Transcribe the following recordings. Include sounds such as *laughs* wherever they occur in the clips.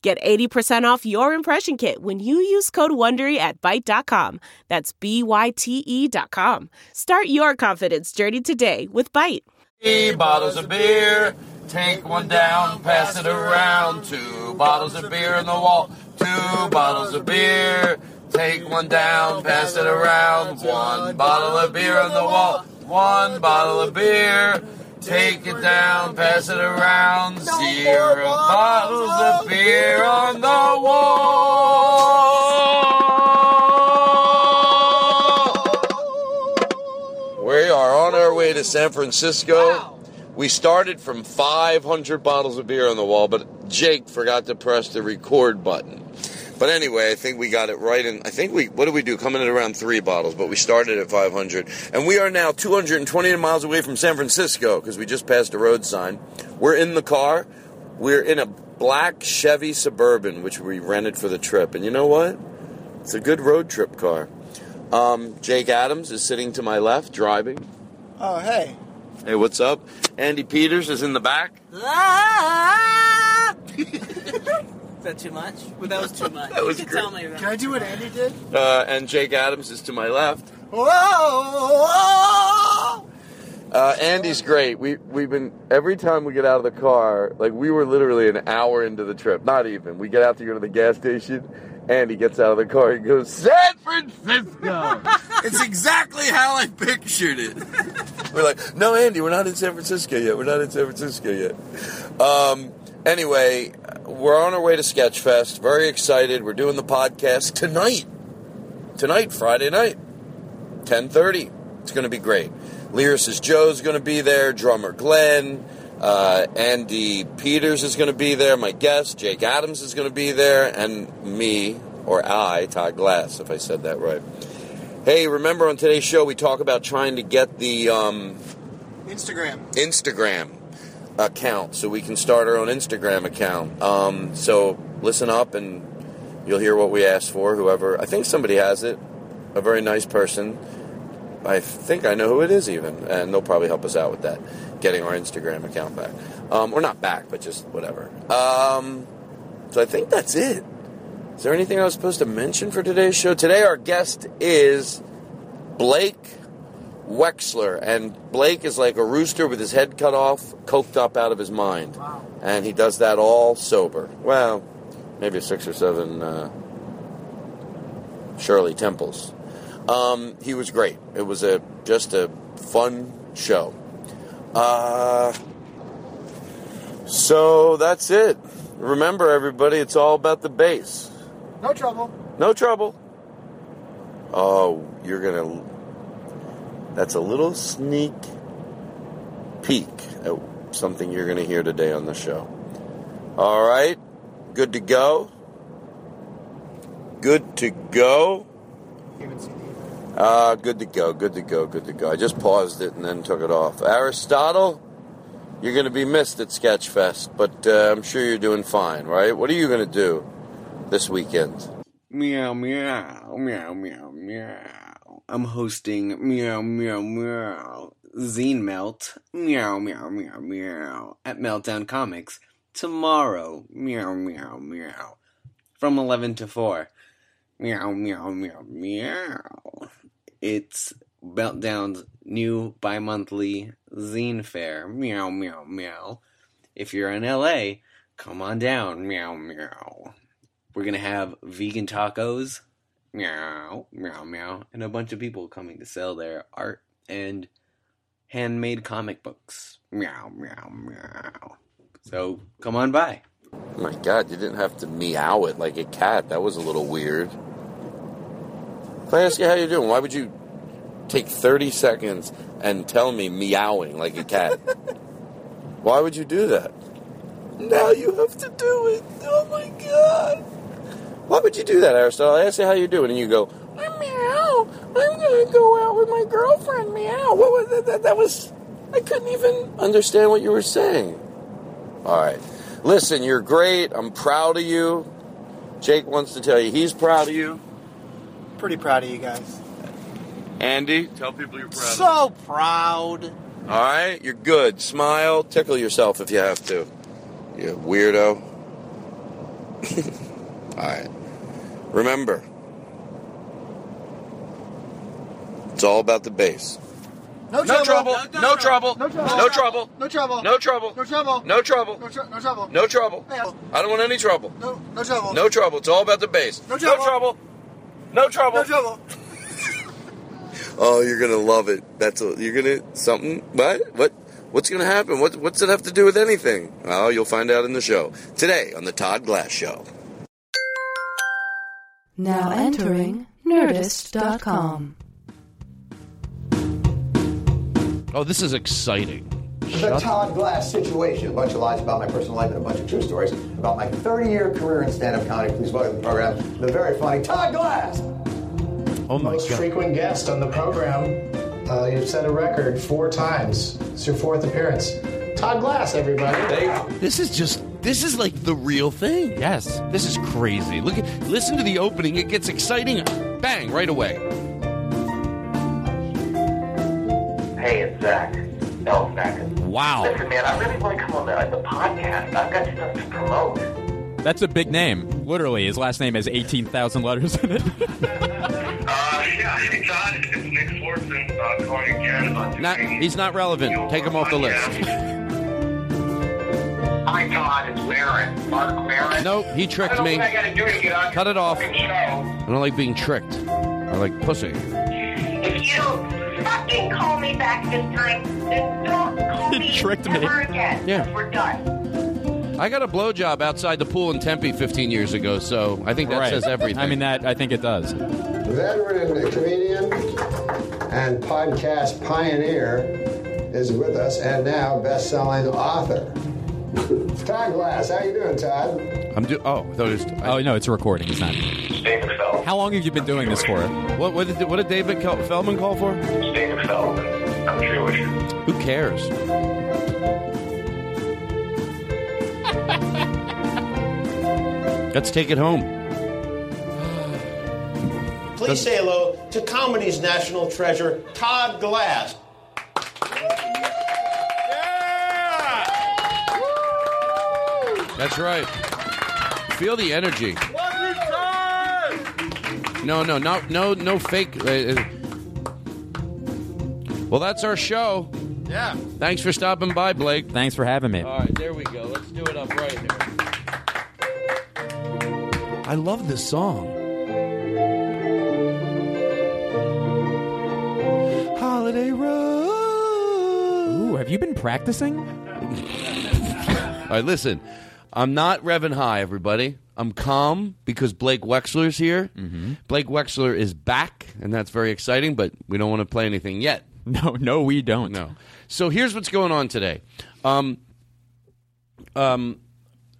Get 80% off your impression kit when you use code WONDERY at Byte.com. That's B-Y-T-E dot com. Start your confidence journey today with Byte. Three bottles of beer. Take one down, pass it around. Two bottles of beer in the wall. Two bottles of beer. Take one down, pass it around. One bottle of beer on the wall. One bottle of beer. Take it down, pass it around. Zero bottles of beer on the wall. We are on our way to San Francisco. We started from 500 bottles of beer on the wall, but Jake forgot to press the record button. But anyway, I think we got it right. And I think we, what did we do? Coming in around three bottles, but we started at 500. And we are now 220 miles away from San Francisco because we just passed a road sign. We're in the car. We're in a black Chevy Suburban, which we rented for the trip. And you know what? It's a good road trip car. Um, Jake Adams is sitting to my left, driving. Oh, hey. Hey, what's up? Andy Peters is in the back. *laughs* *laughs* Is that too much? Well, that was too much. *laughs* That was you can great. tell me that. Can I do what Andy did? Uh, and Jake Adams is to my left. Whoa! Uh, Andy's great. We we've been every time we get out of the car, like we were literally an hour into the trip. Not even. We get out to go to the gas station. Andy gets out of the car. He goes, San Francisco. *laughs* it's exactly how I pictured it. we're like, no, Andy, we're not in San Francisco yet. We're not in San Francisco yet. Um, anyway, we're on our way to Sketchfest. Very excited. We're doing the podcast tonight. Tonight, Friday night, ten thirty. It's going to be great. Lyricist Joe's going to be there. Drummer Glenn. Uh, Andy Peters is going to be there. My guest, Jake Adams, is going to be there. And me, or I, Todd Glass, if I said that right. Hey, remember on today's show we talk about trying to get the um, Instagram. Instagram account so we can start our own Instagram account. Um, so listen up and you'll hear what we asked for. Whoever, I think somebody has it, a very nice person. I think I know who it is even, and they'll probably help us out with that, getting our Instagram account back, um, or not back, but just whatever. Um, so I think that's it. Is there anything I was supposed to mention for today's show? Today our guest is Blake Wexler, and Blake is like a rooster with his head cut off, coked up out of his mind, and he does that all sober. Well, maybe six or seven uh, Shirley Temples. Um, he was great. It was a just a fun show. Uh, so that's it. Remember, everybody, it's all about the bass. No trouble. No trouble. Oh, you're gonna. That's a little sneak peek at something you're gonna hear today on the show. All right, good to go. Good to go. Uh, good to go, good to go, good to go. I just paused it and then took it off. Aristotle, you're going to be missed at Sketchfest, but uh, I'm sure you're doing fine, right? What are you going to do this weekend? Meow meow meow meow meow. I'm hosting meow meow meow Zine Melt meow meow meow meow at Meltdown Comics tomorrow meow meow meow from eleven to four meow meow meow meow. It's Meltdown's new bi-monthly zine fair meow meow meow. If you're in LA, come on down meow meow. We're gonna have vegan tacos, meow, meow, meow, and a bunch of people coming to sell their art and handmade comic books. Meow, meow, meow. So come on by. Oh my god, you didn't have to meow it like a cat. That was a little weird. If I ask you how you're doing, why would you take 30 seconds and tell me meowing like a cat? *laughs* why would you do that? Now you have to do it. Oh my god. Why would you do that, Aristotle? I ask you how you're doing, and you go, I'm meow. I'm gonna go out with my girlfriend. Meow. What was that? That, that was. I couldn't even understand what you were saying. All right. Listen, you're great. I'm proud of you. Jake wants to tell you he's proud of you. Pretty proud of you guys. Andy, tell people you're proud. of So proud. All right, you're good. Smile, tickle yourself if you have to. You weirdo. *laughs* All right. Remember, it's all about the bass. No, No trouble. No, No trouble. No trouble. No trouble. No trouble. No trouble. No trouble. No trouble. No, trouble. No trouble. I don't want any trouble. No, no trouble. No trouble. It's all about the bass. No trouble. No trouble. No trouble. No trouble. Oh, you're gonna love it. That's a, you're gonna something. What? What? What's gonna happen? What? What's it have to do with anything? Well, you'll find out in the show today on the Todd Glass Show. Now entering Nerdist.com. Oh, this is exciting. The Todd Glass situation. A bunch of lies about my personal life and a bunch of true stories about my 30 year career in stand up comedy. Please welcome to the program the very funny Todd Glass. Oh my Most god. frequent guest on the program. Uh, you've set a record four times. It's your fourth appearance. Todd Glass, everybody. This is just this is like the real thing. Yes. This is crazy. Look at listen to the opening. It gets exciting. Bang, right away. Hey, it's Zach. Elf back. Wow. Listen, man, I really want to come on the, the podcast. I've got stuff to promote. That's a big name. Literally, his last name has 18,000 letters in it. Uh, yeah, hey, Todd, it's Nick Swardson uh, calling again Not, he's not relevant. Take him off the list. Hi, Todd, it's Maron. Marc Maron. Nope, he I tricked don't me. what I got to do to get on Cut it off. show. I don't like being tricked. I like pussy. If you don't fucking call me back this time, then don't call *laughs* He me tricked me. ever again. Yeah. We're done. I got a blowjob outside the pool in Tempe 15 years ago, so I think that right. says everything. I mean, that I think it does. Veteran comedian and podcast pioneer is with us, and now best-selling author. Todd Glass, how you doing, Todd? I'm do. Oh, I thought it was. I, Oh no, it's a recording. It's not. David Feldman. How long have you been doing this for? what? What did, what did David Kel- Feldman call for? David Feldman. I'm Jewish. Who cares? Let's take it home. Please say hello to comedy's national treasure, Todd Glass. That's right. Feel the energy. No, no, no, no, no fake. uh, uh. Well, that's our show. Yeah. Thanks for stopping by, Blake. Thanks for having me. All right, there we go. Let's do it up right here. I love this song. Holiday Road. Ooh, have you been practicing? All right, listen. I'm not revving high, everybody. I'm calm because Blake Wexler's here. Mm-hmm. Blake Wexler is back, and that's very exciting, but we don't want to play anything yet. *laughs* No, no, we don't. No. So here's what's going on today. Um, um,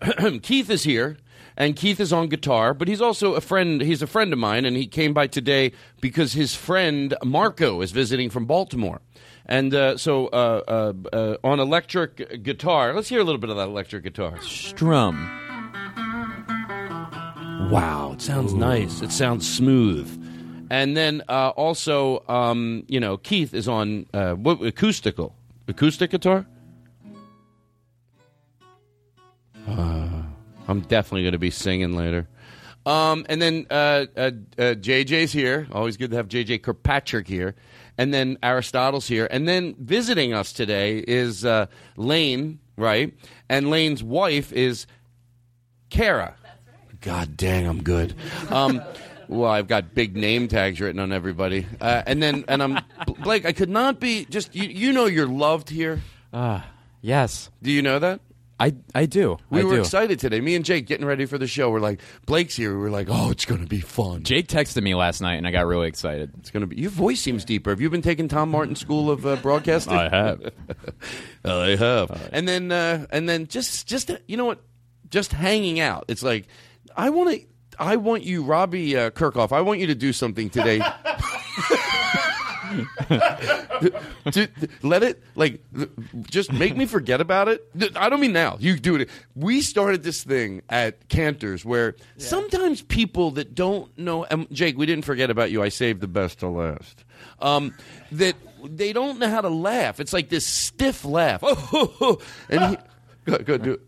*clears throat* Keith is here, and Keith is on guitar, but he's also a friend. He's a friend of mine, and he came by today because his friend Marco is visiting from Baltimore. And uh, so uh, uh, uh, on electric guitar, let's hear a little bit of that electric guitar. Strum. Wow, it sounds nice. It sounds smooth. And then uh, also, um, you know, Keith is on uh, what acoustical acoustic guitar. Uh, I'm definitely going to be singing later. Um, and then uh, uh, uh, JJ's here. Always good to have JJ Kirkpatrick here. And then Aristotle's here. And then visiting us today is uh, Lane, right? And Lane's wife is Kara. God dang, I'm good. Um, *laughs* well, I've got big name tags written on everybody, uh, and then and I'm Blake. I could not be just you. You know you're loved here. Ah, yes. Do you know that? I I do. We I were do. excited today. Me and Jake getting ready for the show. We're like, Blake's here. We were like, oh, it's going to be fun. Jake texted me last night, and I got really excited. It's going to be. Your voice seems deeper. Have you been taking Tom Martin School of uh, Broadcasting? I have. *laughs* I have. And then uh, and then just just you know what? Just hanging out. It's like I want to. I want you, Robbie uh, Kirkhoff. I want you to do something today. *laughs* *laughs* let it like just make me forget about it. I don't mean now. You do it. We started this thing at Canter's where sometimes people that don't know. Jake, we didn't forget about you. I saved the best to last. Um, that they don't know how to laugh. It's like this stiff laugh. Oh, *laughs* and he, go, go do it.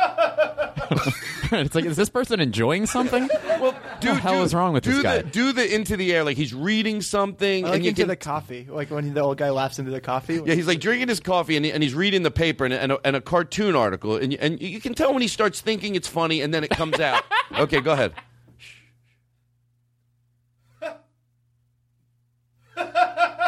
*laughs* it's like, is this person enjoying something? *laughs* Well, what the hell is wrong with do this guy? The, do the into the air like he's reading something, I like and you into can the coffee, like when the old guy laughs into the coffee. Yeah, he's like drinking his coffee and, he- and he's reading the paper and, and, a, and a cartoon article, and and you can tell when he starts thinking it's funny, and then it comes out. *laughs* okay, go ahead.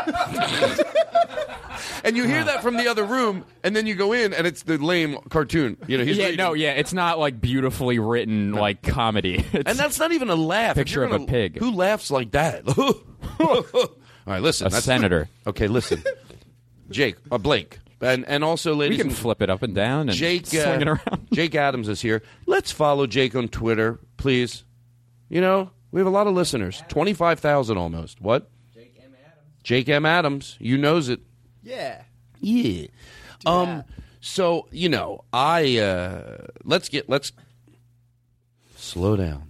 *laughs* and you hear that from the other room, and then you go in, and it's the lame cartoon. You know, he's yeah, reading. no, yeah, it's not like beautifully written like comedy. *laughs* It's and that's not even a laugh. Picture you're of a pig. Who laughs like that? *laughs* All right, listen. A that's- senator. Okay, listen. Jake, uh, Blake, and and also, ladies, we can and- flip it up and down and Jake swing uh, it around. Jake Adams is here. Let's follow Jake on Twitter, please. You know, we have a lot of listeners. Twenty five thousand almost. What? Jake M. Adams. Jake M. Adams. You knows it. Yeah. Yeah. Um. So you know, I uh, let's get let's slow down.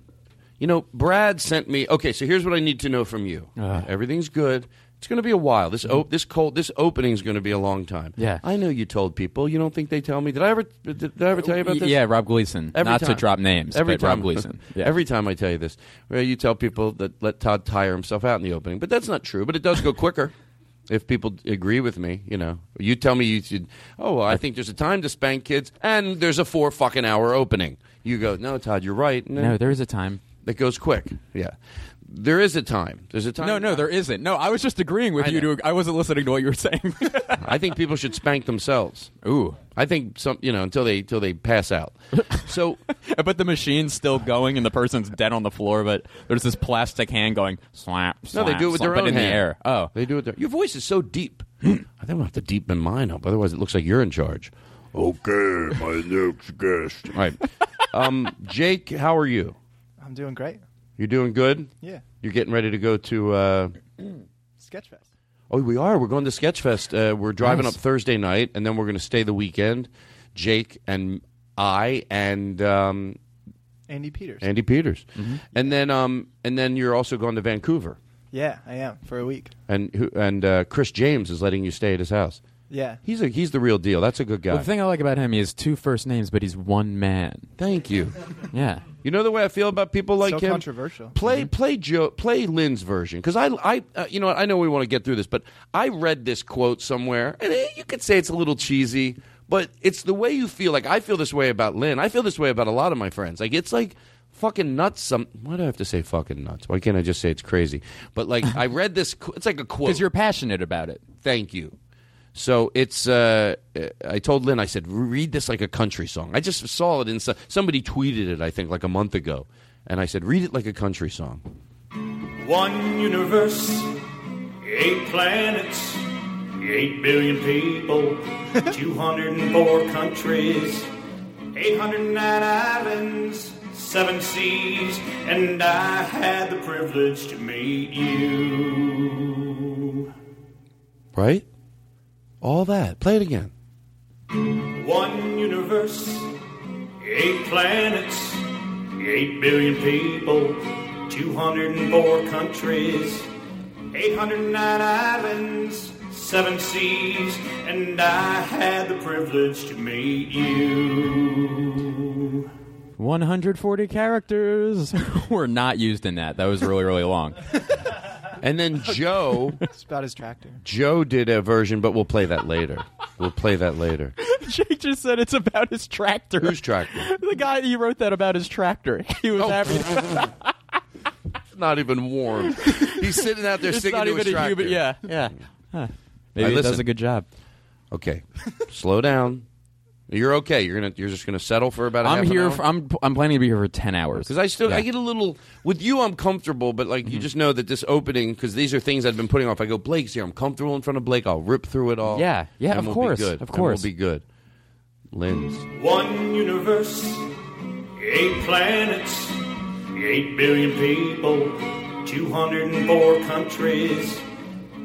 You know, Brad sent me. Okay, so here's what I need to know from you. Everything's good. It's going to be a while. This op- mm-hmm. this cold this opening is going to be a long time. Yeah. I know you told people. You don't think they tell me? Did I ever did, did I ever tell you about this? Yeah, Rob Gleason. Every Not to time. drop names, Every time, Rob Gleason. *laughs* Yeah. Every time I tell you this, where you tell people that let Todd tire himself out in the opening, but that's not true. But it does go quicker *laughs* if people agree with me. You know, you tell me you should. Oh, well, I think there's a time to spank kids, and there's a four fucking hour opening. You go, no, Todd, you're right. No, there is a time. It goes quick. Yeah, there is a time. There's a time. No, no, there isn't. No, I was just agreeing with I you. know. To, I wasn't listening to what you were saying. *laughs* I think people should spank themselves. Ooh, I think some. You know, until they until they pass out. *laughs* So but the machine's still going and the person's dead on the floor, but there's this plastic hand going slap. No, they do it with slap, their but own in hand. the air. Oh, they do it. Their, your voice is so deep. I think I'll have to deepen mine up. Otherwise, it looks like you're in charge. Okay, my next guest. All right, um, Jake, how are you? I'm doing great. You're doing good. Yeah. You're getting ready to go to. Uh, *clears throat* Sketchfest. oh, we are. We're going to Sketchfest. Uh, we're driving Nice. up Thursday night, and then we're going to stay the weekend. Jake and I and um, Andy Peters. Andy Peters, Mm-hmm. and then um, and then you're also going to Vancouver. Yeah, I am for a week. and who and uh, Chris James is letting you stay at his house. Yeah. He's a he's the real deal. That's a good guy. Well, the thing I like about him, he has two first names, but he's one man. Thank you. Yeah. You know the way I feel about people like so him. controversial. Play play Joe play Lynn's version because I I uh, you know I know we want to get through this, but I read this quote somewhere and eh, you could say it's a little cheesy, but it's the way you feel. Like I feel this way about Lynn. I feel this way about a lot of my friends. Like it's like fucking nuts. Some why do I have to say fucking nuts? Why can't I just say it's crazy? But like I read this. qu- It's like a quote *laughs* Because you're passionate about it. Thank you. So it's. Uh, I told Lynn. I said, read this like a country song. I just saw it in so- somebody tweeted it. I think like a month ago, and I said, read it like a country song. One universe, eight planets, eight billion people, *laughs* 204 countries. 809 islands, seven seas, and I had the privilege to meet you. Right? All that. Play it again. One universe, eight planets, eight billion people, 204 countries, 809 islands, seven seas, and I had the privilege to meet you. 140 characters *laughs* were not used in that. That was really, really long. *laughs* *laughs* And then Joe, It's about his tractor. Joe did a version, but we'll play that later. We'll play that later. *laughs* Jake just said it's about his tractor. Whose tractor? the guy he wrote that about his tractor. *laughs* He was oh. happy. It's not even warm. He's sitting out there it's singing not to even his a tractor. human. Yeah, yeah. Huh. Maybe it does listen. a good job. Okay, slow down. You're okay. You're gonna. You're just gonna settle for about. A I'm half an here. hour? For, I'm I'm planning to be here for ten hours Because I still Yeah. I get a little with you. I'm comfortable, but like you mm-hmm. just know that this opening because these are things I've been putting off. I go Blake's here. I'm comfortable in front of Blake. I'll rip through it all. Yeah, yeah, and of we'll course, be good. of And course. we'll be good. Lynn's. One universe, eight planets, eight billion people, 204 countries,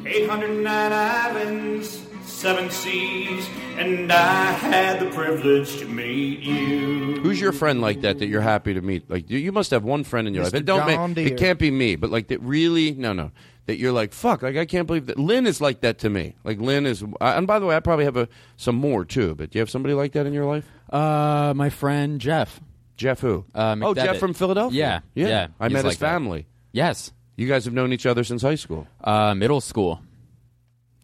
809 islands, seven seas, and I had the privilege to meet you. Who's your friend like that that you're happy to meet? Like you, you must have one friend in your life. Mr. It don't John make, Deere. it can't be me, but like that really no no that you're like fuck like I can't believe that Lynn is like that to me. Like Lynn is, uh, and by the way, I probably have a some more too. But do you have somebody like that in your life? Uh, my friend Jeff. Jeff who? Uh, oh, Jeff McDevitt. from Philadelphia. Yeah, yeah. yeah, I he's met his like that. family. Yes. You guys have known each other since high school. Uh, middle school.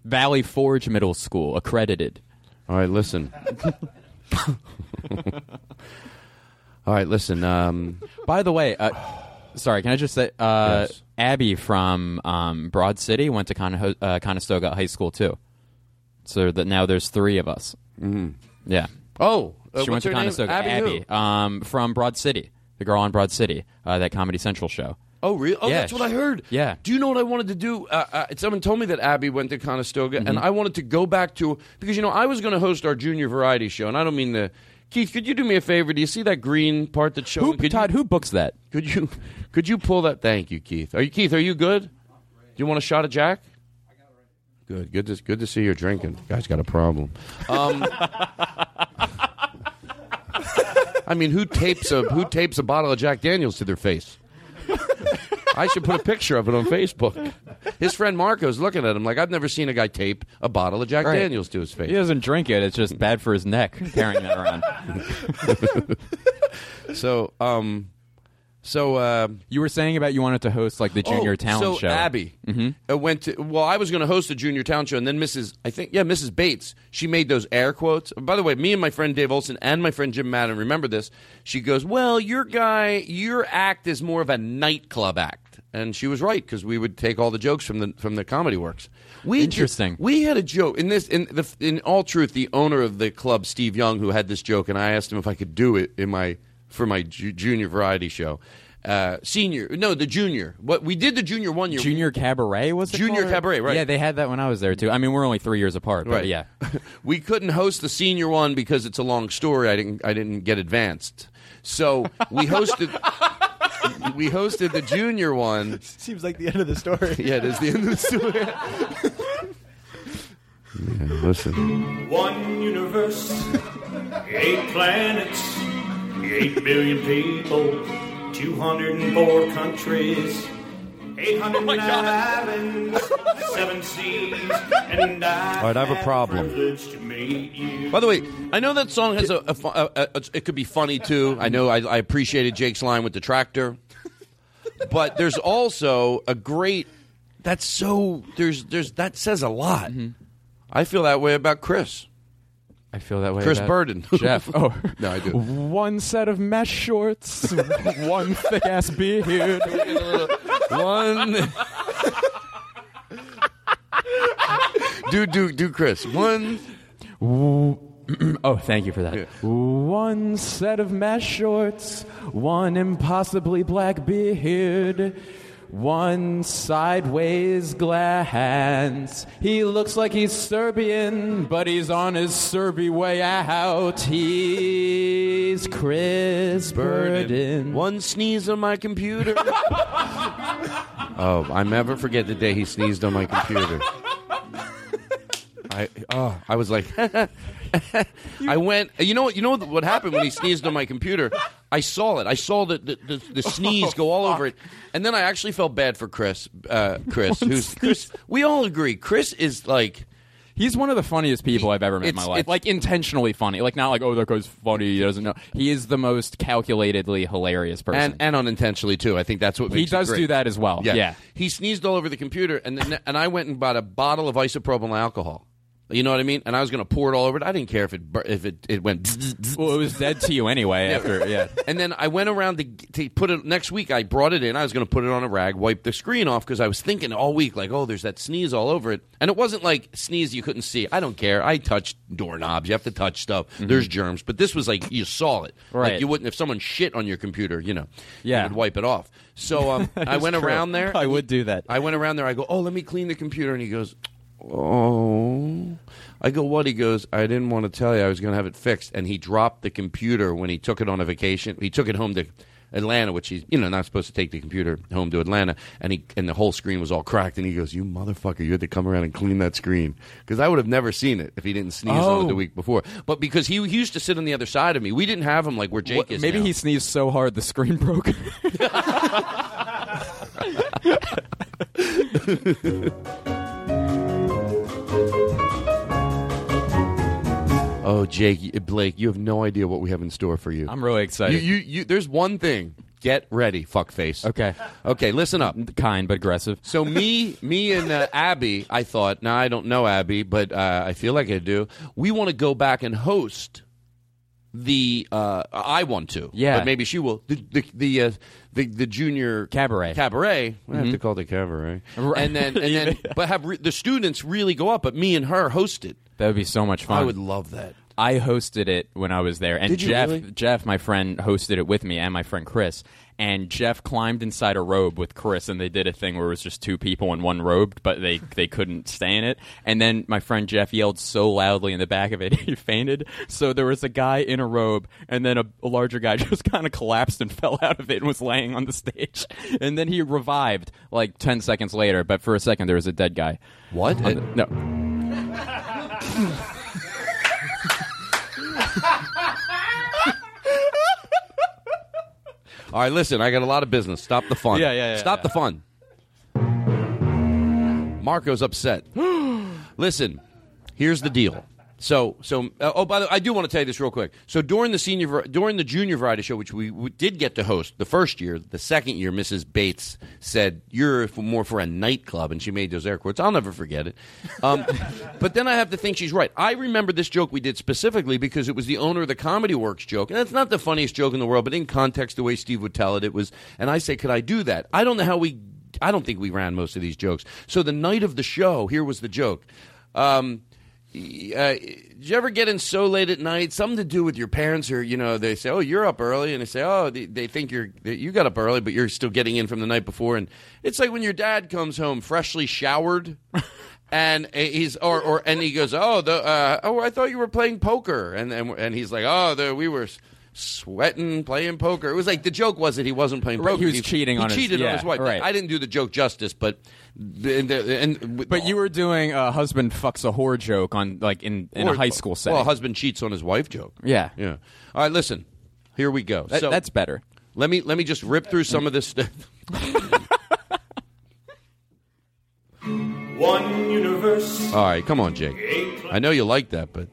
Valley Forge Middle School, accredited. All right, listen. *laughs* All right, listen. Um, By the way, uh, sorry, can I just say, uh, Yes. Abbi from um, Broad City went to uh, Conestoga High School too. So that now there's three of us. Mhm. Yeah. Oh, uh, she went what's to her name? Conestoga. Abbi who? um, from Broad City, the girl on Broad City, uh, that Comedy Central show. Oh, really? Oh, Yeah, that's what I heard. yeah. Do you know what I wanted to do? Uh, uh, someone told me that Abbi went to Conestoga, and I wanted to go back to because you know I was going to host our junior variety show, and I don't mean the. Keith, could you do me a favor? Do you see that green part that shows? Who, could Todd, you, who books that? could you could you pull that? Thank you, Keith. Are you Keith? Are you good? Do you want a shot of Jack? Good, good to good to see you're drinking. Guy's got a problem. Um, *laughs* I mean, who tapes a who tapes a bottle of Jack Daniels to their face? I should put a picture of it on Facebook. His friend Marco's looking at him like I've never seen a guy tape a bottle of Jack Right. Daniels to his face. He doesn't drink it. It's just bad for his neck carrying that around. *laughs* So, um, so uh, you were saying about you wanted to host like the junior oh, talent so show. Abbi uh, went to. Well, I was going to host a junior town show, and then Mrs. I think yeah, Mrs. Bates. She made those air quotes. By the way, me and my friend Dave Olson and my friend Jim Madden remember this. She goes, "Well, your guy, your act is more of a nightclub act," and she was right because we would take all the jokes from the from the Comedy Works. We did- Interesting. we had a joke in this. In the in all truth, the owner of the club, Steve Young, who had this joke, and I asked him if I could do it in my for my ju- junior variety show. Uh, senior, no, the junior. What we did the junior one year. Junior Cabaret was it Junior called? Cabaret, right. Yeah, they had that when I was there too. I mean, we're only three years apart, but Right. yeah. *laughs* we couldn't host the senior one because it's a long story. I didn't. I didn't get advanced. So we hosted. *laughs* we hosted the junior one. Seems like the end of the story. *laughs* Yeah, it is the end of the story. yeah, listen. One universe, eight planets, eight billion people, 204 countries, 809 islands, seven seas, and I, All right, I have a problem. the privilege to meet you. By the way, I know that song has a, a, fu- a, a- it could be funny too. I know I, I appreciated Jake's line with the tractor, but there's also a great. That's so there's there's that says a lot. Mm-hmm. I feel that way about Chris. I feel that way. Chris about Burden. *laughs* Jeff. Oh, No, I do. *laughs* One set of mesh shorts, *laughs* one thick ass beard. One. do do do Chris one. *clears throat* oh, thank you for that. One set of mesh shorts, one impossibly black beard, One sideways glance. He looks like he's Serbian, but he's on his Serby way out. He's Chris Burden. One sneeze on my computer. *laughs* oh, I never forget the day he sneezed on my computer. I oh, I was like, *laughs* I went. You know what? You know what happened when he sneezed on my computer? I saw it. I saw the the, the, the *laughs* sneeze go all over it, and then I actually felt bad for Chris. Uh, Chris, *laughs* who's Chris? We all agree. Chris is like. He's one of the funniest people I've ever met in my life. Like intentionally funny. Like not like oh that guy's funny. He doesn't know. He is the most calculatedly hilarious person. and and unintentionally too. I think that's what He does do that as well. Yeah. he sneezed all over the computer, and then, and I went and bought a bottle of isopropyl alcohol. You know what I mean? And I was going to pour it all over it. I didn't care if it bur- if it, it went. *laughs* well, it was dead to you anyway. After yeah. *laughs* And then I went around to, to put it next week. I brought it in. I was going to put it on a rag, wipe the screen off because I was thinking all week, like, oh, there's that sneeze all over it. And it wasn't like sneeze you couldn't see. I don't care. I touched doorknobs. You have to touch stuff. There's germs. But this was like you saw it. Mm-hmm. Right. Like you wouldn't if someone shit on your computer. You know. Yeah. You would wipe it off. So um, *laughs* I went true. around there. I would do that. I went around there. I go, oh, let me clean the computer. And he goes, oh. I go, what? He goes, I didn't want to tell you. I was going to have it fixed. And he dropped the computer when he took it on a vacation. He took it home to Atlanta, which he's, you know, not supposed to take the computer home to Atlanta. And he and the whole screen was all cracked. And he goes, you motherfucker, you had to come around and clean that screen. Because I would have never seen it if he didn't sneeze on it Oh. the week before. But because he, he used to sit on the other side of me. We didn't have him like where Jake What- is maybe now. he sneezed so hard the screen broke. *laughs* *laughs* *laughs* Oh, Jake, Blake, you have no idea what we have in store for you. I'm really excited. You, you, you, there's one thing. Get ready, fuckface. Okay. Okay, listen up. Kind but aggressive. So me, me and uh, Abbi, I thought. Now I don't know Abbi, but uh, I feel like I do. We want to go back and host the. Uh, I want to. Yeah. But maybe she will. The the the, uh, the, the junior Cabaret. cabaret. I have Mhm. to call it cabaret. Right. And then and *laughs* then, but have re- the students really go up. But me and her host it. That would be so much fun. I would love that. I hosted it when I was there, and Did you Jeff, really? Jeff, my friend, hosted it with me, and my friend Chris. And Jeff climbed inside a robe with Chris, and they did a thing where it was just two people in one robe, but they they couldn't stay in it. And then my friend Jeff yelled so loudly in the back of it, *laughs* he fainted. So there was a guy in a robe, and then a, a larger guy *laughs* just kind of collapsed and *laughs* fell out of it and was laying on the stage. And then he revived like ten seconds later, but for a second there was a dead guy. What? On the- no. All right, listen. I got a lot of business. Stop the fun. Yeah, yeah, yeah, Stop yeah. the fun. Marco's upset. *gasps* listen, here's the deal. So, so uh, oh, by the way, I do want to tell you this real quick. So during the senior, during the junior variety show, which we, we did get to host the first year, the second year, Mrs. Bates said you're more for a nightclub, and she made those air quotes. I'll never forget it. Um, *laughs* but then I have to think she's right. I remember this joke we did specifically because it was the owner of the Comedy Works joke, and that's not the funniest joke in the world, but in context, the way Steve would tell it, it was. And I say, could I do that? I don't know how we. I don't think we ran most of these jokes. So the night of the show, here was the joke. Um, uh, did you ever get in so late at night? Something to do with your parents, or you know, they say, "Oh, you're up early," and they say, "Oh, they, they think you're you got up early, but you're still getting in from the night before." And it's like when your dad comes home freshly showered, *laughs* and he's or or and he goes, "Oh, the uh, oh, I thought you were playing poker," and and, and he's like, "Oh, the, we were." Sweating, playing poker. It was like the joke was that he wasn't playing Right, poker. he was cheating he on his- cheated on his wife. right. I didn't do the joke justice, but and, uh, and But you were doing a husband fucks a whore joke on like in, in a high school setting. Well, a husband cheats on his wife joke. Yeah. Yeah. All right, listen. Here we go. That- So- that's better. Let me let me just rip through some of this stuff. *laughs* One universe. All right, come on, Jake. I know you like that, but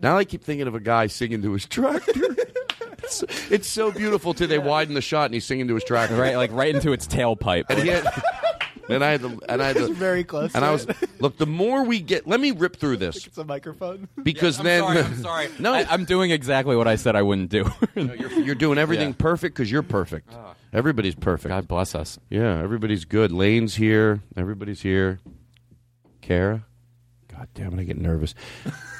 now I keep thinking of a guy singing to his tractor. *laughs* it's, it's so beautiful till they widen the shot and he's singing to his tractor. right, like right into its tailpipe. And he had, *laughs* and I had to, and I had to, Very close And to I was it. *laughs* look. The more we get, let me rip through this It's a microphone. because I'm then sorry, I'm *laughs* sorry. no, I, I'm doing exactly what I said I wouldn't do. *laughs* you're, you're doing everything Yeah. perfect because you're perfect. Ah. Everybody's perfect. God bless us. Yeah, everybody's good. Lane's here. Everybody's here. Kara, God damn it, I get nervous.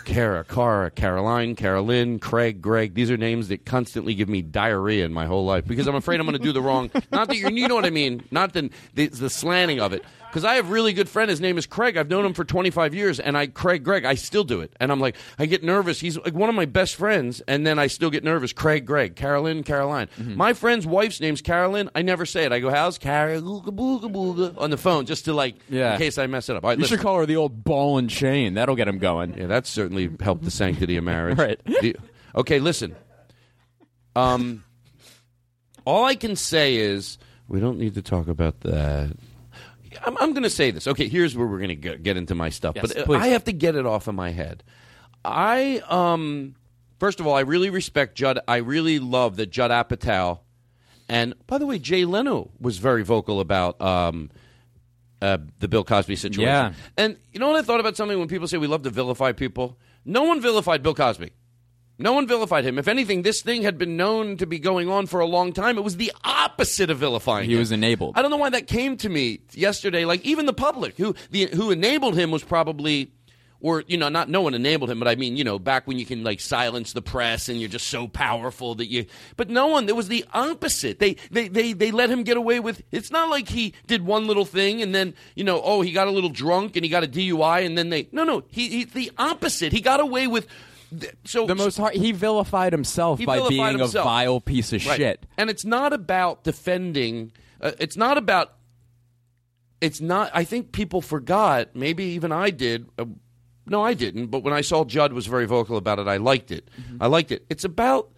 Kara, Cara, Caroline, Carolyn, Craig, Greg. These are names that constantly give me diarrhea in my whole life because I'm afraid I'm going to do the wrong. Not that you're, you know what I mean. Not the the, the slanting of it. Because I have a really good friend. His name is Craig. I've known him for 25 years, and I Craig Greg. I still do it, and I'm like, I get nervous. He's like one of my best friends, and then I still get nervous. Craig Greg, Carolyn, Caroline. My friend's wife's name's Carolyn. I never say it. I go, "How's Carol?" on the phone just to like, Yeah. in case I mess it up. Right, You listen. should call her the old ball and chain. That'll get him going. Yeah, that's certainly helped the sanctity of marriage. *laughs* Right. The- okay, listen. Um, all I can say is we don't need to talk about that. I'm, I'm going to say this. Okay, here's where we're going to get into my stuff, Yes, but uh, please. I have to get it off of my head. I um, first of all, I really respect Judd. I really love that Judd Apatow, and by the way, Jay Leno was very vocal about um, uh, the Bill Cosby situation. Yeah. And you know what I thought about something when people say we love to vilify people? No one vilified Bill Cosby. No one vilified him. If anything, this thing had been known to be going on for a long time. It was the opposite of vilifying He him. was enabled. I don't know why that came to me yesterday. Like even the public who the who enabled him was probably or you know not no one enabled him but i mean you know back when you can like silence the press and you're just so powerful that you but no one it was the opposite they they they, they let him get away with it's not like he did one little thing and then you know oh he got a little drunk and he got a dui and then they no no he, he the opposite he got away with so The most hard, he vilified himself he by vilified being himself. a vile piece of Right. shit. And it's not about defending. Uh, it's not about. It's not. I think people forgot. Maybe even I did. Uh, no, I didn't. But when I saw Judd was very vocal about it, I liked it. I liked it. It's about.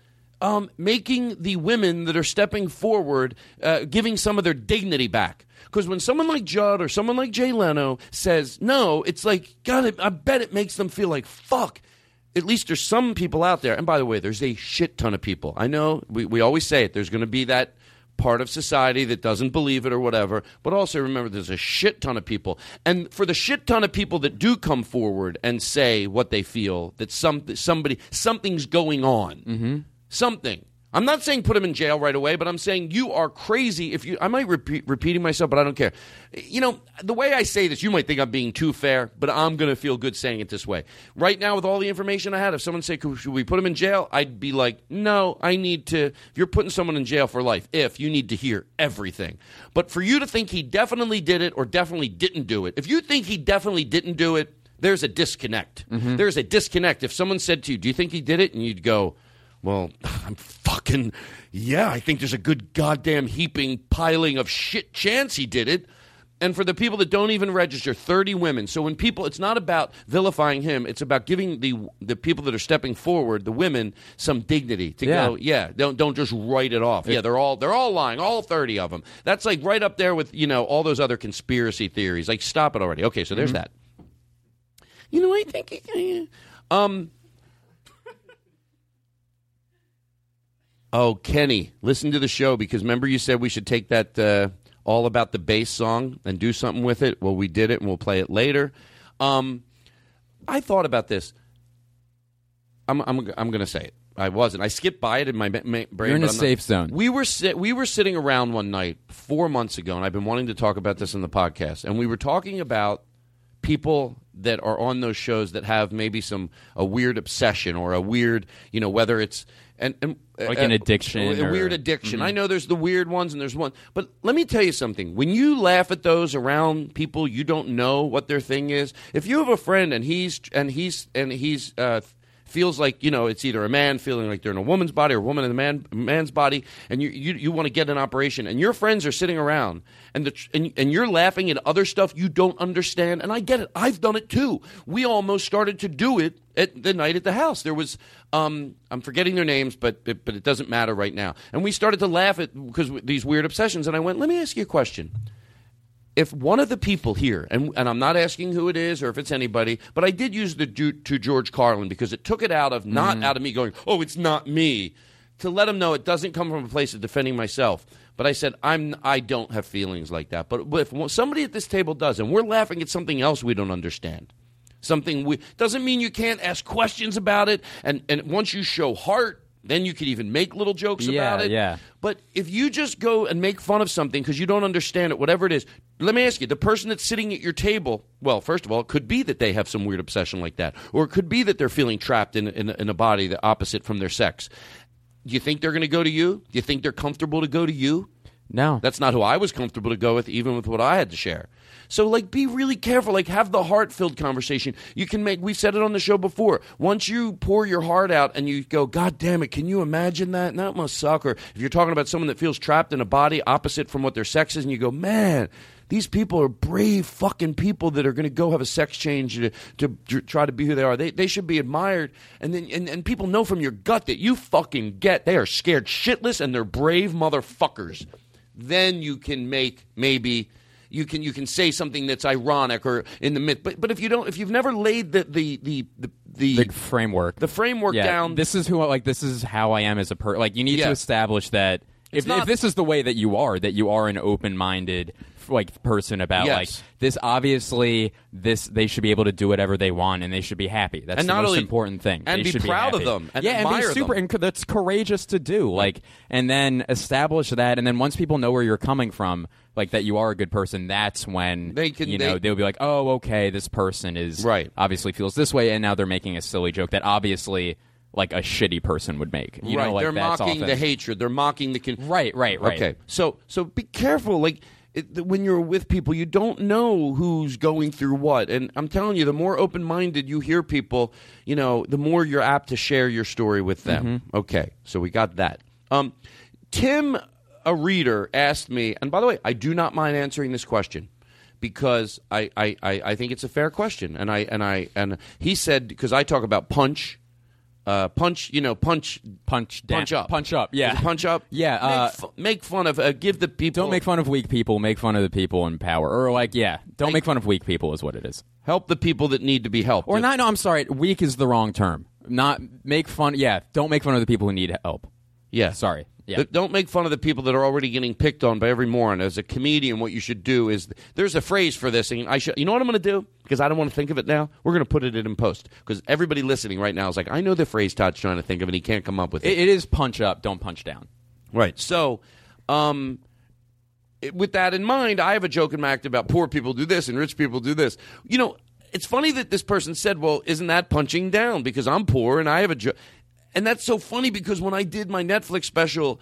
Um, making the women that are stepping forward, uh, giving some of their dignity back. Because when someone like Judd or someone like Jay Leno says no, it's like, God, I bet it makes them feel like, fuck, at least there's some people out there. And by the way, there's a shit ton of people. I know we, we always say it. There's going to be that part of society that doesn't believe it or whatever. But also remember, there's a shit ton of people. And for the shit ton of people that do come forward and say what they feel, that some somebody something's going on, mm-hmm. something. I'm not saying put him in jail right away, but I'm saying you are crazy if you. I might repeat repeating myself, but I don't care. You know, the way I say this, you might think I'm being too fair, but I'm going to feel good saying it this way. Right now, with all the information I had, if someone said, "Should we put him in jail?" I'd be like, "No, I need to." If you're putting someone in jail for life, if you need to hear everything, but for you to think he definitely did it or definitely didn't do it, if you think he definitely didn't do it, there's a disconnect. Mm-hmm. There's a disconnect. If someone said to you, "Do you think he did it?" and you'd go, well, *laughs* I'm fucking yeah. I think there's a good goddamn heaping piling of shit chance he did it. And for the people that don't even register, 30 women. So when people, it's not about vilifying him. It's about giving the the people that are stepping forward, the women, some dignity to Yeah. go. Yeah, don't don't just write it off. Yeah, they're all they're all lying, all 30 of them. That's like right up there with you know all those other conspiracy theories. Like stop it already. Okay, so there's that. You know, what I think. Um. Oh, Kenny, listen to the show because remember you said we should take that uh, all about the bass song and do something with it. Well, we did it, and we'll play it later. Um, I thought about this. I'm I'm I'm going to say it. I wasn't. I skipped by it in my ma- ma- brain. You're in a not- safe zone. We were sit- we were sitting around one night four months ago, and I've been wanting to talk about this in the podcast. And we were talking about people that are on those shows that have maybe some a weird obsession or a weird, you know, whether it's and, and Like an addiction a, or- weird addiction. Mhm. I know there's the weird ones and there's one, but let me tell you something. When you laugh at those around people, you don't know what their thing is. If you have a friend and he's and he's and he's uh, feels like you know it's either a man feeling like they're in a woman's body or a woman in a man man's body, and you you, you want to get an operation, and your friends are sitting around and the and, and you're laughing at other stuff you don't understand, and I get it. I've done it too. We almost started to do it at the night at the house. There was um, I'm forgetting their names, but but but it doesn't matter right now. And we started to laugh at because these weird obsessions, and I went, let me ask you a question if one of the people here, and, and I'm not asking who it is or if it's anybody, but I did use the Ju- to George Carlin because it took it out of not Mm-hmm. out of me going, oh, it's not me, to let him know it doesn't come from a place of defending myself. But I said I'm I don't have feelings like that. But if somebody at this table does, and we're laughing at something else we don't understand, something we doesn't mean you can't ask questions about it. And and once you show heart Then you could even make little jokes Yeah, about it. yeah. But if you just go and make fun of something because you don't understand it, whatever it is, let me ask you: the person that's sitting at your table, well, first of all, it could be that they have some weird obsession like that, or it could be that they're feeling trapped in in, in a body the opposite from their sex. Do you think they're going to go to you? Do you think they're comfortable to go to you? No. That's not who I was comfortable to go with, even with what I had to share. So, like, be really careful. Like, have the heart filled conversation. You can make, we've said it on the show before. Once you pour your heart out and you go, God damn it, can you imagine that? That must suck. Or if you're talking about someone that feels trapped in a body opposite from what their sex is, and you go, man, these people are brave fucking people that are going to go have a sex change to, to, to try to be who they are. They, they should be admired. And then and, and people know from your gut that you fucking get they are scared shitless and they're brave motherfuckers. Then you can make maybe you can you can say something that's ironic or in the mid. But but if you don't if you've never laid the the the the, the, the framework, the framework yeah, down. This is who like this is how I am as a person. Like you need Yeah. to establish that if, not- if this is the way that you are, that you are an open minded like person about Yes. like this. Obviously, this they should be able to do whatever they want and they should be happy. That's And the not most only- important thing. and They be proud of them and yeah, and be super. them. And that's courageous to do. Like, and then establish that, and then once people know where you're coming from. Like that, you are a good person. That's when They can- you know, they- they'll be like, "Oh, okay, this person is Right. Obviously, feels this way, and now they're making a silly joke that obviously, like a shitty person would make. You right, know, like they're mocking often- the hatred. They're mocking the con- right, right, right. Okay, so so be careful. Like it, when you're with people, you don't know who's going through what. And I'm telling you, the more open minded you hear people, you know, the more you're apt to share your story with them. Mm-hmm. Okay, so we got that. Um, Tim, a reader, asked me, and by the way, I do not mind answering this question. Because I, I, I, I think it's a fair question, and I and I and he said because I talk about punch, uh, punch, you know, punch, punch, down, punch up, punch up, yeah, punch up, Yeah, Make, uh, fu- make fun of, uh, give the people, Don't make fun of weak people. Make fun of the people in power, or like, yeah, don't make fun of weak people is what it is. help the people that need to be helped, Or not? No, I'm sorry. Weak is the wrong term. Not make fun. Yeah, don't make fun of the people who need help. Yeah, sorry. Yeah, Don't make fun of the people that are already getting picked on by every moron. As a comedian, what you should do is there's a phrase for this, and I should. You know what I'm going to do because I don't want to think of it now. We're going to put it in post because everybody listening right now is like, I know the phrase Todd's trying to think of, and he can't come up with it. it, it is punch up. Don't punch down. Right. So, um, it- with that in mind, I have a joke in my act about poor people do this and rich people do this. You know, it's funny that this person said, "Well, isn't that punching down?" Because I'm poor and I have a joke, and that's so funny because when I did my Netflix special.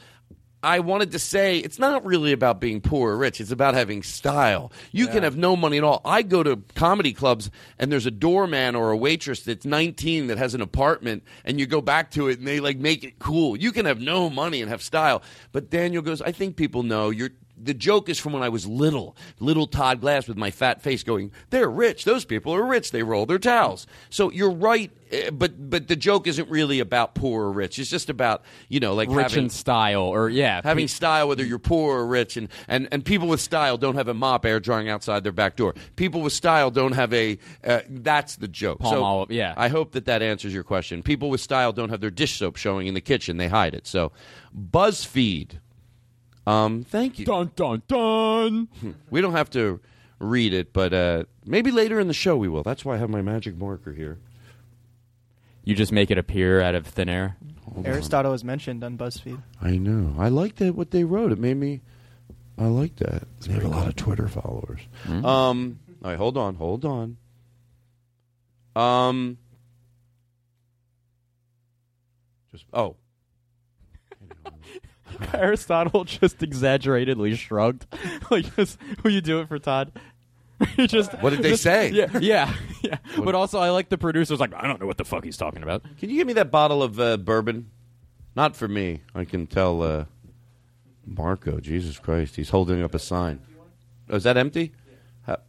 I wanted to say it's not really about being poor or rich. It's about having style. You can have no money at all. I go to comedy clubs and there's a doorman or a waitress that's 19 that has an apartment and you go back to it and they like make it cool. You can have no money and have style. But Daniel goes, I think people know you're the joke is from when I was little, little Todd Glass with my fat face going, "They're rich. Those people are rich. They roll their towels." So you're right, eh, but but the joke isn't really about poor or rich. It's just about you know like Rich having in style, or yeah, having pe- style whether you're poor or rich and, and, and people with style don't have a mop air drying outside their back door people with style don't have a uh, that's the joke Palm so olive, yeah. i hope that that answers your question people with style don't have their dish soap showing in the kitchen they hide it so buzzfeed um thank you dun dun dun. we don't have to read it but uh, maybe later in the show we will that's why i have my magic marker here You just make it appear out of thin air. Aristotle is mentioned on BuzzFeed. I know. I liked that what they wrote. It made me. I like that. They have a lot of Twitter followers. Mm-hmm. Um. All right. Hold on. Hold on. Um. Just oh. *laughs* Aristotle just exaggeratedly shrugged. *laughs* like, just, will you do it for Todd? *laughs* just. What did they just- say? Yeah, yeah, yeah. But also, I like the producers. Like, I don't know what the fuck he's talking about. Can you give me that bottle of uh, bourbon? Not for me. I can tell. Uh, Marco. Jesus Christ. He's holding up a sign. Oh, is that empty?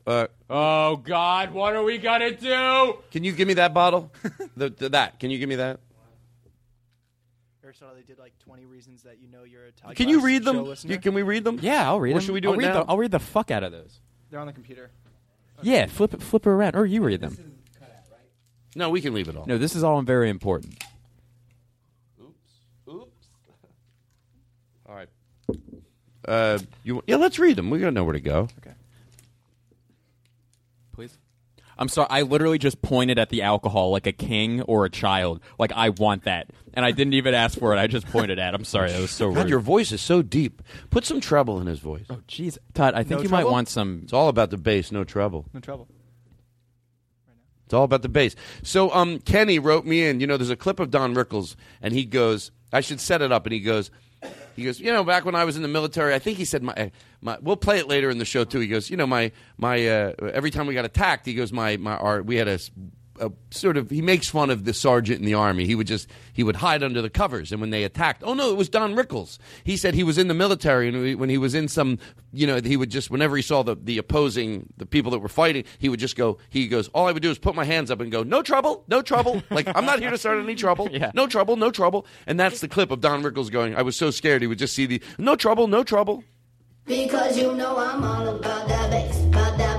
Uh, Oh God, what are we gonna do? can you give me that bottle? the, the, that. Can you give me that? Aristotle, they did like 20 reasons that you know you're a Todd Can you Glass read show them? listener. You- can we read them? Yeah, I'll read Or them. should we do I'll it read now? The, I'll read the fuck out of those. They're on the computer. Yeah, flip it, flip it around, or you read them. No, we can leave it all. No, this is all very important. Oops. Oops. *laughs* all right. Uh, you yeah, let's read them. We gotta know where to go. Okay. Please. I'm sorry. I literally just pointed at the alcohol like a king or a child. Like I want that, and I didn't even ask for it. I just pointed at. it. I'm sorry. That was so God, rude. your voice is so deep. Put some treble in his voice. Oh, jeez, Todd. I think No you trouble? might want some. It's all about the bass, no treble. No trouble. Right now. It's all about the bass. So, um, Kenny wrote me in. You know, there's a clip of Don Rickles, and he goes, "I should set it up." And he goes, he goes, you know, back when I was in the military, I think he said my, my. We'll play it later in the show too. He goes, you know, my my. Uh, every time we got attacked, he goes, my my. Our, we had a, a sort of. He makes fun of the sergeant in the army. He would just he would hide under the covers, and when they attacked, oh no, it was Don Rickles. He said he was in the military, and when he was in some, you know, he would just whenever he saw the the opposing the people that were fighting, he would just go. He goes, all I would do is put my hands up and go, no trouble, no trouble. *laughs* like I'm not here to start any trouble. Yeah. No trouble, no trouble. And that's the clip of Don Rickles going. I was so scared. He would just see the no trouble, no trouble. Because you know I'm all about that bass, about that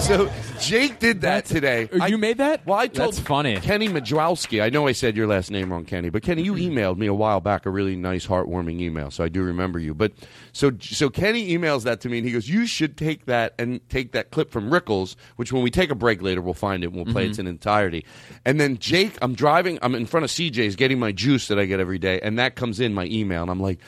So Jake did that today. You made that? Well, I told That's funny. Kenny Majwowski. I know I said your last name wrong, Kenny, but Kenny, you Mm-hmm. emailed me a while back a really nice, heartwarming email, so I do remember you. But so so Kenny emails that to me, and he goes, "You should take that and take that clip from Rickles, which when we take a break later, we'll find it and we'll play it Mhm. in entirety." And then Jake, I'm driving, I'm in front of CJ's getting my juice that I get every day, and that comes in my email, and I'm like.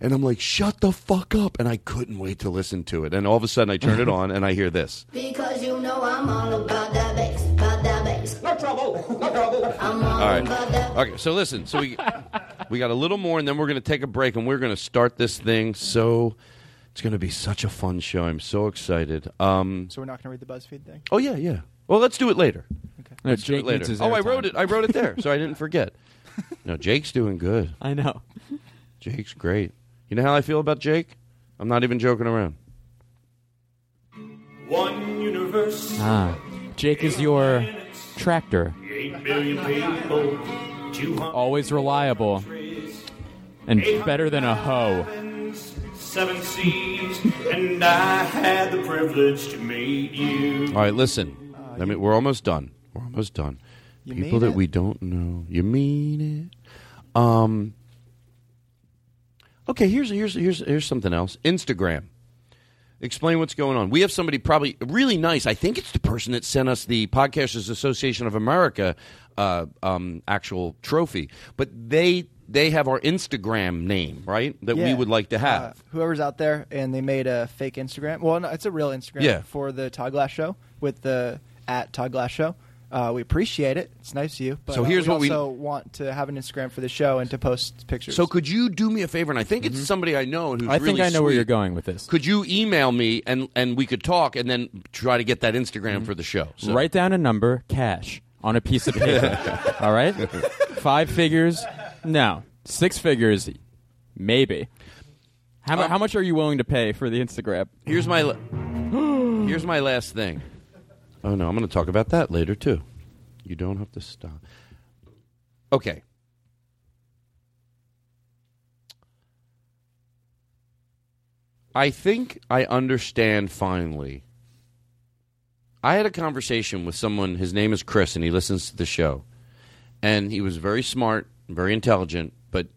And I'm like, shut the fuck up. And I couldn't wait to listen to it. And all of a sudden, I turn it on and I hear this. Because you know I'm all about that bass, about that bass. No trouble, no trouble. I'm all, All right. about that Okay, so listen. So we we got a little more, and then we're going to take a break, and we're going to start this thing. So it's going to be such a fun show. I'm so excited. Um, So we're not going to read the BuzzFeed thing. oh yeah, yeah. Well, let's do it later. Okay. No, Let's do it later. oh, I airtime. wrote it. I wrote it there, so I didn't forget. *laughs* No, Jake's doing good. I know. Jake's great. You know how I feel about Jake? I'm not even joking around. One universe, Ah, Jake is your tractor. eight billion people, Always reliable and better than a hoe. seven seas, and I had the privilege to meet you. All right, listen. I mean, we're almost done. We're almost done. You People mean that it? we don't know. You mean it? Um. Okay, here's here's here's here's something else. Instagram. Explain what's going on. We have somebody probably really nice. I think it's the person that sent us the Podcasters Association of America uh, um, actual trophy, but they they have our Instagram name right that we would like to have. Uh, whoever's out there and they made a fake Instagram. Well, no, it's a real Instagram Yeah. for the Todd Glass Show with the at Todd Glass Show. Uh, we appreciate it. It's nice of you. But, So uh, here's we what we- also want to have an Instagram for the show and to post pictures. So could you do me a favor? And I think it's somebody I know and who's Mm-hmm. I think really I know where you're going with this. Could you email me and and we could talk and then try to get that Instagram for the show? So- Write down a number, cash, on a piece of paper. *laughs* All right? Five figures? No. Six figures? Maybe. How, Um, how much are you willing to pay for the Instagram? Here's my la- *gasps* here's my last thing. Oh no, I'm going to talk about that later too. You don't have to stop. Okay. I think I understand finally. I had a conversation with someone, his name is Chris, and he listens to the show. And he was very smart, very intelligent, but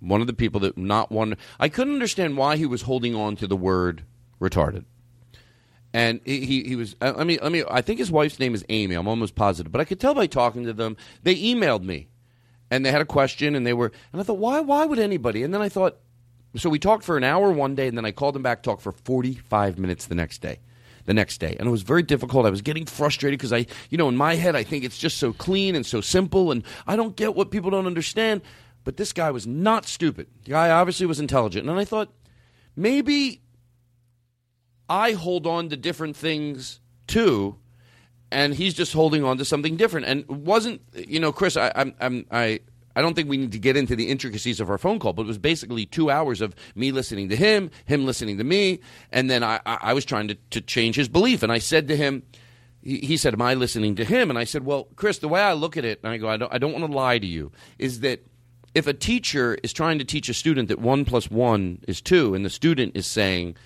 one of the people that not one. I couldn't understand why he was holding on to the word retarded. And he, he, was. I mean, I mean, I think his wife's name is Amy. I'm almost positive, but I could tell by talking to them. They emailed me, and they had a question, and they were. And I thought, why? Why would anybody? And then I thought, so we talked for an hour one day, and then I called him back, talked for 45 minutes the next day. The next day, and it was very difficult. I was getting frustrated because I, you know, in my head, I think it's just so clean and so simple, and I don't get what people don't understand. But this guy was not stupid. The guy obviously was intelligent, and I thought maybe I hold on to different things too, and he's just holding on to something different. And wasn't you know, Chris? I, I'm, I'm, I. I don't think we need to get into the intricacies of our phone call, but it was basically two hours of me listening to him, him listening to me, and then I, I, was trying to, to change his belief. And I said to him, he, he said, "Am I listening to him?" And I said, "Well, Chris, the way I look at it, and I go, I don't, I don't want to lie to you, is that if a teacher is trying to teach a student that one plus one is two, and the student is saying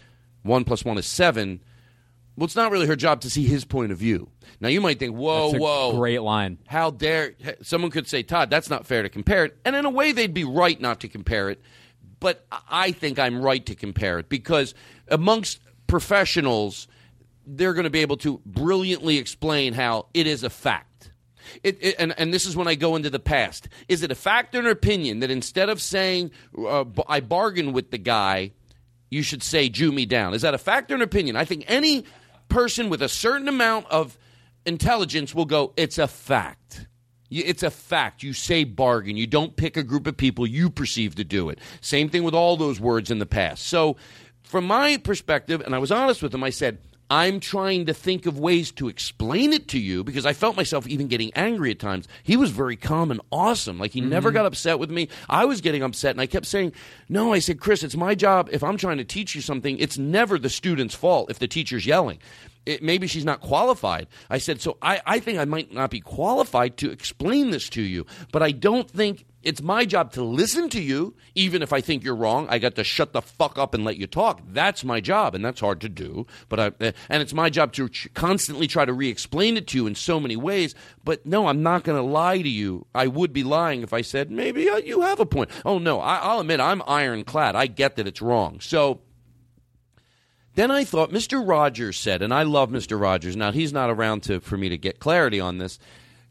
one plus one is seven, well, it's not really her job to see his point of view. Now you might think, whoa, That's a whoa, great line. How dare someone could say, Todd, that's not fair to compare it, and in a way they'd be right not to compare it. But I think I'm right to compare it because amongst professionals, they're going to be able to brilliantly explain how it is a fact. It, it- and, and this is when I go into the past. Is it a fact or an opinion that instead of saying uh, I bargained with the guy, you should say Jew me down? Is that a fact or an opinion? I think any person with a certain amount of intelligence will go, it's a fact. It's a fact. You say bargain. You don't pick a group of people you perceive to do it. Same thing with all those words in the past. So, from my perspective, and I was honest with him, I said, I'm trying to think of ways to explain it to you because I felt myself even getting angry at times. He was very calm and awesome. Like he mm-hmm. never got upset with me. I was getting upset and I kept saying, No, I said, Chris, it's my job. If I'm trying to teach you something, it's never the student's fault if the teacher's yelling. It, maybe she's not qualified. I said, So I, I think I might not be qualified to explain this to you, but I don't think it's my job to listen to you, even if I think you're wrong. I got to shut the fuck up and let you talk. That's my job, and that's hard to do. But I, and it's my job to ch- constantly try to re-explain it to you in so many ways. But no, I'm not going to lie to you. I would be lying if I said maybe uh, you have a point. Oh no, I, I'll admit I'm ironclad. I get that it's wrong. So. Then I thought Mr. Rogers said, and I love Mr. Rogers. Now he's not around to for me to get clarity on this.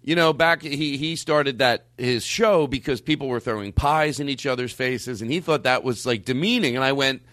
You know, back he he started that his show because people were throwing pies in each other's faces, and he thought that was like demeaning. And I went,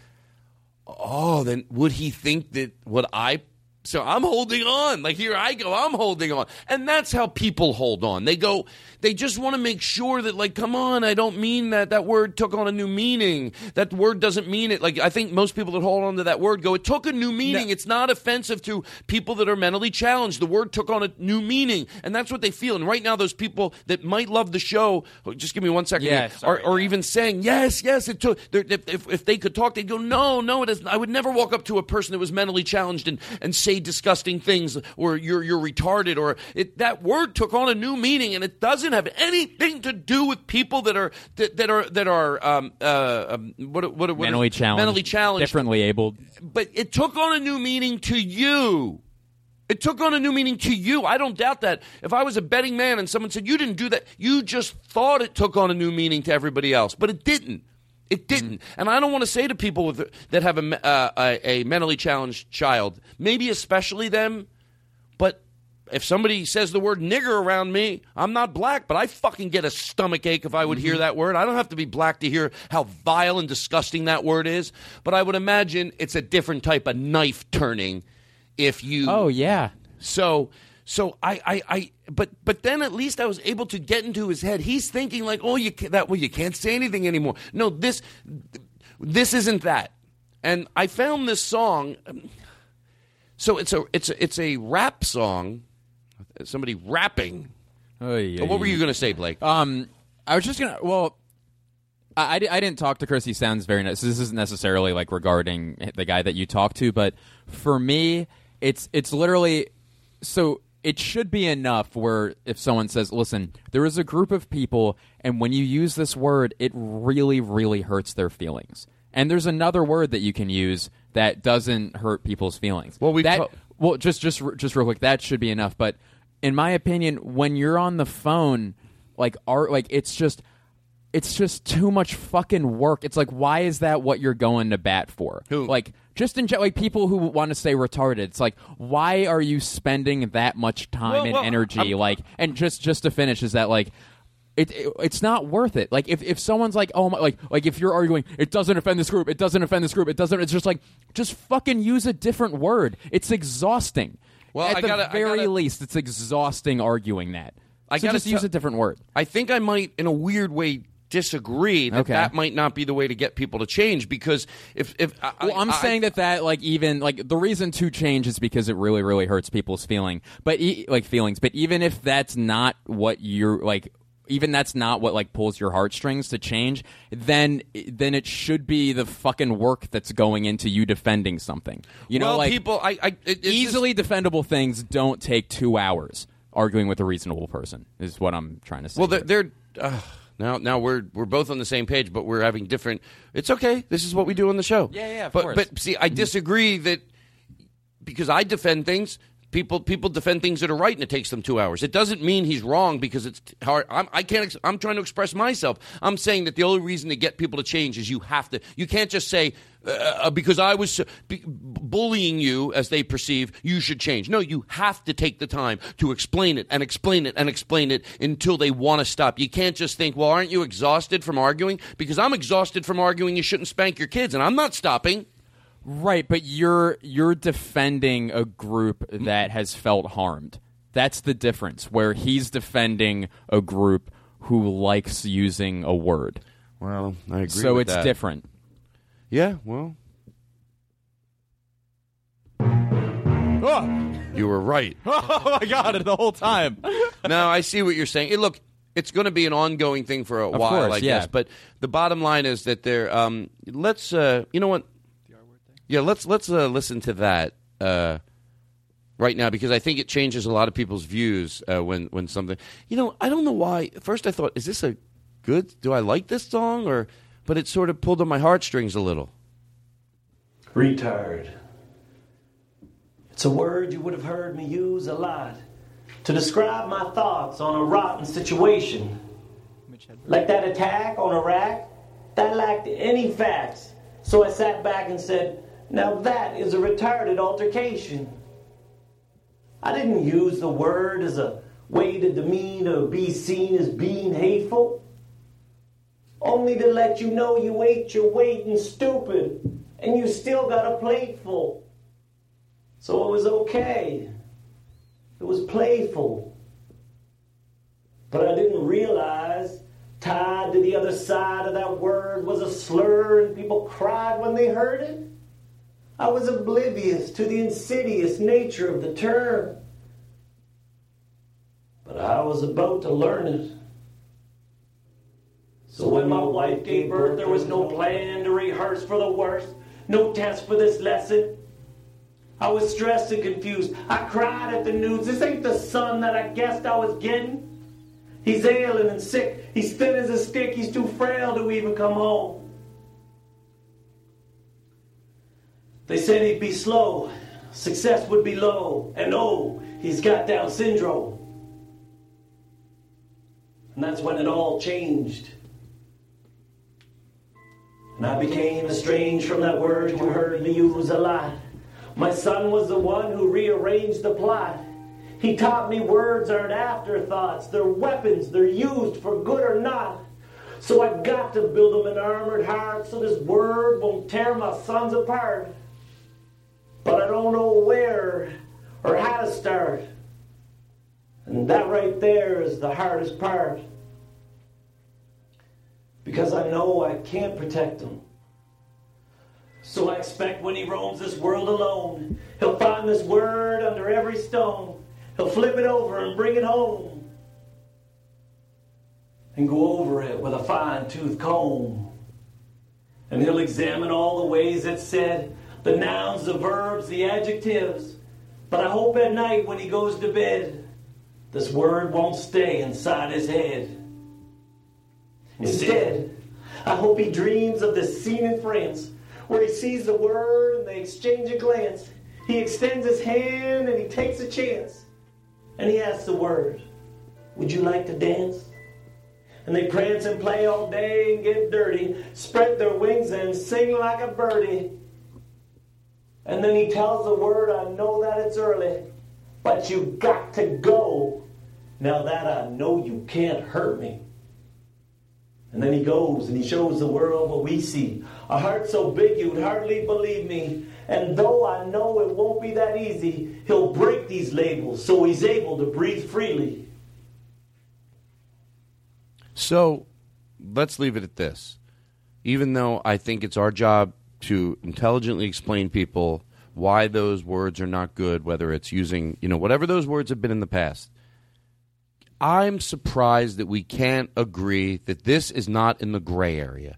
oh, then would he think that what I? So I'm holding on. Like here I go, I'm holding on, and that's how people hold on. They go, they just want to make sure that, like, come on, I don't mean that. That word took on a new meaning. That word doesn't mean it. Like I think most people that hold on to that word go, it took a new meaning. It's not offensive to people that are mentally challenged. The word took on a new meaning, and that's what they feel. And right now, those people that might love the show, oh, just give me one second, Yeah, sorry, are, are even saying yes, yes. It took. If, if, if they could talk, they'd go, no, no, it isn't. I would never walk up to a person that was mentally challenged and, and say disgusting things, or you're you're retarded, or it, that word took on a new meaning, and it doesn't have anything to do with people that are that, that are that are um, uh, um, what what, what mentally challenged, mentally challenged, differently abled. but it took on a new meaning to you. It took on a new meaning to you. I don't doubt that. If I was a betting man and someone said you didn't do that, you just thought it took on a new meaning to everybody else, but it didn't. It didn't. And I don't want to say to people with, that have a, uh, a, a mentally challenged child, maybe especially them, if somebody says the word nigger around me, I'm not black, but I fucking get a stomach ache if I would hear that word. I don't have to be black to hear how vile and disgusting that word is, but I would imagine it's a different type of knife turning if you Oh yeah. so so I, I, I but but then at least I was able to get into his head. He's thinking like, oh, you can, that well, you can't say anything anymore. No, this this isn't that. And I found this song. um, So it's a it's a, it's a rap song. Somebody rapping. Oh, yeah, what were you going to say, Blake? Um, I was just gonna. Well, I, I, I didn't talk to Chris. He sounds very nice. This isn't necessarily like regarding the guy that you talked to, but for me, it's it's literally so. It should be enough where if someone says, "Listen, there is a group of people, and when you use this word, it really, really hurts their feelings." And there's another word that you can use that doesn't hurt people's feelings. Well, we that, well, just just just real quick, that should be enough. But in my opinion, when you're on the phone, like art, like it's just it's just too much fucking work. It's like, why is that what you're going to bat for? Who? Like, just in like people who want to say retarded. It's like, why are you spending that much time Well, and well, energy? I'm- like, and just just to finish is that like. It, it- it's not worth it. Like if, if someone's like oh my like like if you're arguing it doesn't offend this group it doesn't offend this group it doesn't it's just like just fucking use a different word. It's exhausting. Well, at I the gotta- I very gotta- least it's exhausting arguing that. I so gotta just use a different word. I think I might, in a weird way, disagree that Okay. that might not be the way to get people to change because if if I, Well, I'm I- saying that that like even like the reason to change is because it really really hurts people's feeling, but e- like feelings. But even if that's not what you're like, even that's not what like pulls your heartstrings to change, then then it should be the fucking work that's going into you defending something. You know, well, like people, I, I it- it's just- easily defendable things don't take two hours. Arguing with a reasonable person is what I'm trying to say. Well, they're, they're uh, now now we're we're both on the same page, but we're having different. It's okay. This is what we do on the show. Yeah, yeah, of but course. but see, I disagree that because I defend things. People people defend things that are right, and it takes them two hours. It doesn't mean he's wrong because it's hard. I'm, I can't. ex- I'm trying to express myself. I'm saying that the only reason to get people to change is you have to. You can't just say uh, uh, because I was b- bullying you as they perceive you should change. No, you have to take the time to explain it and explain it and explain it until they want to stop. You can't just think, well, aren't you exhausted from arguing? Because I'm exhausted from arguing. You shouldn't spank your kids, and I'm not stopping. Right, but you're you're defending a group that has felt harmed. That's the difference. Where he's defending a group who likes using a word. Well, I agree. So with it's that. different. Yeah, well, you were right. *laughs* Oh my god! The whole time. *laughs* no, I see what you're saying. Hey, look, it's going to be an ongoing thing for a Of while, course, I yeah. guess. But the bottom line is that there. Um, let's. Uh, you know what? Yeah, let's let's uh, listen to that uh, right now because I think it changes a lot of people's views uh, when when something. You know, I don't know why. First, I thought, is this a good? Do I like this song or? But it sort of pulled on my heartstrings a little. Retard. It's a word you would have heard me use a lot to describe my thoughts on a rotten situation. Like that attack on Iraq, that lacked any facts. So I sat back and said, Now that is a retarded altercation. I didn't use the word as a way to demean or be seen as being hateful. Only to let you know you ate your weight in stupid and you still got a plate full. So it was okay. It was playful. But I didn't realize tied to the other side of that word was a slur and people cried when they heard it. I was oblivious to the insidious nature of the term. But I was about to learn it. So when my wife gave birth, there was no plan to rehearse for the worst, no test for this lesson. I was stressed and confused. I cried at the news. This ain't the son that I guessed I was getting. He's ailing and sick. He's thin as a stick. He's too frail to even come home. They said he'd be slow. Success would be low. And oh, he's got Down syndrome. And that's when it all changed. And I became estranged from that word you heard me use a lot. My son was the one who rearranged the plot. He taught me words aren't afterthoughts, they're weapons, they're used for good or not. So I got to build them an armored heart so this word won't tear my sons apart. But I don't know where or how to start. And that right there is the hardest part. Because I know I can't protect him. So I expect when he roams this world alone, he'll find this word under every stone. He'll flip it over and bring it home. And go over it with a fine tooth comb. And he'll examine all the ways it's said the nouns, the verbs, the adjectives. But I hope at night when he goes to bed, this word won't stay inside his head. Instead, I hope he dreams of this scene in France where he sees the word and they exchange a glance. He extends his hand and he takes a chance. And he asks the word, Would you like to dance? And they prance and play all day and get dirty, spread their wings and sing like a birdie. And then he tells the word, I know that it's early, but you got to go. Now that I know you can't hurt me. And then he goes and he shows the world what we see. A heart so big you'd hardly believe me. And though I know it won't be that easy, he'll break these labels so he's able to breathe freely. So let's leave it at this. Even though I think it's our job to intelligently explain people why those words are not good, whether it's using, you know, whatever those words have been in the past, I'm surprised that we can't agree that this is not in the gray area.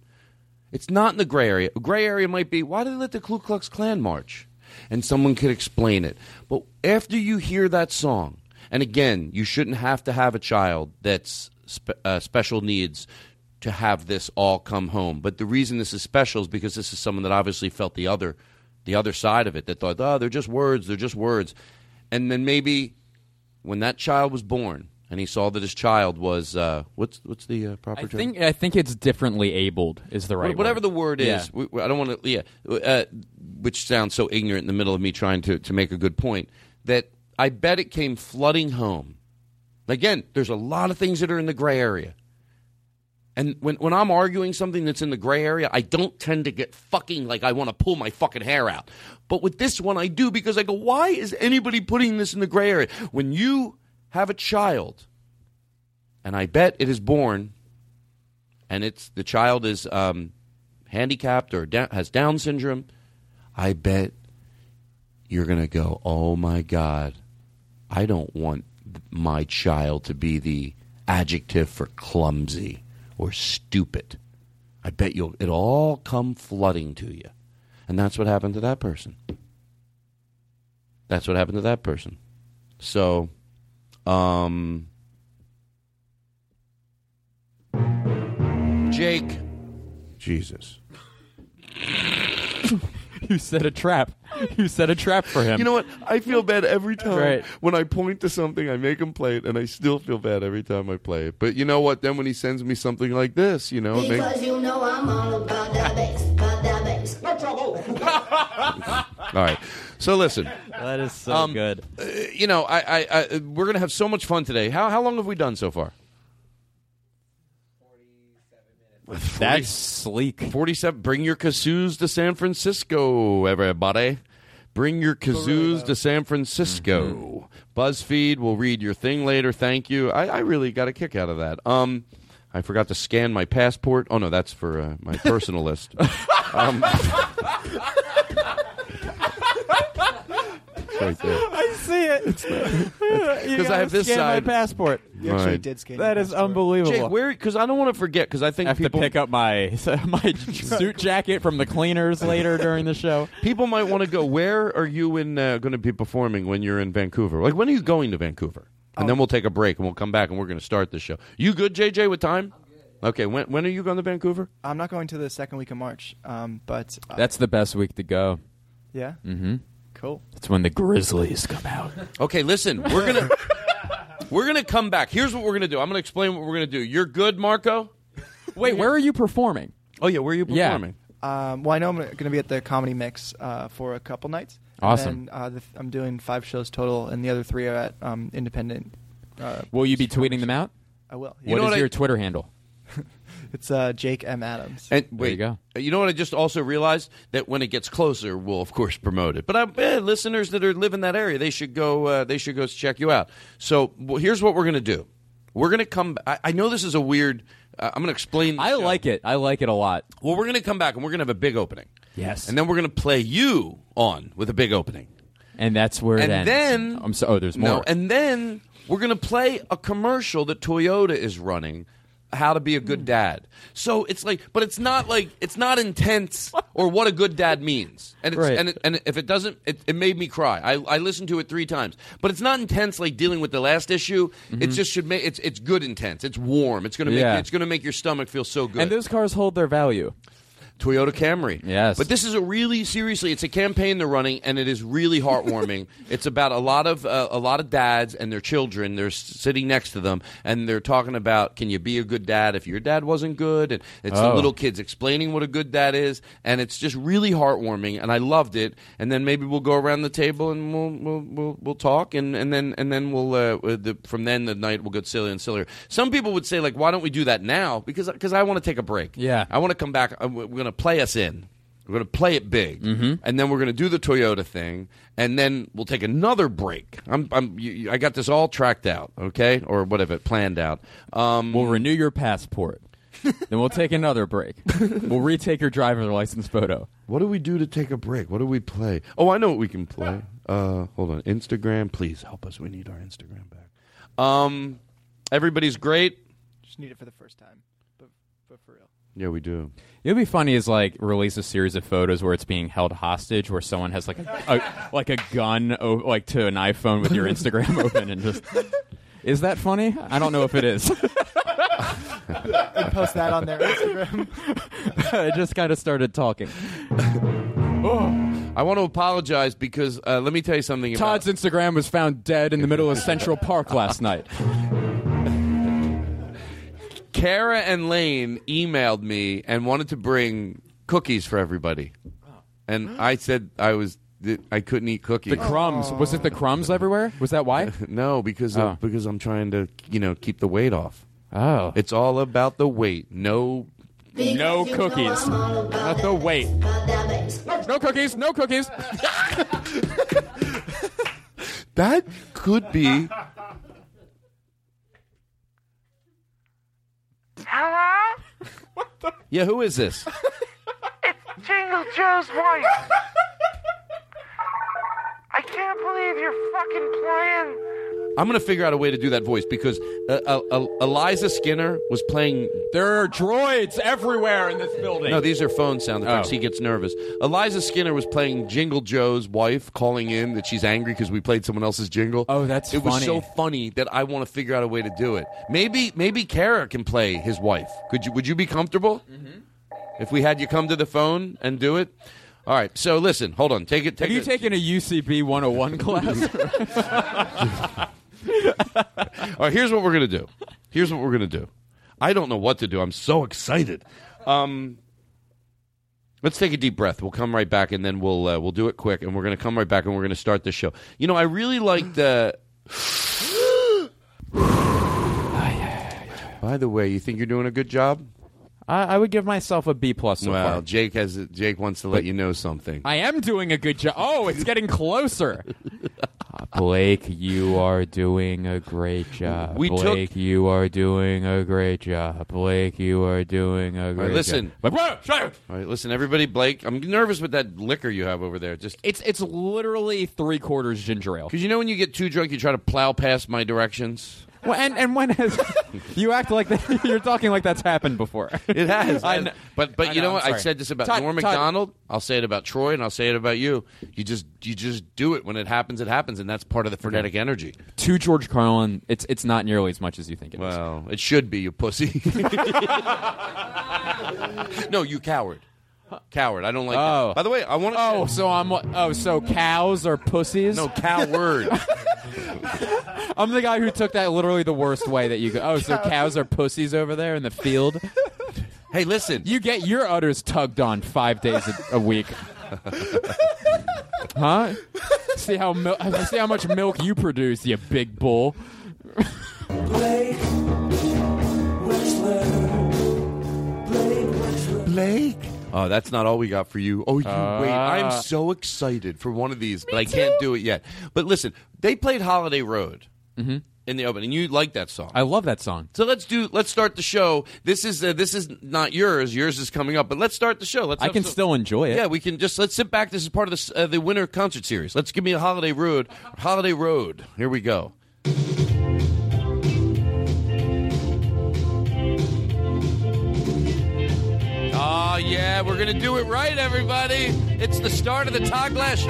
It's not in the gray area. A gray area might be why did they let the Ku Klux Klan march? And someone could explain it. But after you hear that song, and again, you shouldn't have to have a child that's spe- uh, special needs to have this all come home. But the reason this is special is because this is someone that obviously felt the other the other side of it that thought, oh, they're just words, they're just words. And then maybe when that child was born and he saw that his child was, uh, what's, what's the uh, proper I term? think I think it's differently abled is the right word. whatever word. the word is. Yeah. we- we- I don't want to. Yeah, uh, which sounds so ignorant in the middle of me trying to to make a good point. That I bet it came flooding home. Again, there's a lot of things that are in the gray area. And when, when I'm arguing something that's in the gray area, I don't tend to get fucking like I want to pull my fucking hair out. But with this one, I do because I go, why is anybody putting this in the gray area? When you have a child, and I bet it is born, and it's the child is um, handicapped or da- has Down syndrome, I bet you're going to go, oh my God, I don't want my child to be the adjective for clumsy or stupid. I bet you'll it'll all come flooding to you. And that's what happened to that person. That's what happened to that person. So, um, Jake, Jesus. *laughs* you set a trap. *laughs* You set a trap for him. You know what? I feel bad every time Right. when I point to something. I make him play it, and I still feel bad every time I play it. But you know what? Then when he sends me something like this, you know, it makes, Because you know I'm all about that bass, about that bass. No trouble. *laughs* all right. So listen, that is so Um, good. uh, you know, I, I, I, we're gonna have so much fun today. How how long have we done so far? That's sleek. Forty-seven. Bring your kazoos to San Francisco, everybody. Bring your kazoos to San Francisco. BuzzFeed will read your thing later. Thank you. I, I really got a kick out of that. Um, I forgot to scan my passport. Oh no, that's for uh, my *laughs* personal list. Um, *laughs* right there. *laughs* I see it. Because *laughs* I have this scan side. my passport. You actually Right. did scan. That your is passport. unbelievable. Jake, where? Because I don't want to forget. Because I think I have people to pick up my *laughs* my suit jacket from the cleaners later during the show. people might want to go. Where are you in uh, going to be performing when you're in Vancouver? Like when are you going to Vancouver? And then we'll take a break and we'll come back and we're going to start the show. You good, JJ, with time? Okay. When when are you going to Vancouver? I'm not going to the second week of March, um, but uh, That's the best week to go. yeah, Mm-hmm. Cool. That's when the Grizzlies come out. Okay. Listen, we're gonna *laughs* we're gonna come back. Here's what we're gonna do. I'm gonna explain what we're gonna do. You're good, Marco. Wait, where are you performing? Oh yeah, where are you Yeah. performing? Um, well, I know I'm going to be at the Comedy Mix uh, for a couple nights. Awesome. And uh, the, I'm doing five shows total, and the other three are at um, independent. Uh, Will you be tweeting them out? I will. You What know is what I- your Twitter handle? *laughs* It's uh, Jake M. Adams. And There wait, you go. You know what? I just also realized that when it gets closer, we'll of course promote it. But I, eh, listeners that are live in that area, they should go. Uh, they should go check you out. So well, here's what we're going to do. We're going to come. I, I know this is a weird. Uh, I'm going to explain. the I show. like it. I like it a lot. Well, we're going to come back and we're going to have a big opening. Yes. And then we're going to play you on with a big opening. And that's where it And ends. then- I'm so. Oh, there's more. No, and then we're going to play a commercial that Toyota is running. How to be a good dad. So it's like, but it's not like it's not intense *laughs* or what a good dad means. And it's, Right. and it, and if it doesn't, it, it made me cry. I, I listened to it three times, but it's not intense like dealing with the last issue. It just should make it's it's good intense. It's warm. It's gonna make Mm-hmm. Yeah. it's gonna make your stomach feel so good. and those cars hold their value. Toyota Camry. Yes. But this is a really seriously, it's a campaign they're running, and it is really heartwarming. *laughs* it's about a lot of uh, a lot of dads and their children. They're sitting next to them, and they're talking about can you be a good dad if your dad wasn't good? And it's the Oh. little kids explaining what a good dad is, and it's just really heartwarming. And I loved it. And then maybe we'll go around the table and we'll we'll we'll, we'll talk, and, and then and then we'll uh, uh, the, from then the night will get sillier and sillier. Some people would say like, why don't we do that now? Because because I want to take a break. Yeah. I want to come back. uh, We're going to play us in. We're going to play it big, Mm-hmm. and then we're going to do the Toyota thing, and then we'll take another break. I'm, I'm, you, you- I got this all tracked out, okay, or whatever, planned out. Um, We'll renew your passport. *laughs* then we'll take another break. we'll retake your driver's license photo. what do we do to take a break? What do we play? Oh, I know what we can play. Uh, hold on, Instagram, please help us. We need our Instagram back. Um, everybody's great. Just need it for the first time, but, but for real. Yeah, we do. It'd be funny is like release a series of photos where it's being held hostage, where someone has like a, a like a gun o- like to an iPhone with your Instagram *laughs* open and just. Is that funny? I don't know if it is. *laughs* and post that on their Instagram. *laughs* I just kind of started talking. I want to apologize because uh, let me tell you something. about- Todd's Instagram was found dead in the middle of Central Park last night. Kara and Lane emailed me and wanted to bring cookies for everybody, and I said I was that I couldn't eat cookies. The crumbs. Was it the crumbs everywhere? Was that why? *laughs* no, because Oh. of, because I'm trying to you know keep the weight off. Oh, it's all about the weight. No, No cookies. Not the wait. No cookies. No cookies. *laughs* that could be. *laughs* Hello? *laughs* Yeah, who is this? It's Jingle Joe's wife. I can't believe you're fucking playing. I'm gonna figure out a way to do that voice because uh, uh, uh, Eliza Skinner was playing. There are droids everywhere in this building. No, these are phone sound effects. Oh. He gets nervous. Eliza Skinner was playing Jingle Joe's wife, calling in that she's angry because we played someone else's jingle. Oh, that's it was so funny that I want to figure out a way to do it. Maybe maybe Kara can play his wife. Could you? Would you be comfortable Mm-hmm. if we had you come to the phone and do it? All right. So listen, hold on. Take it. Take Have you it. taken a UCB 101 class? *laughs* *laughs* *laughs* All right, here's what we're gonna do. Here's what we're gonna do. I don't know what to do. I'm so excited. Um, let's take a deep breath. We'll come right back, and then we'll uh, we'll do it quick, and we're gonna come right back, and we're gonna start the show. You know, I really like the. *gasps* By the way, you think you're doing a good job? I, I would give myself a B plus so well, far. Jake has Jake wants to let you know something. I am doing a good job. Oh, it's getting closer. *laughs* Uh, Blake, you are doing a great job. We took- Blake, you are doing a great job. Blake, you are doing a All great right, listen. job. But, All right, listen, everybody. Blake, I'm nervous with that liquor you have over there. Just It's it's literally three quarters ginger ale. because you know when you get too drunk, you try to plow past my directions. Well, and and when has *laughs* you act like that, *laughs* you're talking like that's happened before? It has. I I kn- but but I you know, know, what? I said this about Todd- Norm Todd- Macdonald. I'll say it about Troy, and I'll say it about you. You just you just do it when it happens. It happens, and that's part of the frenetic energy. to George Carlin, it's it's not nearly as much as you think it is. Well, it should be you pussy. *laughs* no, you coward. Coward. I don't like. Oh. That. By the way, I want to. Oh, so I'm oh, so cows are pussies? No, coward. *laughs* I'm the guy who took that literally the worst way that you go. Oh, so cows are pussies over there in the field. hey, listen. You get your udders tugged on five days a, a week. *laughs* huh? See how mil- see how much milk you produce, you big bull. Blake Wexler. Blake. Oh, that's not all we got for you. Oh, you wait. I'm Ah. so excited for one of these, but I can't do it yet. But listen, they played Holiday Road in the opening. You like that song? I love that song. So let's do. Let's start the show. This is uh, this is not yours. Yours is coming up. But let's start the show. Let's. I can some- still enjoy it. Yeah, we can just let's sit back. This is part of the uh, the winter concert series. Let's give me a Holiday Road. Holiday Road. Here we go. Yeah, we're gonna do it right, everybody. It's the start of the Todd Glass.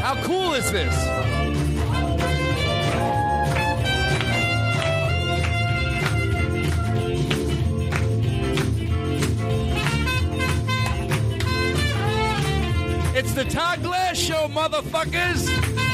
How cool is this? It's the Todd Glass Show, motherfuckers!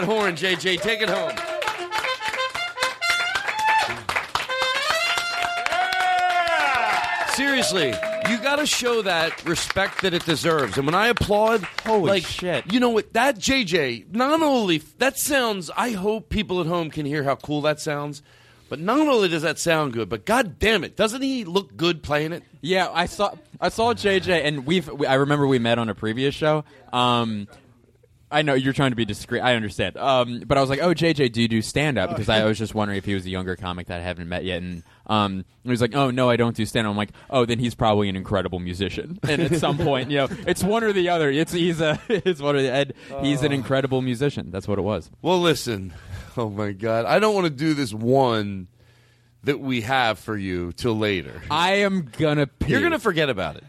That horn, JJ. Take it home. Seriously, you got to show that respect that it deserves. And when I applaud, Holy like, shit. You know what? That JJ, not only that sounds. I hope people at home can hear how cool that sounds. But not only does that sound good, but god damn it, doesn't he look good playing it? Yeah, I saw I saw JJ, and we've we, I remember we met on a previous show. Um, I know you're trying to be discreet. I understand. Um, but I was like, "Oh, JJ, do you do stand up?" Because I was just wondering if he was a younger comic that I haven't met yet. And um, he was like, "Oh, no, I don't do stand up." I'm like, "Oh, then he's probably an incredible musician." *laughs* And at some point, you know, it's one or the other. It's he's a *laughs* it's one or the Ed. He's an Oh. incredible musician. That's what it was. Well, listen. Oh my god, I don't want to do this one that we have for you till later. I am gonna. Pee. You're gonna forget about it.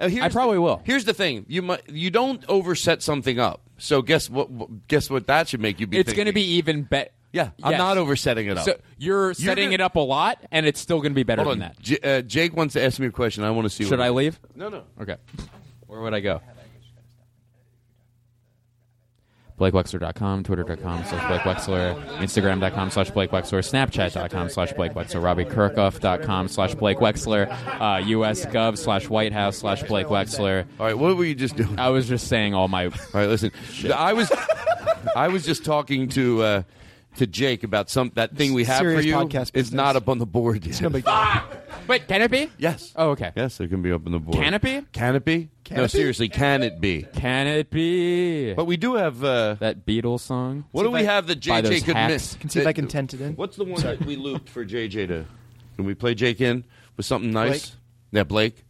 Uh, I probably the- will. Here's the thing: you you don't overset something up. So guess what? Guess what? That should make you be. It's going to be even better. Yeah, I'm not oversetting it up. So you're setting gonna- it up a lot, and it's still going to be better Hold than on. that. J- uh, Jake wants to ask me a question. I want to see. Should I leave? No, no. Okay. Where would I go? BlakeWexler.com, Twitter.com slash Blake Wexler, Instagram.com slash Blake Wexler, Snapchat.com slash Blake Wexler, RobbieKirkhoff.com slash Blake Wexler, uh, US Gov slash White House slash Blake Wexler. All right, what were you just doing? I was just saying all my. All right, listen. I was, I was just talking to uh, to Jake about some that thing we have Serious for you. podcast It's not up on the board yet. It's no big deal. Wait, can it be? Yes. Oh, okay. Yes, it can be up on the board. Can it be? Can it be? Can no, it be? seriously, can it be? Can it be? But we do have uh, that Beatles song. What do we have that By those JJ could hacks. miss? Can see if I can tent it in. What's the one that we looped for JJ to? Can we play Jake in with something nice? Blake? Yeah, Blake.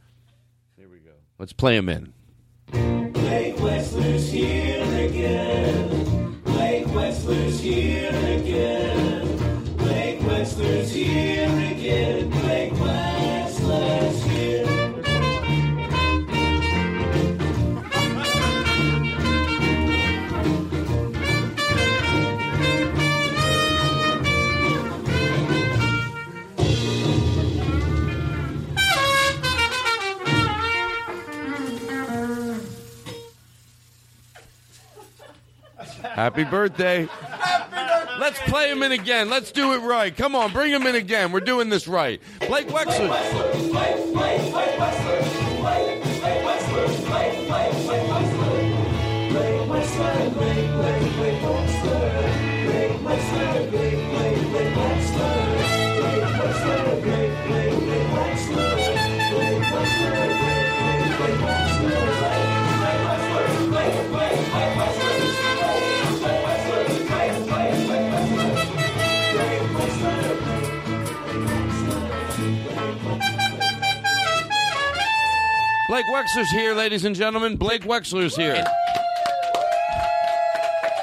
Here we go. Let's play him in. Happy birthday. Let's play him in again. Let's do it right. Come on, bring him in again. We're doing this right. Blake Wexler. Blake Wexler's here, ladies and gentlemen. Blake Wexler's here.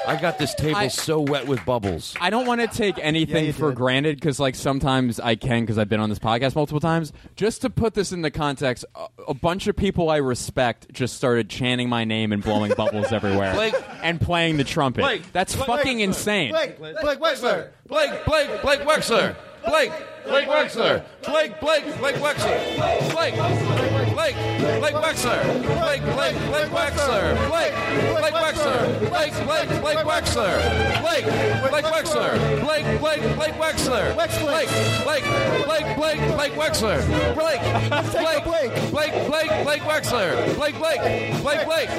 I got this table I- so wet with bubbles. I don't want to take anything you for did. granted because, like, sometimes I can because I've been on this podcast multiple times. Just to put this into context, a, a bunch of people I respect just started chanting my name and blowing bubbles everywhere Blake- and playing the trumpet. Blake, That's Blake- fucking Blake- insane. Blake, Blake Wexler. Blake, Blake, Blake Wexler. Blake, Blake Wexler. Blake, Blake, Blake Wexler. Blake, Blake, Blake Wexler. Blake, Blake, Blake Wexler. Blake, Blake Wexler. Blake, Blake, Blake Wexler. Blake, Blake Wexler. Blake, Blake, Blake Wexler. Blake, Blake, Blake, Blake, Blake Wexler. Blake, Blake, Blake, Blake, Blake Wexler. Blake, Blake, Blake, Blake,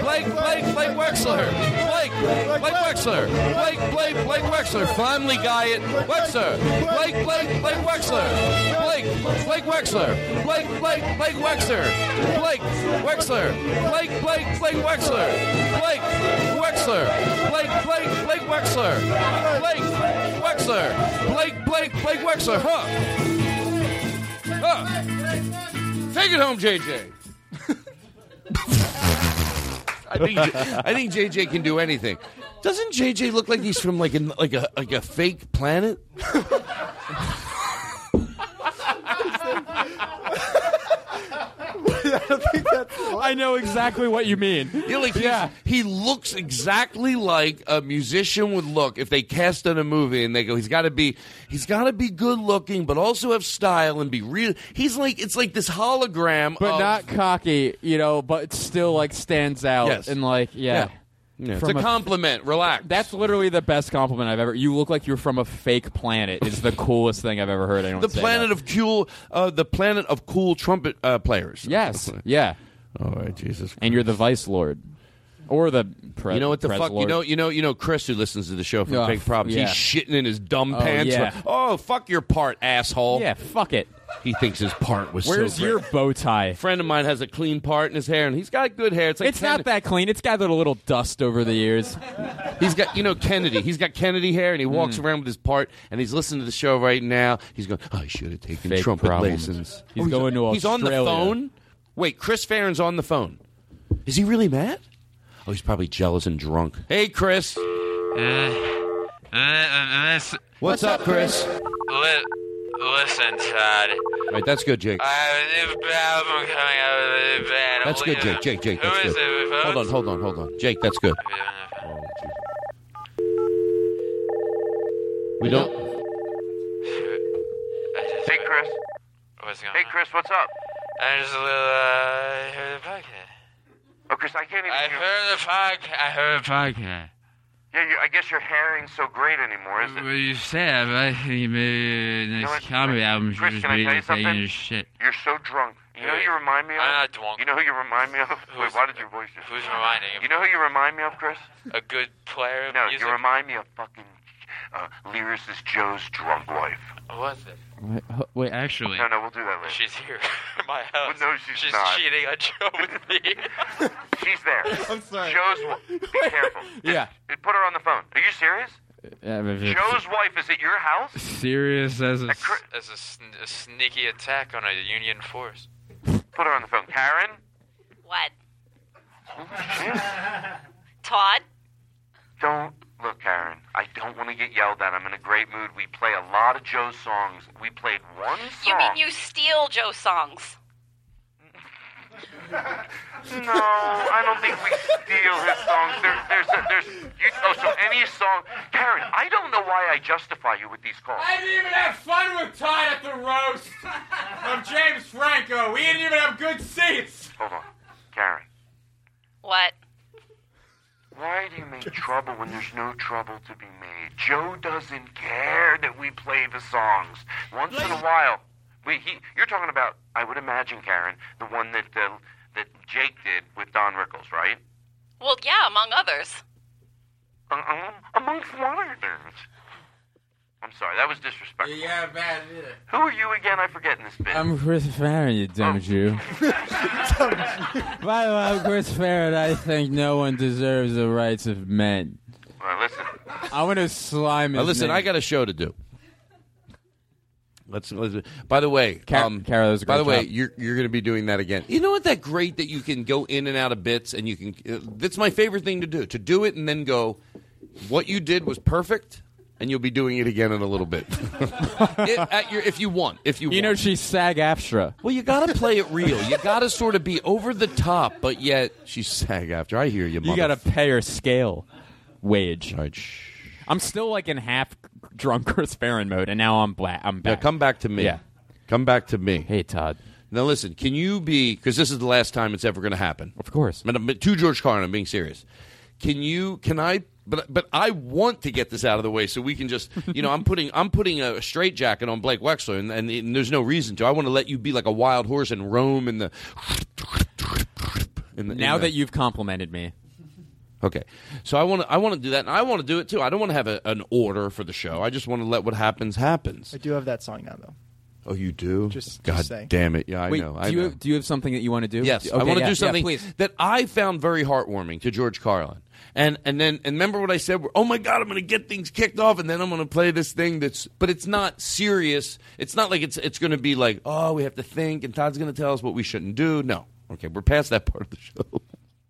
Blake, Blake, Blake Wexler. Blake, Blake Wexler. Blake, Blake, Blake Wexler. Family Guy at Wexler. Blake, Blake, Blake Wexler. Blake, Blake Wexler. Blake, Blake, Blake Wexler. Blake, Wexler. Blake, Blake, Blake Wexler. Blake, Wexler. Blake, Blake, Blake Wexler. Blake, Wexler. Blake, Blake, Blake Wexler. Huh. Huh. Take it home, JJ. I think I think JJ can do anything. Doesn't JJ look like he's from like a like a like a fake planet? *laughs* *laughs* I know exactly what you mean. Yeah, like he's- he looks exactly like a musician would look if they cast in a movie and they go, he's got to be, he's got to be good looking, but also have style and be real. He's like, it's like this hologram, But of- not cocky, you know, but still, like, stands out. Yes. And, like, yeah. Yeah. Yeah, it's a compliment. Relax. That's literally the best compliment I've ever. You look like you're from a fake planet. Is the *laughs* coolest thing I've ever heard anyone the planet that. of cool, uh, the planet of cool trumpet uh, players. Yes. Yeah. All right, Jesus. And you're the vice lord. Or the pre- you know what the fuck? You know, you know, you know, Chris, who listens to the show from Oh, Big Problems, yeah. he's shitting in his dumb Oh, pants. yeah. oh, fuck your part, asshole. Yeah, fuck it. He thinks his part was. Where's so your bow tie? A friend of mine has a clean part in his hair, and he's got good hair. It's like it's not that clean. It's gathered a little dust over the years. He's got, you know, Kennedy. He's got Kennedy hair, and he walks Mm. around with his part, and he's listening to the show right now. He's going, oh, "I should have taken Fake trumpet problems. lessons." He's oh, going to Australia. He's on the phone. Wait, Chris Farron's on the phone. Is he really mad? Oh, he's probably jealous and drunk. Hey, Chris. Uh, uh, uh, what's up, Chris? Li- listen, Todd. Right, that's good, Jake. I have a new album coming out of the band. That's good, Jake. Jake, Jake, that's Who is good. it? Hold on, hold on, hold on. Jake, that's good. We don't. Hey, Chris. What's going Hey, Chris, what's up? I just a little, uh, I heard the podcast. Oh, Chris, I can't even I hear. heard the podcast. I heard the podcast. Yeah, you, I guess your hearing's so great anymore, is it? What you said, I think uh, you made a know nice what, comedy album. Chris, just can I made tell you something? Your shit. You're so drunk. You know who you remind me of? I'm not drunk. You know who you remind me of? Wait, why did your voice just... Who's reminding him? You know who you remind me of, Chris? A good player of No, music? you remind me of fucking uh, lyricist Joe's drunk wife. Was it? Wait, ho- wait, actually. No, no, we'll do that later. She's here in my *laughs* house. no, she's She's not. cheating on Joe with me. *laughs* She's there. I'm sorry. Joe's wife. Be *laughs* careful. Yeah. Just Put her on the phone. Are you serious? Yeah, but if Joe's wife is at your house? serious as a, as a, sn- a sneaky attack on a Union force. Put her on the phone. Karen? What? Todd? Don't look, Karen. I don't want to get yelled at. I'm in a great mood. We play a lot of Joe's songs. We played one song. You mean you steal Joe songs? *laughs* No, I don't think we steal his songs. There, there's, a, there's. You, oh, so any song, Karen. I don't know why I justify you with these calls. I didn't even have fun with Todd at the roast of James Franco. We didn't even have good seats. Hold on, Karen. What? Why do you make trouble when there's no trouble to be made? Joe doesn't care that we play the songs. Once in a while, we, he, you're talking about, I would imagine, Karen, the one that uh, that Jake did with Don Rickles, right? Well, yeah, among others. Uh, um, amongst one others. I'm sorry, that was disrespectful. Yeah, bad. Who are you again? I forget in this bit. I'm Chris Farron, you dumb Jew. *laughs* By the way, I'm Chris Farron. I think no one deserves the rights of men. Well, listen. I want to slime Now, listen, name. I got a show to do. Let's. let's by the way, Car- um, Cara, that was a by the great way, you're you're going to be doing that again. You know what? That great that you can go in and out of bits, and you can. Uh, that's my favorite thing to do. To do it and then go. What you did was perfect, and you'll be doing it again in a little bit. *laughs* It- at your, if you want, if you You know she's SAG AFTRA. Well, you got to play it real. You got to sort of be over the top, but yet she's SAG AFTRA. I hear you. You got to pay her scale wage. I'm still like in half drunk Chris Farron mode, and now I'm black. I'm Yeah, back. come back to me. Yeah. Come back to me. Hey, Todd. Now listen, can you be because this is the last time it's ever going to happen. Of course. But, but to George Carlin, I'm being serious. Can you? Can I? But but I want to get this out of the way so we can just *laughs* you know I'm putting I'm putting a straight jacket on Blake Wexler and, and, and there's no reason to. I want to let you be like a wild horse and roam in the. In the in Now the- that you've complimented me, Okay, so I want to I want to do that, and I want to do it too. I don't want to have a, an order for the show. I just want to let what happens happens. I do have that song now, though. Oh, you do? Just- God just damn it! Yeah, I wait, know. do I you know. have, do you have something that you want to do? Yes, I want to yeah, do something please. that I found very heartwarming to George Carlin. And and then and remember what I said? Oh my God, I'm going to get things kicked off, and then I'm going to play this thing that's. But it's not serious. It's not like it's it's going to be like oh we have to think, and Todd's going to tell us what we shouldn't do. No, okay, we're past that part of the show.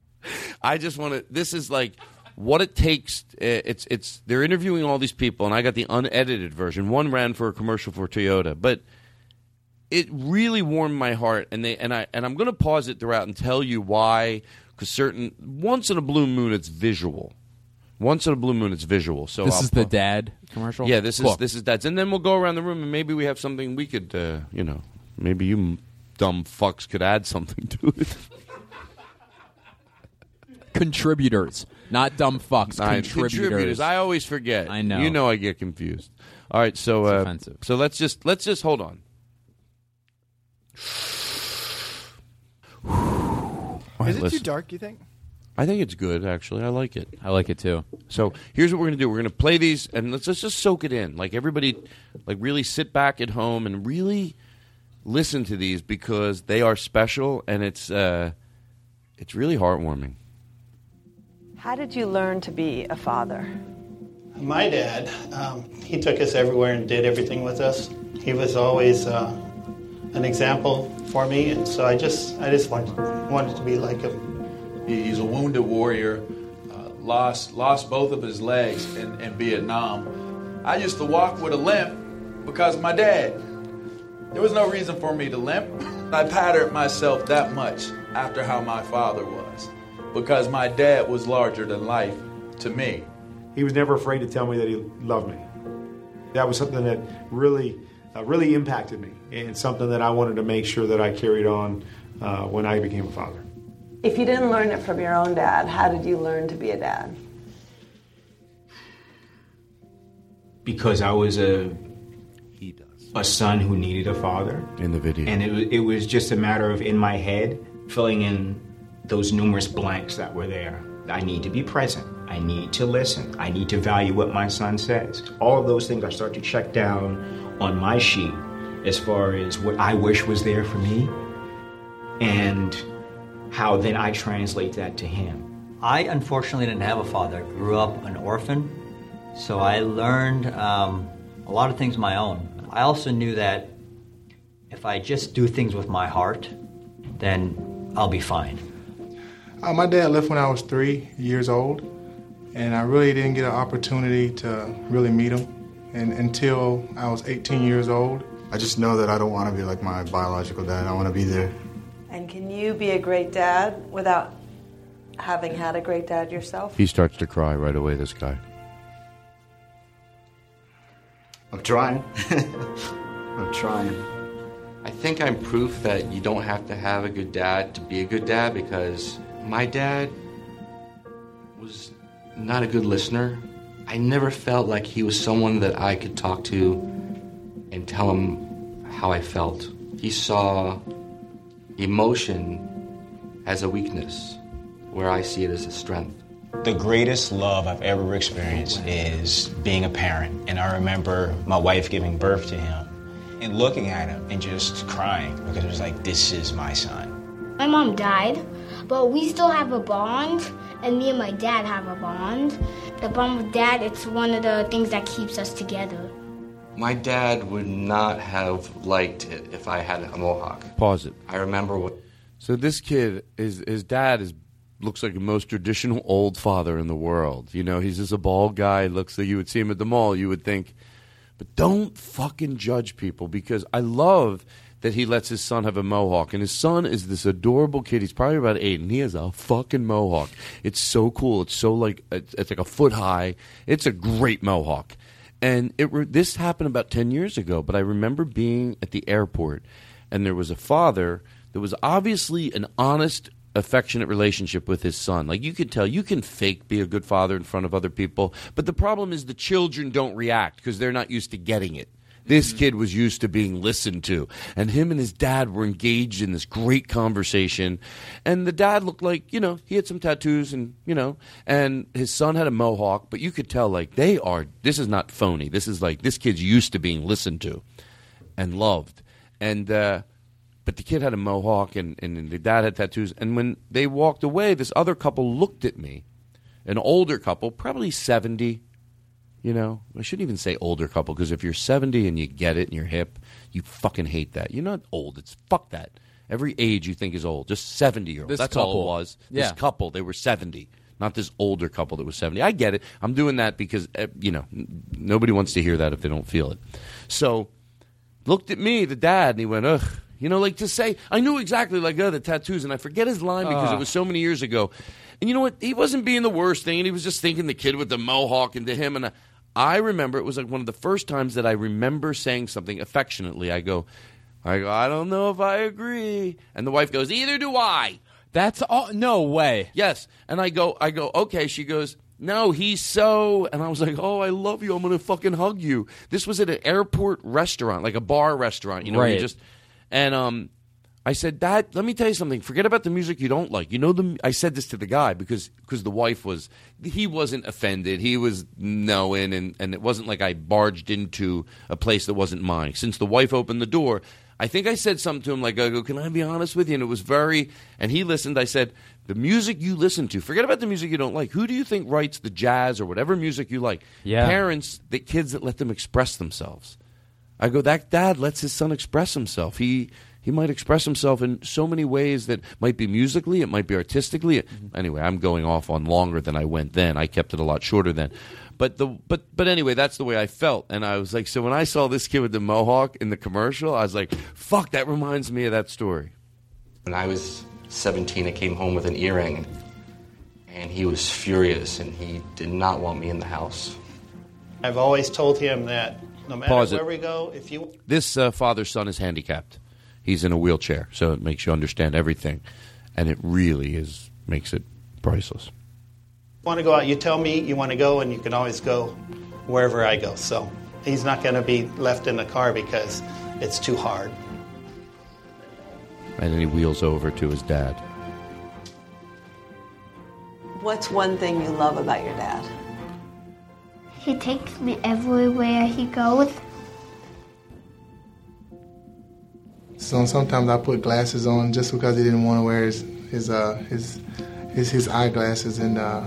*laughs* I just want to. This is like what it takes. uh, It's it's they're interviewing all these people, and I got the unedited version. One ran for a commercial for Toyota, but it really warmed my heart. And they and I and I'm going to pause it throughout and tell you why. Because certain once in a blue moon, it's visual. Once in a blue moon, it's visual. So this I'll is the dad commercial. Yeah, this Cool. is this is dad's, and then we'll go around the room and maybe we have something we could, uh, you know, maybe you dumb fucks could add something to it. *laughs* contributors, not dumb fucks. I- contributors. I always forget. I know. You know I get confused. All right, so uh, so let's just let's just hold on. All right, Is it too dark? You think? I think it's good, actually. I like it. I like it too. So here's what we're gonna do. We're gonna play these, and let's, let's just soak it in. Like everybody, like really sit back at home and really listen to these because they are special, and it's uh, it's really heartwarming. How did you learn to be a father? My dad, um, he took us everywhere and did everything with us. He was always uh, an example for me, and so I just, I just wanted, wanted to be like him. He's a wounded warrior, uh, lost lost both of his legs in, in Vietnam. I used to walk with a limp because of my dad. There was no reason for me to limp. *laughs* I patterned myself that much after how my father was because my dad was larger than life to me. He was never afraid to tell me that he loved me. That was something that really, uh, really impacted me, and something that I wanted to make sure that I carried on uh, when I became a father. If you didn't learn it from your own dad, how did you learn to be a dad? because I was a a son who needed a father. In the video. And it, it was just a matter of in my head filling in those numerous blanks that were there. I need to be present. I need to listen. I need to value what my son says. All of those things I start to check down on my sheet as far as what I wish was there for me and how then I translate that to him. I unfortunately didn't have a father. I grew up an orphan, so I learned um, a lot of things my own. I also knew that if I just do things with my heart, then I'll be fine. Uh, my dad left when I was three years old, and I really didn't get an opportunity to really meet him and, until I was 18 years old. I just know that I don't want to be like my biological dad. I want to be there. And can you be a great dad without having had a great dad yourself? He starts to cry right away. This guy. I'm trying. *laughs* I'm trying. I think I'm proof that you don't have to have a good dad to be a good dad because my dad was not a good listener. I never felt like he was someone that I could talk to and tell him how I felt. He saw emotion as a weakness, where I see it as a strength. The greatest love I've ever experienced is being a parent. And I remember my wife giving birth to him and looking at him and just crying because it was like, this is my son. My mom died, but we still have a bond, and me and my dad have a bond. The bond with dad, it's one of the things that keeps us together. My dad would not have liked it if I had a mohawk. Pause it. I remember what. So this kid, his his dad is looks like the most traditional old father in the world. You know, he's just a bald guy. Looks like you would see him at the mall. You would think, but don't fucking judge people because I love that he lets his son have a mohawk, and his son is this adorable kid. He's probably about eight, and he has a fucking mohawk. It's so cool. It's so like it's, it's like a foot high. It's a great mohawk. And it re- this happened about 10 years ago, but I remember being at the airport and there was a father that was obviously an honest, affectionate relationship with his son. Like you could tell, you can fake be a good father in front of other people, but the problem is the children don't react because they're not used to getting it. This kid was used to being listened to, and him and his dad were engaged in this great conversation. And the dad looked like, you know, he had some tattoos, and you know, and his son had a mohawk, but you could tell like they are. This is not phony. This is like this kid's used to being listened to and loved. And uh, but the kid had a mohawk, and and the dad had tattoos. And when they walked away, this other couple looked at me, an older couple, probably seventy. You know, I shouldn't even say older couple because if you're 70 and you get it and you're hip, you fucking hate that. You're not old. It's fuck that. Every age you think is old. Just 70 year olds. This That's all couple. it was. Yeah. This couple, they were 70. Not this older couple that was 70. I get it. I'm doing that because, uh, you know, n- nobody wants to hear that if they don't feel it. So, looked at me, the dad, and he went, ugh. You know, like to say, I knew exactly like, oh, the tattoos, and I forget his line because Ah. it was so many years ago. And you know what? He wasn't being the worst thing, and he was just thinking the kid with the mohawk, and to him, and I, I remember it was like one of the first times that I remember saying something affectionately. I go, I go, I don't know if I agree, and the wife goes, either do I. That's all. No way. Yes, and I go, I go, okay. She goes, no, he's so, and I was like, oh, I love you. I'm gonna fucking hug you. This was at an airport restaurant, like a bar restaurant, you know, where you Right. just, and um, I said, Dad, let me tell you something. Forget about the music you don't like. You know the. I said this to the guy because because the wife was he wasn't offended. He was knowing, and and it wasn't like I barged into a place that wasn't mine. Since the wife opened the door, I think I said something to him like, I go, can I be honest with you? And it was very. And he listened. I said, the music you listen to. Forget about the music you don't like. Who do you think writes the jazz or whatever music you like? Yeah. Parents, the kids that let them express themselves. I go, that dad lets his son express himself. He he might express himself in so many ways that might be musically, it might be artistically. Anyway, I'm going off on longer than I went then. I kept it a lot shorter then. But the but but anyway, that's the way I felt, and I was like, so when I saw this kid with the mohawk in the commercial, I was like, fuck, that reminds me of that story. When I was 17, I came home with an earring, and he was furious, and he did not want me in the house. I've always told him that no matter Pause it. where we go, if you This uh, father's son is handicapped. He's in a wheelchair, so it makes you understand everything, and it really is makes it priceless. want to go out, you tell me you want to go, and you can always go wherever I go. So he's not going to be left in the car because it's too hard. And then he wheels over to his dad. What's one thing you love about your dad? He takes me everywhere he goes. So sometimes I put glasses on just because he didn't want to wear his his uh, his, his his eyeglasses, and uh,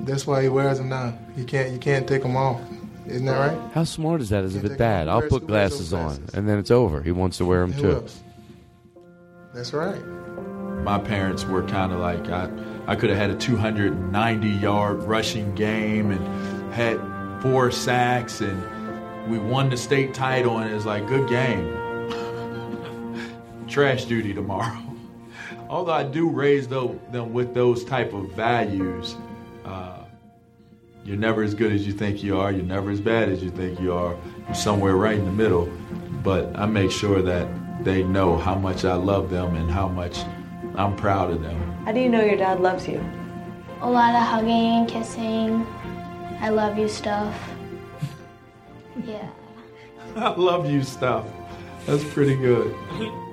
that's why he wears them now. You can't you can't take them off. Isn't that right? How smart is that as a take dad? I'll put Who wears those glasses on, and then it's over. He wants to wear them Who too. else? That's right. My parents were kind of like I, I could have had a 290 yard rushing game and had four sacks and we won the state title and it's like good game. Trash duty tomorrow. *laughs* Although I do raise tho- them with those type of values, uh, you're never as good as you think you are. You're never as bad as you think you are. You're somewhere right in the middle. But I make sure that they know how much I love them and how much I'm proud of them. How do you know your dad loves you? A lot of hugging and kissing. I love you stuff. Yeah. *laughs* I love you stuff. That's pretty good. *laughs*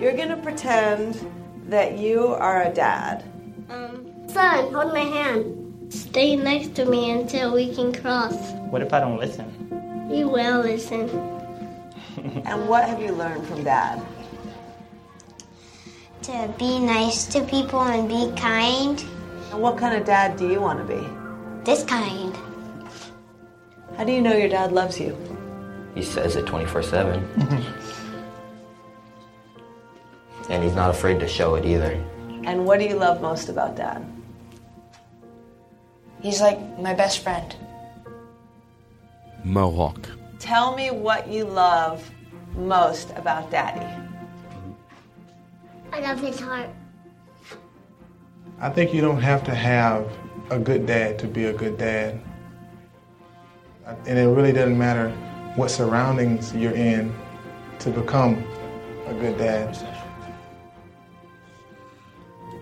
You're gonna pretend that you are a dad. Um, son, hold my hand. Stay next to me until we can cross. What if I don't listen? You will listen. *laughs* And what have you learned from dad? To be nice to people and be kind. And what kind of dad do you want to be? This kind. How do you know your dad loves you? He says it 24 7. *laughs* And he's not afraid to show it either. And what do you love most about dad? He's like my best friend. Mohawk. Tell me what you love most about daddy. I love his heart. I think you don't have to have a good dad to be a good dad. And it really doesn't matter what surroundings you're in to become a good dad.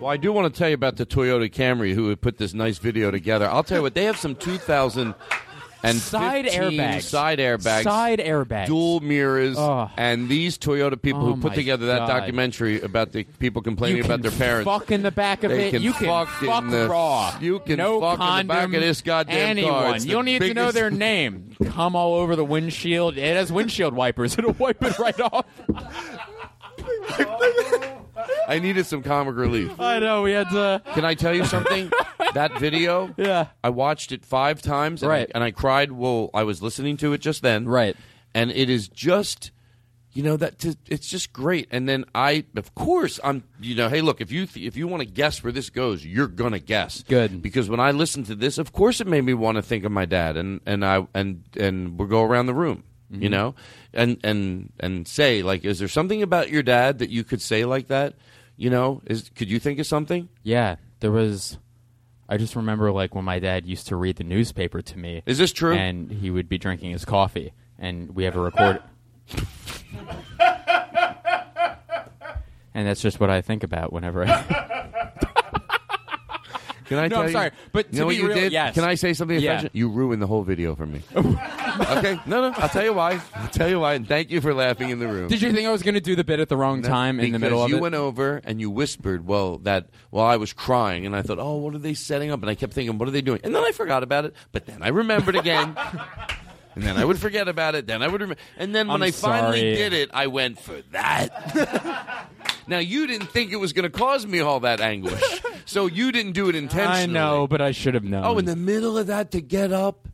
Well, I do want to tell you about the Toyota Camry who put this nice video together. I'll tell you what, they have some 2000 and Side airbags. side airbags, Side airbags. dual mirrors, Oh. and these Toyota people Oh who put together that God. documentary about the people complaining about their parents. fuck in the back of They it. Can You can fuck, fuck in the, raw. You can no fuck condom, in the back of this goddamn anyone. car. It's you don't need to know their name. *laughs* Come all over the windshield. It has windshield wipers. *laughs* It'll wipe it right off. *laughs* I needed some comic relief. I know we had to. Can I tell you something? *laughs* that video, yeah, I watched it five times, and, Right. I, and I cried. Well, I was listening to it just then, right? And it is just, you know, that t- it's just great. And then I, of course, I'm, you know, hey, look, if you th- if you want to guess where this goes, you're gonna guess, good, because when I listened to this, of course, it made me want to think of my dad, and and I and and we'll go around the room. You Mhm. know, and and and say like, is there something about your dad that you could say like that? You know, is could you think of something? Yeah, there was. I just remember like when my dad used to read the newspaper to me. Is this true? And he would be drinking his coffee, and we have a record. *laughs* and that's just what I think about whenever. I... *laughs* Can I No, tell I'm you? sorry, but you know to what be you real- did? yes. Can I say something? Yeah. You ruined the whole video for me. *laughs* Okay, no, no. I'll tell you why. I'll tell you why. And thank you for laughing in the room. Did you think I was going to do the bit at the wrong time in the middle of it? you it? went over and you whispered, well, that while I was crying, and I thought, oh, what are they setting up? And I kept thinking, what are they doing? And then I forgot about it, but then I remembered again. *laughs* and then I would forget about it. Then I would remember. And then when I'm I finally sorry. did it, I went for that. *laughs* now, you didn't think it was going to cause me all that anguish. So you didn't do it *laughs* intentionally. I know, but I should have known. Oh, in the middle of that to get up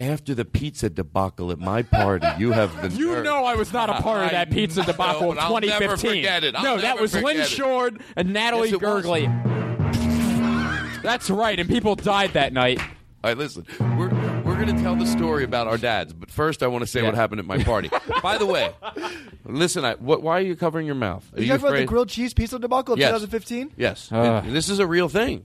after the pizza debacle at my party, you have been. You know I was not a *laughs* part of that pizza debacle know, of and I'll never 2015. forget it. I'll no, that was Lynn. Shord and Natalie Yes. Gurgley. That's right, and people died that night. All right, listen. We're we're going to tell the story about our dads, but first I want to say what happened at my party. *laughs* By the way, listen. I, what, why are you covering your mouth? Are you you talking about the afraid? grilled cheese pizza debacle of Yes. 2015? Yes. Uh. And this is a real thing.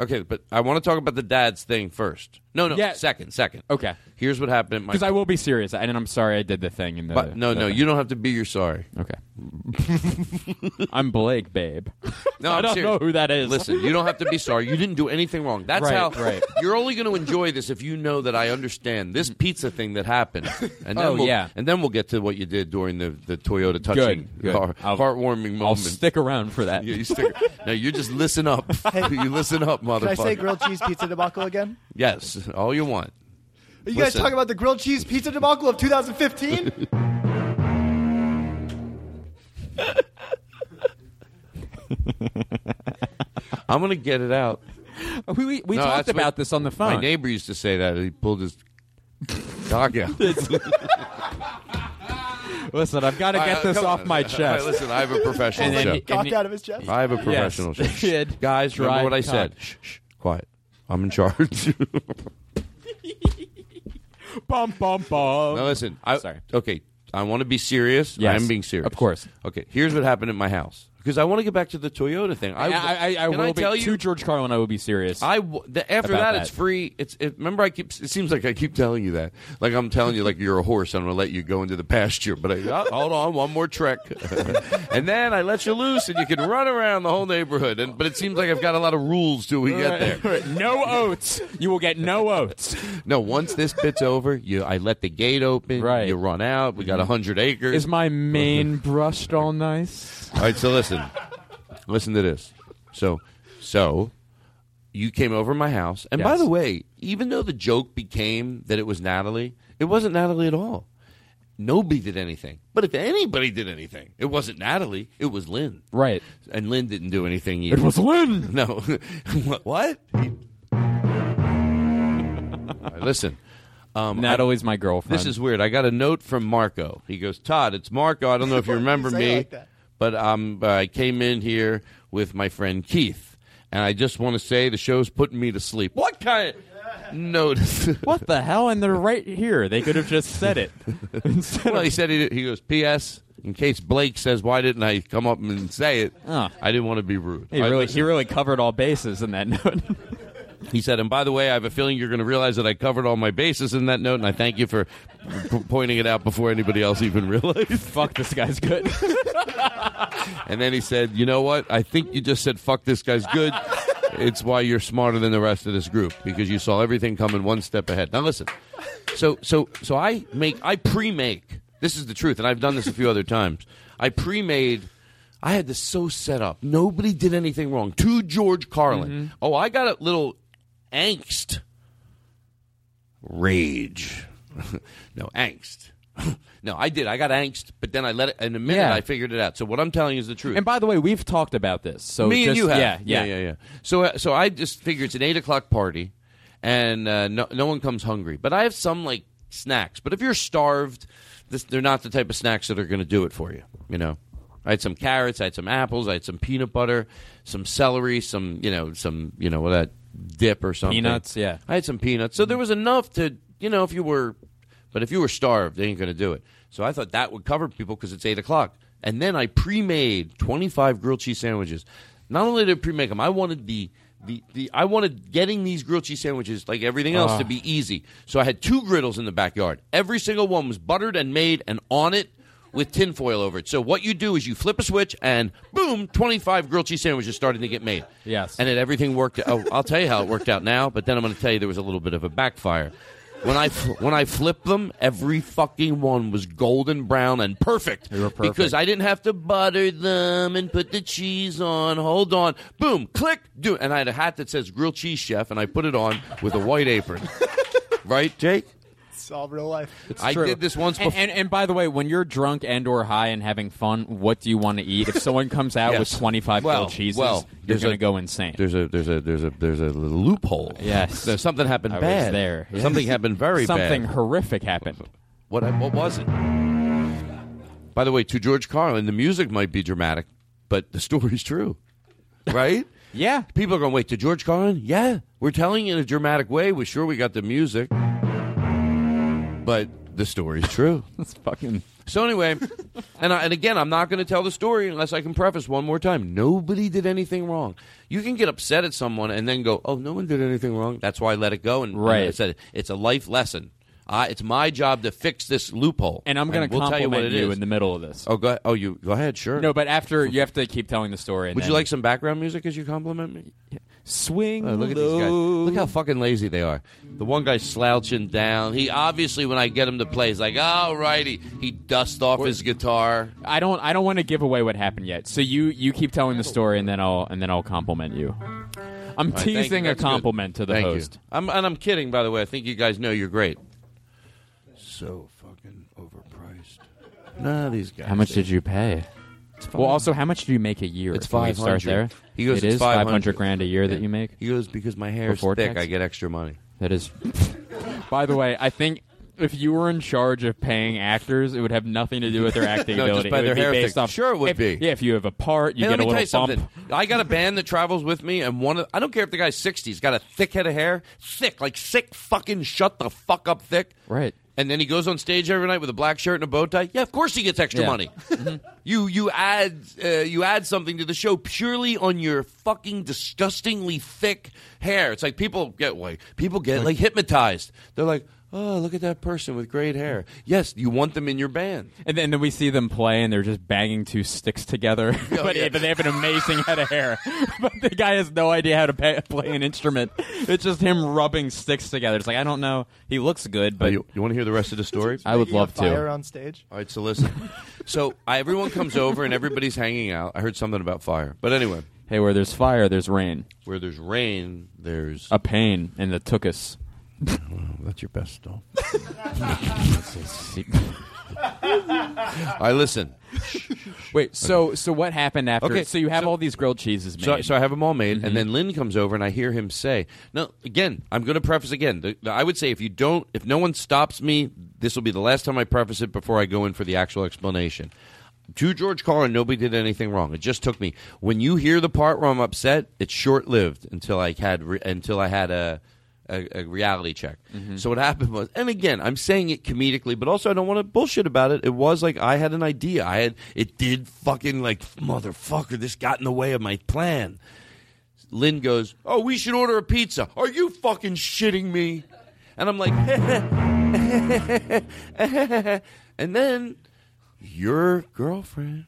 Okay, but I want to talk about the dads thing first. No, no, Yeah. second, second. Okay. Here's what happened at my. Because I will be serious, and I'm sorry I did the thing in the. But no, the no, you don't have to be. You're sorry. Okay. *laughs* I'm Blake, babe. *laughs* No, I I'm don't serious. know who that is. Listen, you don't have to be sorry. You didn't do anything wrong. That's Right, how. right. You're only going to enjoy this if you know that I understand this mm. pizza thing that happened. And *laughs* then Oh, we'll, yeah. And then we'll get to what you did during the, the Toyota touching Good, good. heart- I'll- heartwarming moment. I'll stick around for that. Yeah, you stick. now you just listen up. you listen up, motherfucker. Can I say grilled cheese pizza debacle again? Yes, all you want. Are you guys talking about the grilled cheese pizza debacle of 2015? *laughs* I'm going to get it out. We, we, we No, talked that's what- about this on the phone. My neighbor used to say that. He pulled his dog *laughs* out. Listen, I've got to get this off my chest. listen, I have a professional And then show. he- and Cock he- out of his chest? I have a professional Yes, show. kid. Guys, remember Dry what I cock. said. Shh, shh, quiet. I'm in charge. *laughs* Bum bum bum. now listen. I, Sorry. Okay, I want to be serious. Yes, I'm being serious. of course. Okay, here's what happened at my house. Because I want to get back to the Toyota thing. I, I, I, I will I be tell to? George Carlin. I will be serious. I w- the, after that, that. it's free. It's it, remember I keep. It seems like I keep telling you that. Like I'm telling you, like you're a horse. I'm going to let you go into the pasture. But I, oh, hold on, one more trek, *laughs* and then I let you loose, and you can run around the whole neighborhood. And but it seems like I've got a lot of rules till we get there. no oats. You will get no oats. *laughs* No, once this bit's over, you I let the gate open. Right. You run out. We got a hundred acres. Is my mane *laughs* brushed all nice? All right, so listen. Listen to this. So, so you came over to my house, and by Yes. the way, even though the joke became that it was Natalie, it wasn't Natalie at all. Nobody did anything. But if anybody did anything, it wasn't Natalie. It was Lynn. Right. And Lynn didn't do anything either. It was Lynn. *laughs* No. what? *laughs* what? All right, listen. Um, I- Natalie's my girlfriend. this is weird. I got a note from Marco. He goes, Todd, it's Marco. I don't know if you *laughs* remember me, like that? But um, I came in here with my friend Keith, and I just want to say the show's putting me to sleep. What kind of *laughs* notice? what the hell? And they're right here. They could have just said it. Instead *laughs* well, of- he said he, he goes, P.S. In case Blake says, why didn't I come up and say it? Oh. I didn't want to be rude. he really, listen. he really covered all bases in that *laughs* note. He said, and by the way, I have a feeling you're going to realize that I covered all my bases in that note, and I thank you for p- pointing it out before anybody else even realized. *laughs* Fuck, this guy's good. *laughs* And then he said, you know what? I think you just said, fuck, this guy's good. It's why you're smarter than the rest of this group because you saw everything coming one step ahead. Now listen. So, so, so I make, I pre-make. This is the truth, and I've done this a few other times. I pre-made. I had this so set up. Nobody did anything wrong. To George Carlin. Mm-hmm. Oh, I got a little angst, rage. *laughs* no angst. *laughs* no, I did. I got angst, but then I let it. In a minute, Yeah. I figured it out. So what I'm telling you is the truth. and by the way, we've talked about this. So Me just, and you have. Yeah, yeah, yeah, yeah. So, uh, so I just figure it's an eight o'clock party, and uh, no, no one comes hungry. But I have some like snacks. But if you're starved, this, they're not the type of snacks that are going to do it for you. You know, I had some carrots, I had some apples, I had some peanut butter, some celery, some you know, some you know, what that dip or something. Peanuts, yeah. I had some peanuts. So there was enough to you know, if you were, but if you were starved, they ain't going to do it. So I thought that would cover people because it's eight o'clock. And then I pre-made twenty-five grilled cheese sandwiches. Not only did I pre-make them, I wanted the the, the I wanted getting these grilled cheese sandwiches like everything else Ah. to be easy. So I had two griddles in the backyard. Every single one was buttered and made and on it with tinfoil over it. So what you do is you flip a switch and boom, 25 grilled cheese sandwiches starting to get made. Yes. And then everything worked. Oh, I'll tell you how it worked out now, but then I'm going to tell you there was a little bit of a backfire. when I when I flipped them, every fucking one was golden brown and perfect. they were perfect. Because I didn't have to butter them and put the cheese on. Hold on, boom, click, do. And I had a hat that says grilled cheese chef, and I put it on with a white apron. *laughs* right, Jake? It's all real life. It's I did this once And, before. and, and by the way, when you're drunk and or high and having fun, what do you want to eat? If someone comes out with 25 well, grilled cheeses, well, you're there's going to a- go insane. There's a there's a there's a there's a loophole. Yes. *laughs* There's something happened I was bad there. Yes. *laughs* Something happened very bad. Something bad. horrific happened. What what was it? By the way, to George Carlin, the music might be dramatic, but the story's true, right? *laughs* yeah. People are going, wait, to George Carlin? Yeah, we're telling you in a dramatic way. We're sure we got the music, but the story's true. *laughs* That's fucking. So anyway, and I, and again, I'm not going to tell the story unless I can preface one more time. Nobody did anything wrong. You can get upset at someone and then go, "Oh, no one did anything wrong." That's why I let it go. And, and Right. I said it's a life lesson. It's my job to fix this loophole, And I'm going to we'll tell you what compliment it you, is. in the middle of this. Oh, go, oh, you go ahead, sure. No, but after you have to keep telling the story. And Would you like some background music as you compliment me? Swing? Oh, look at these guys. Look how fucking lazy they are. The one guy slouching down. He obviously, when I get him to play, he's like, "All righty." He dusts off his guitar. I don't. I don't want to give away what happened yet. So you you keep telling the story, and then I'll and then I'll compliment you. I'm right, thank you. teasing a That's good. compliment to the Thank host. You. I'm, and I'm kidding, by the way. I think you guys know you're great. So fucking overpriced. Nah, these guys. How much did you pay? Well, also, how much do you make a year? It's Can we Start 500. there. He goes, It "It's is 500 500 grand a year that you make. He goes because my hair's Before thick. tax? I get extra money. That is. *laughs* By the way, I think if you were in charge of paying actors, it would have nothing to do with their *laughs* acting No, just ability. by it would their be hair based thick. off. Sure it would if, be. Yeah, if you have a part, you hey, get let a me little tell you bump. something. I got a band that travels with me, and one of I don't care if the guy's sixty. He's got a thick head of hair, thick, like sick, fucking shut the fuck up, thick. Right. And then he goes on stage every night with a black shirt and a bow tie. Yeah, of course he gets extra Yeah. money. *laughs* you you add uh, you add something to the show purely on your fucking disgustingly thick hair. It's like people get like people get like hypnotized. They're like, oh, look at that person with great hair. Yes, you want them in your band. And then, and then we see them play, and they're just banging two sticks together. Oh, *laughs* but, yeah. but they have an amazing head of hair. *laughs* but the guy has no idea how to pay, play an instrument. It's just him rubbing sticks together. It's like I don't know. He looks good, oh, but Oh, you, you want to hear the rest of the story? *laughs* I would Making a love fire to. on stage. All right, so listen. so I, everyone comes over and everybody's hanging out. I heard something about fire, but anyway, Hey, where there's fire, there's rain. where there's rain, there's A pain in the tuchus. that's your best stuff. *laughs* I listen. Wait, so so what happened after? Okay, so you have so- all these grilled cheeses made. So, so I have them all made, and mm-hmm. then Lynn comes over, and I hear him say, "No, again, I'm going to preface again. The, the- I would say if you don't, if no one stops me, this will be the last time I preface it before I go in for the actual explanation." To George Carlin, nobody did anything wrong. It just took me. When you hear the part where I'm upset, it's short lived until I had re- until I had a. A, a reality check. Mm-hmm. So what happened was, and again, I'm saying it comedically, but also I don't want to bullshit about it. It was like I had an idea. I had it did fucking like motherfucker. This got in the way of my plan. Lynn goes, "Oh, we should order a pizza." Are you fucking shitting me? And I'm like, *laughs* and then your girlfriend,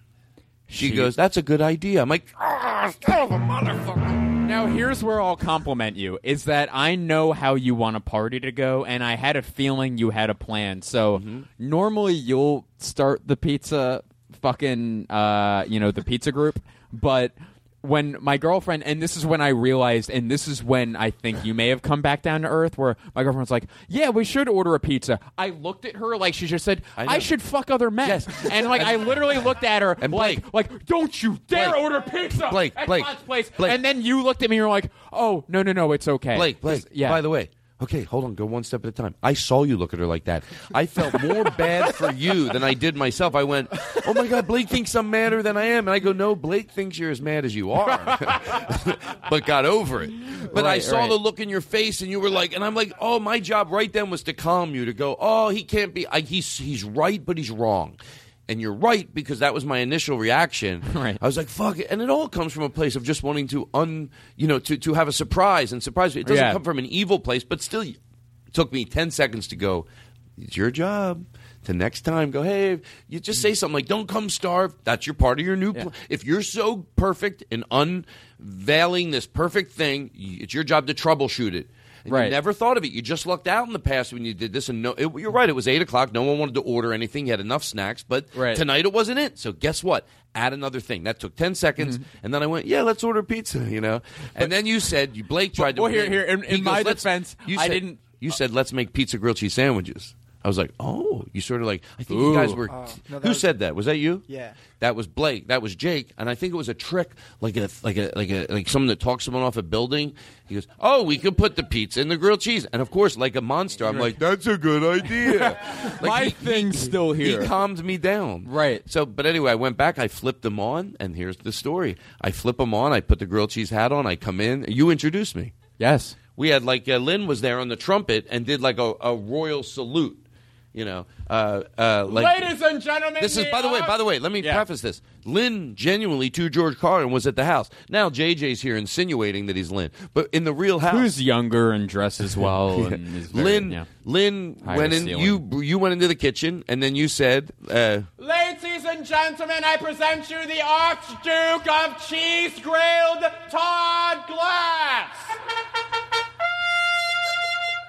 she, She- goes, "That's a good idea." I'm like, "Ah, son of a motherfucker." Now here's where I'll compliment you: is that I know how you want a party to go, and I had a feeling you had a plan. So Mm-hmm. normally you'll start the pizza, fucking, uh, you know, the pizza group, but. When my girlfriend, and this is when I realized, and this is when I think you may have come back down to earth, where my girlfriend was like, "Yeah, we should order a pizza." I looked at her like she just said, I "I, should fuck other men," and like I literally looked at her And like, like, "Don't you dare Blake. order pizza!" Blake, at Blake, Todd's place. Blake. And then you looked at me and you're like, "Oh, no, no, no, it's okay." Blake, Blake. Just- yeah. By the way, okay, hold on. Go one step at a time. I saw you look at her like that. I felt more *laughs* bad for you than I did myself. I went, "Oh my God, Blake thinks I'm madder than I am," and I go, "No, Blake thinks you're as mad as you are," *laughs* but got over it. But I saw right. the look in your face, and you were like, and I'm like, "Oh, my job right then was to calm you, to go, oh, he can't be. I, he's he's right, but he's wrong." And you're right because that was my initial reaction. *laughs* Right. I was like, "Fuck it," and it all comes from a place of just wanting to un, you know, to, to have a surprise and surprise. me. It doesn't Yeah. come from an evil place, but still, it took me ten seconds to go. It's your job to next time go. Hey, you just say something like, "Don't come starve." That's your part of your new. Pl- if you're so perfect and unveiling this perfect thing, y- it's your job to troubleshoot it. And You never thought of it. You just lucked out in the past when you did this. And no, it, you're right. It was eight o'clock. No one wanted to order anything. You had enough snacks. But Right. tonight it wasn't it. So guess what? Add another thing. That took ten seconds. Mm-hmm. And then I went, yeah, let's order pizza. You know. And then you said you Blake tried to. well, here- here, in- in my defense, you I didn't- You said let's make pizza grilled cheese sandwiches. I was like, oh, you sort of like. I think you guys were. Oh, no, that who was- said that? Was that you? Yeah. That was Blake. That was Jake. And I think it was a trick, like a like a like a like someone that talks someone off a building. He goes, "Oh, we could put the pizza in the grilled cheese." And of course, like a monster, I'm like, "That's a good idea." *laughs* Like, My he- thing's still here. He calmed me down. Right. So, but anyway, I went back. I flipped them on, and here's the story. I flip them on. I put the grilled cheese hat on. I come in. You introduced me. Yes. We had like uh, Lynn was there on the trumpet and did like a, a royal salute. You know, uh, uh, like Ladies and gentlemen, this is by the way. By the way, let me preface this. Lynn genuinely to George Carlin was at the house. Now JJ's here insinuating that he's Lynn, but in the real house, Who's younger and dresses well *laughs* Yeah. and is very, Lynn. yeah. Lynn Higher went in. ceiling. You you went into the kitchen and then you said, uh, Ladies and gentlemen, I present you the Archduke of Cheese Grilled Todd Glass.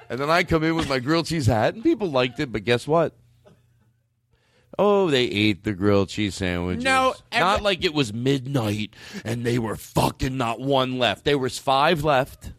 And then I come in with my grilled cheese hat and people liked it, but guess what? Oh, they ate the grilled cheese sandwiches. No, every- not like it was midnight and they were fucking not one left. There was five left.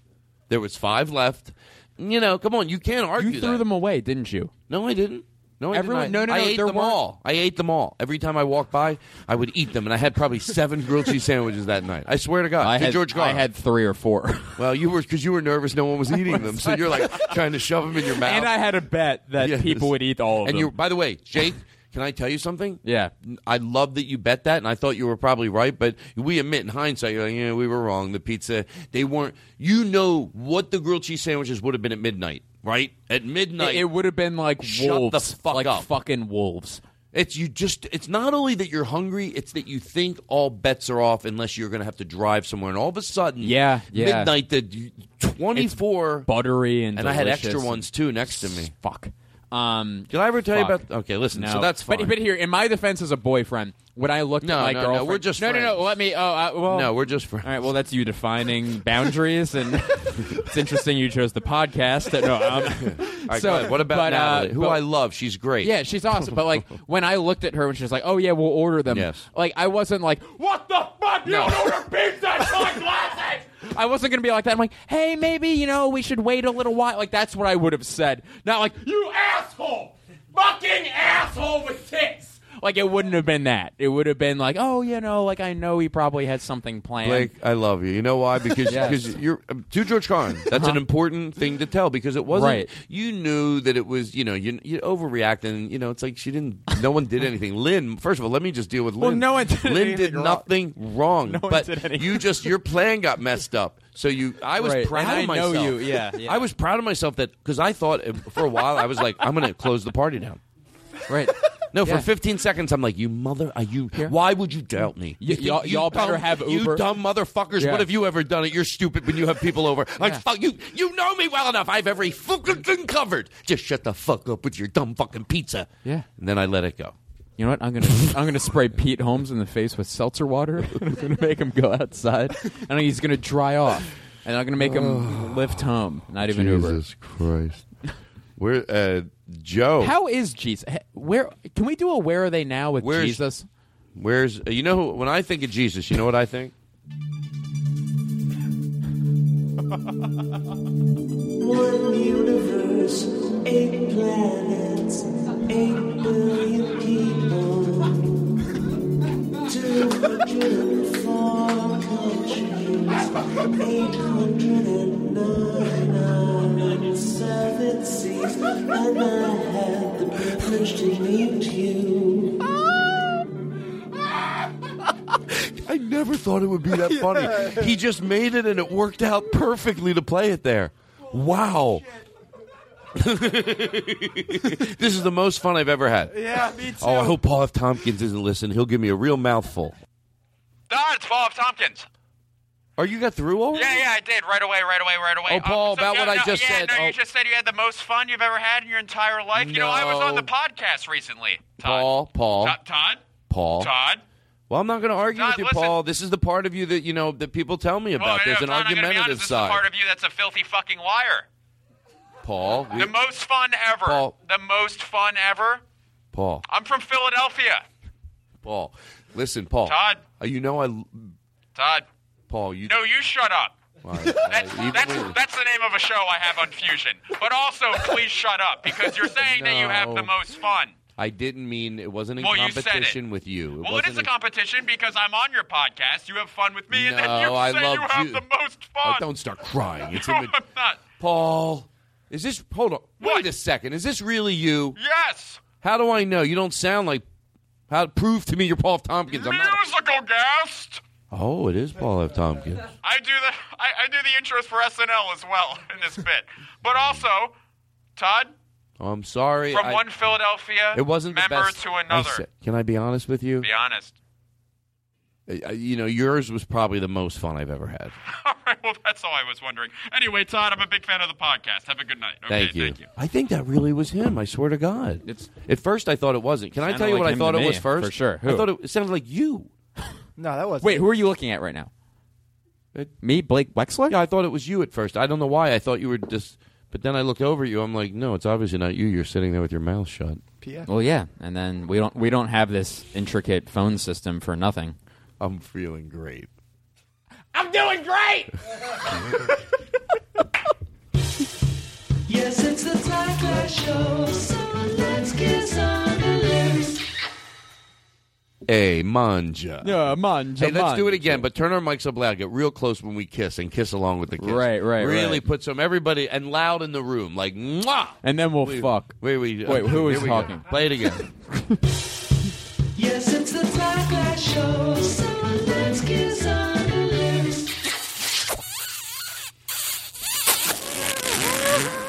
There was five left. You know, come on, you can't argue. You threw that. them away, didn't you? No, I didn't. No, I Everyone- didn't. no, no, I no, ate them weren't- all. I ate them all. Every time I walked by, I would eat them, and I had probably seven grilled cheese sandwiches that night. I swear to God. I to had, George I had three or four. Well, you were because you were nervous. No one was *laughs* eating them, so you're like trying to shove them in your mouth. and I had a bet that Yes. people would eat all of and them. you, by the way, Jake, can I tell you something? Yeah. I love that you bet that, and I thought you were probably right. But we admit in hindsight, you're like, yeah, we were wrong. The pizza, they weren't. You know what the grilled cheese sandwiches would have been at midnight, right? At midnight, It, it would have been like Shut the wolves, fuck like up. fucking wolves. It's you just. It's not only that you're hungry; it's that you think all bets are off unless you're going to have to drive somewhere, and all of a sudden, Yeah, yeah. midnight, the twenty four, buttery and and I had extra ones too next to me. Fuck. Um, Did I ever tell fuck. you about? Okay, listen. No. So that's fine. But, but here, in my defense as a boyfriend, when I looked No, at my no, no, we're just no, no, no. friends. Let me. Oh, uh, well, no, we're just friends. All right. Well, that's you defining boundaries, and *laughs* it's interesting you chose the podcast. No, um, All right, so go ahead. what about but, uh, Natalie, who but- I love? She's great. Yeah, she's awesome. But like *laughs* when I looked at her and she was like, "Oh yeah, we'll order them." Yes. Like I wasn't like, What the fuck? You don't order pizza at Todd Glass's. *laughs* I wasn't gonna be like that. I'm like, hey, maybe you know we should wait a little while. Like that's what I would have said. Not like You asshole! Fucking asshole with tits! Like it wouldn't have been that. It would have been like, oh, you know, like I know he probably had something planned. Blake, I love you. You know why? Because *laughs* Yes. because you're um, to George Carlin. That's Uh-huh. an important thing to tell because it wasn't. Right. You knew that it was. You know, you you overreacted. And, you know, it's like she didn't. No one did anything. *laughs* Lynn, first of all, let me just deal with Lynn. Well, no one did Lynn did wrong. nothing wrong. No one but did anything you just your plan got messed up. So you, I was Right, proud and of I know myself. you, yeah, *laughs* yeah. I was proud of myself that because I thought uh, for a while I was like, I'm going to close the party down. Right. No, for Yeah. 15 seconds, I'm like, you mother, are you? Why would you doubt me? Y- think y'all- you y'all better dumb- have You Uber. dumb motherfuckers. Yeah. What have you ever done it? You're stupid when you have people over. Like, Yeah. fuck you. You know me well enough. I have every fucking thing covered. Just shut the fuck up with your dumb fucking pizza. Yeah. And then I let it go. You know what? I'm gonna *laughs* I'm gonna spray Pete Holmes in the face with seltzer water. *laughs* I'm gonna make him go outside, and he's gonna dry off, and I'm gonna make him *sighs* Lyft home, not even Uber. Jesus Christ. Where, uh, Joe. How is Jesus? Where can we do a Where are they now with Where's- Jesus? Where's, you know, who- when I think of Jesus, you know what I think? *laughs* One universe, eight planets, eight billion people, I had the privilege to meet you. I never thought it would be that *laughs* funny. He just made it and it worked out perfectly to play it there. Wow. *laughs* this is the most fun I've ever had. Yeah, me too. Oh, I hope Paul F. Tompkins isn't listening. He'll give me a real mouthful. Don, it's Paul F. Tompkins. Oh, you got through already? Yeah, yeah, I did. Right away, right away, right away. Oh, Paul, Um, so- about no, what I just yeah, said. No, Oh. you just said you had the most fun you've ever had in your entire life. You know, I was on the podcast recently. Paul, Paul, Todd? Todd? Paul. Todd? Well, I'm not going to argue Todd, with you, listen. Paul. This is the part of you that you know that people tell me about. I There's know, an Todd, I'm be argumentative honest, this side. is the part of you that's a filthy fucking liar. Paul. We- The most fun ever. Paul. The most fun ever. Paul. I'm from Philadelphia. Paul. Listen, Paul. Todd. Uh, you know I. Todd. Paul, you. No, you shut up. Right, That's, you- that's, that's the name of a show I have on Fusion. But also, please shut up because you're saying that you have the most fun. I didn't mean it wasn't in Well, you competition with you. It Well, it is a competition because I'm on your podcast. You have fun with me, and then you I say you have you. the most Oh, fun. don't start crying. It's No, in the- I'm not. Paul. Is this? Hold on. Wait a second. Is this really you? Yes. How do I know? You don't sound like. How prove to me you're Paul F. Tompkins? I'm not. Musical guest. Oh, it is Paul F. Tompkins. I do the I, I do the intros for SNL as well in this bit. But also, Todd, I'm sorry. from I- one Philadelphia it wasn't the member best. to I another. said- can I be honest with you? Be honest. Uh, You know, yours was probably the most fun I've ever had. *laughs* All right, well, that's all I was wondering. Anyway, Todd, I'm a big fan of the podcast. Have a good night. Okay, Thank you. Thank you. I think that really was him. I swear to God. It's at first I thought it wasn't. Can I tell you like what I thought it me, was first? for sure. I thought it, it sounded like you. *laughs* No, that was Wait, who are you looking at right now? Me, Blake Wexler? Yeah, I thought it was you at first. I don't know why. I thought you were just. But then I looked over at you. I'm like, no, it's obviously not you. You're sitting there with your mouth shut. Yeah. Well, yeah, and then we don't we don't have this intricate phone system for nothing. I'm feeling great. I'm doing great. *laughs* Yes, it's the Todd Glass Show, so let's kiss on the lips. Hey, manja. Yeah, manja. Hey, let's do it manja. again, but turn our mics up loud. Get real close when we kiss and kiss along with the kiss. Right, right, Really right. put some everybody and loud in the room, like mwah. And then we'll Wait, fuck. Wait, wait, Wait, who *laughs* here is we go. talking? Play it again. *laughs* Yes, it's the Todd Glass Show, so let's kiss on the lips.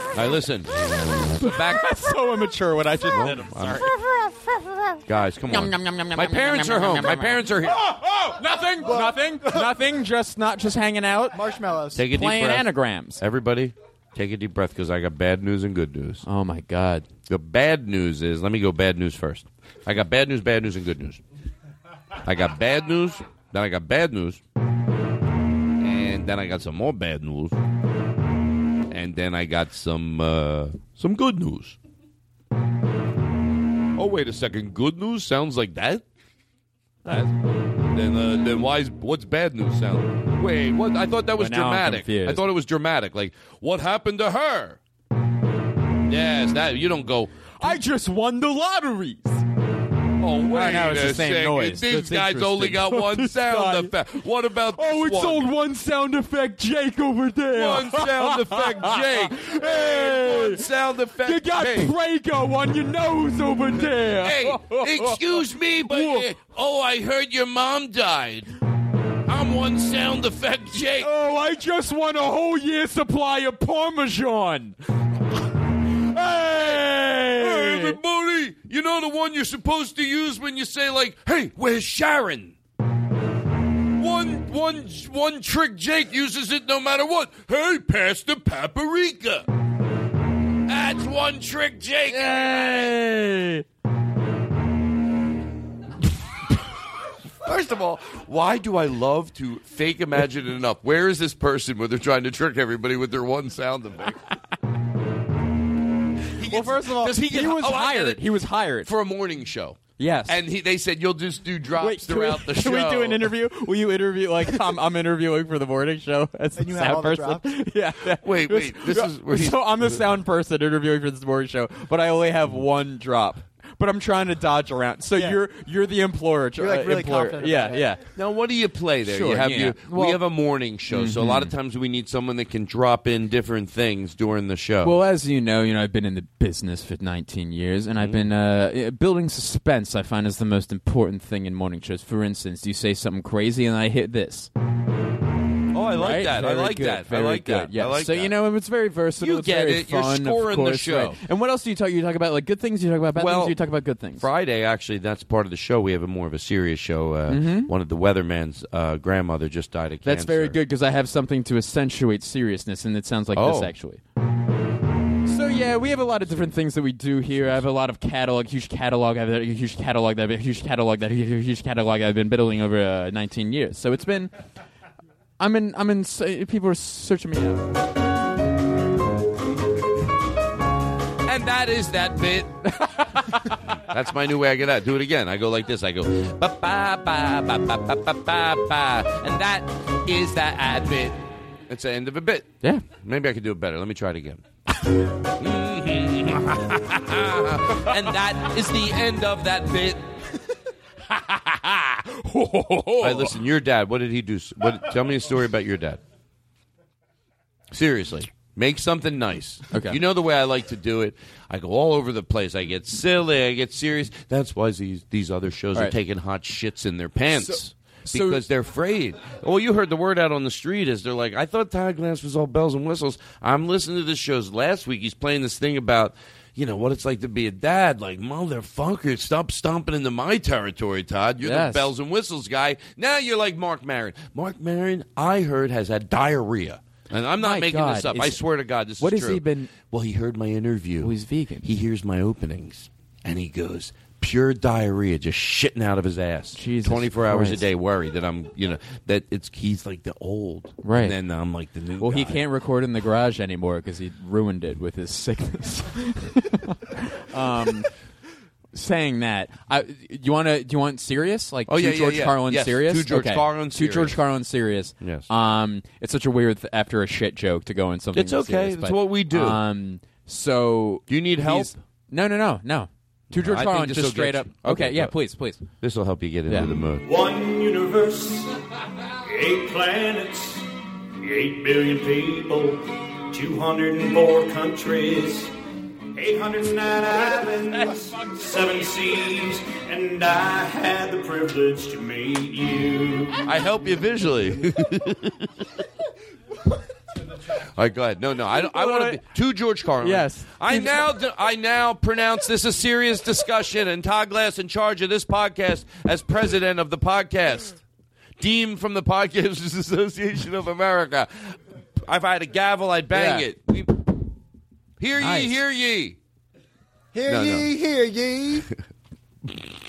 All right, listen. Back. *laughs* That's so immature what I just did. I'm sorry. Guys, come on. Yum, yum, yum, yum, My yum, parents yum, are yum, home. yum, My yum, parents yum. are here. Oh, oh, nothing, nothing, *laughs* nothing. Just not just hanging out. Marshmallows. Take a deep Playing breath. anagrams. Everybody, take a deep breath because I got bad news and good news. Oh my god. The bad news is, let me go bad news first. I got bad news, bad news, and good news. I got bad news, then I got bad news, and then I got some more bad news, and then I got some uh, some good news. Oh wait a second, good news sounds like that. That- then uh, then why is what's bad news sound? Wait, what? I thought that was Well, now I'm dramatic. I thought it was dramatic. Like what happened to her? Yes, that you don't go. I just won the lotteries. Oh, wait know, it's a the same second. noise. These That's guys only got *laughs* one sound effect. What about Oh, it's one? old one sound effect Jake over there. One sound effect, *laughs* Jake. Hey, One sound effect. you got Hey. Prego on your nose over there. Hey, excuse me, *laughs* but uh, oh, I heard your mom died. I'm one sound effect, Jake. Oh, I just want a whole year's supply of Parmesan. Hey, Hey! Everybody! You know the one you're supposed to use when you say like, "Hey, where's Sharon?" One, one, one trick. Jake uses it no matter what. Hey, pass the paprika. That's one trick, Jake. Hey! *laughs* First of all, why do I love to fake imagine it enough? Where is this person where they're trying to trick everybody with their one sound effect? Well, first of all, Does he, he, was oh, hired. He was hired. for a morning show. Yes. And he, they said you'll just do drops Wait, can we, throughout the *laughs* can show. we do an interview? Will you interview like *laughs* I'm, I'm interviewing for the morning show *laughs* as And the you have sound all the person? drops? yeah, yeah. Wait, wait, this is so I'm the sound person interviewing for this morning show, but I only have one drop. But I'm trying to dodge around. So Yeah. you're you're the employer. You're, like, uh, really employer. confident Yeah, about it. yeah. Now, what do you play there? Sure, you have yeah. your, Well- we have a morning show, so a lot of times we need someone that can drop in different things during the show. Well, as you know, you know I've been in the business for 19 years, and I've been uh, building suspense. I find is the most important thing in morning shows. For instance, you say something crazy, and I hit this. I like Right? that. I Very like good, that. I very like good. that. Yes. I like so that. you know it's very versatile. You it's get very it. You're Fun, scoring of the course, show. right. And what else do you talk? You talk about like good things. You talk about bad Well, things. You talk about good things. Friday, actually, that's part of the show. We have a more of a serious show. Uh, Mhm. One of the weatherman's uh, grandmother just died of cancer. That's very good because I have something to accentuate seriousness, and it sounds like this Oh. actually. So yeah, we have a lot of different things that we do here. I have a lot of catalog, huge catalog. I have a huge catalog. I have a huge catalog. That huge catalog I've been biddling over uh, 19 years. So it's been. I'm in. I'm in. People are searching me out. And that is that bit. *laughs* That's my new way I get out. Do it again. I go like this. I go ba ba ba ba ba ba ba ba ba, and that is that ad bit. It's the end of a bit. Yeah. Maybe I could do it better. Let me try it again. *laughs* and that is the end of that bit. All right, listen. Your dad. What did he do? What? Tell me a story about your dad. Seriously, make something nice. Okay. You know the way I like to do it. I go all over the place. I get silly. I get serious. That's why these these other shows All are taking hot shits in their pants. So- so- because they're afraid. Well, you heard the word out on the street is they're like, I thought Todd Glass was all bells and whistles. I'm listening to this shows last week. He's playing this thing about, you know, what it's like to be a dad. Like, motherfucker, stop stomping into my territory, Todd. You're Yes. the bells and whistles guy. Now you're like Marc Maron. Marc Maron, I heard, has had diarrhea. And I'm not My making this God, up. I swear to God, this what is has he been- Well, he heard my interview. Oh, he's vegan. He hears my openings, and he goes, pure diarrhea, just shitting out of his ass. Jesus 24 hours a Christ. day, worried that I'm, you know, that it's he's like the old. Right. And then I'm like the new Well, he guy. can't record in the garage anymore because he ruined it with his sickness. *laughs* um, saying that, I, you want to? Do you want serious? Like Oh, two yeah, yeah, George yeah. Carlin Yes, serious? two George. Carlin Two George serious. Carlin serious. Yes. Um, it's such a weird th- after a shit joke to go in something. It's okay. serious, It's but, what we do. Um, so Do you need help? he's- No, no, no, no. Two George I think Carlin this just will straight get up. you- Okay, okay, yeah, go. please, please. This will help you get into Yeah. the mood. One universe, eight planets, eight billion people, 204 countries, 809 *laughs* islands, seven seas, and I had the privilege to meet you. I help you visually. *laughs* *laughs* All right, go ahead. No, no, I, I want to be two George Carlin. Yes. I now, I now pronounce this a serious discussion, and Todd Glass in charge of this podcast as president of the podcast, deemed from the Podcasters *laughs* Association of America. If I had a gavel, I'd bang Yeah. it. We, hear ye, Nice. hear ye. Hear No, no. ye, hear ye. *laughs*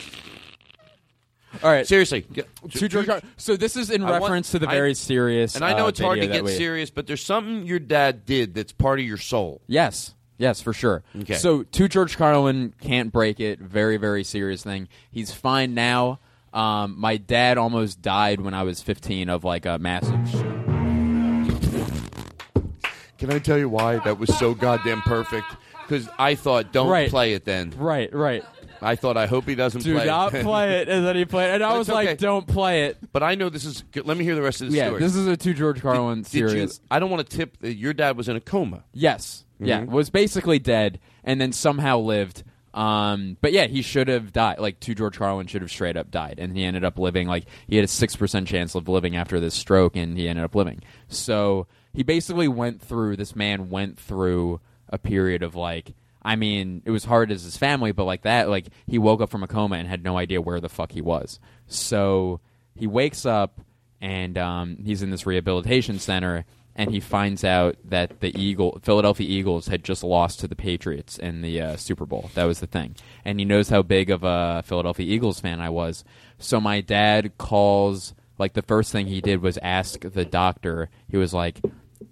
All right. Seriously, get- Two George Carlin. So this is in I want- reference to the I- very serious. And I know uh, it's hard to video that get we- serious, but there's something your dad did that's part of your soul. Yes. Yes, for sure. Okay. So, to George Carlin can't break it. Very, very serious thing. He's fine now. Um, my dad almost died when I was 15 of like a massive. Can I tell you why that was so goddamn perfect? Because I thought, don't Right. play it then. Right, right. I thought, I hope he doesn't Do play not it. *laughs* play it, and then he played. And I was it's like, okay. "Don't play it." But I know this is. good. Let me hear the rest of the yeah, story. this is a two George Carlin Did you- serious. I don't want to tip. that Your dad was in a coma. Yes. Yeah. Mhm. Was basically dead and then somehow lived. Um, but yeah, he should have died. Like, two George Carlin should have straight up died. And he ended up living, like, he had a 6% chance of living after this stroke, and he ended up living. So he basically went through, this man went through a period of, like, I mean, it was hard as his family, but like that, like, he woke up from a coma and had no idea where the fuck he was. So he wakes up and um, he's in this rehabilitation center and he finds out that the Eagle Philadelphia Eagles had just lost to the Patriots in the uh, Super Bowl. That was the thing, and he knows how big of a Philadelphia Eagles fan I was. So my dad calls. Like the first thing he did was ask the doctor. He was like,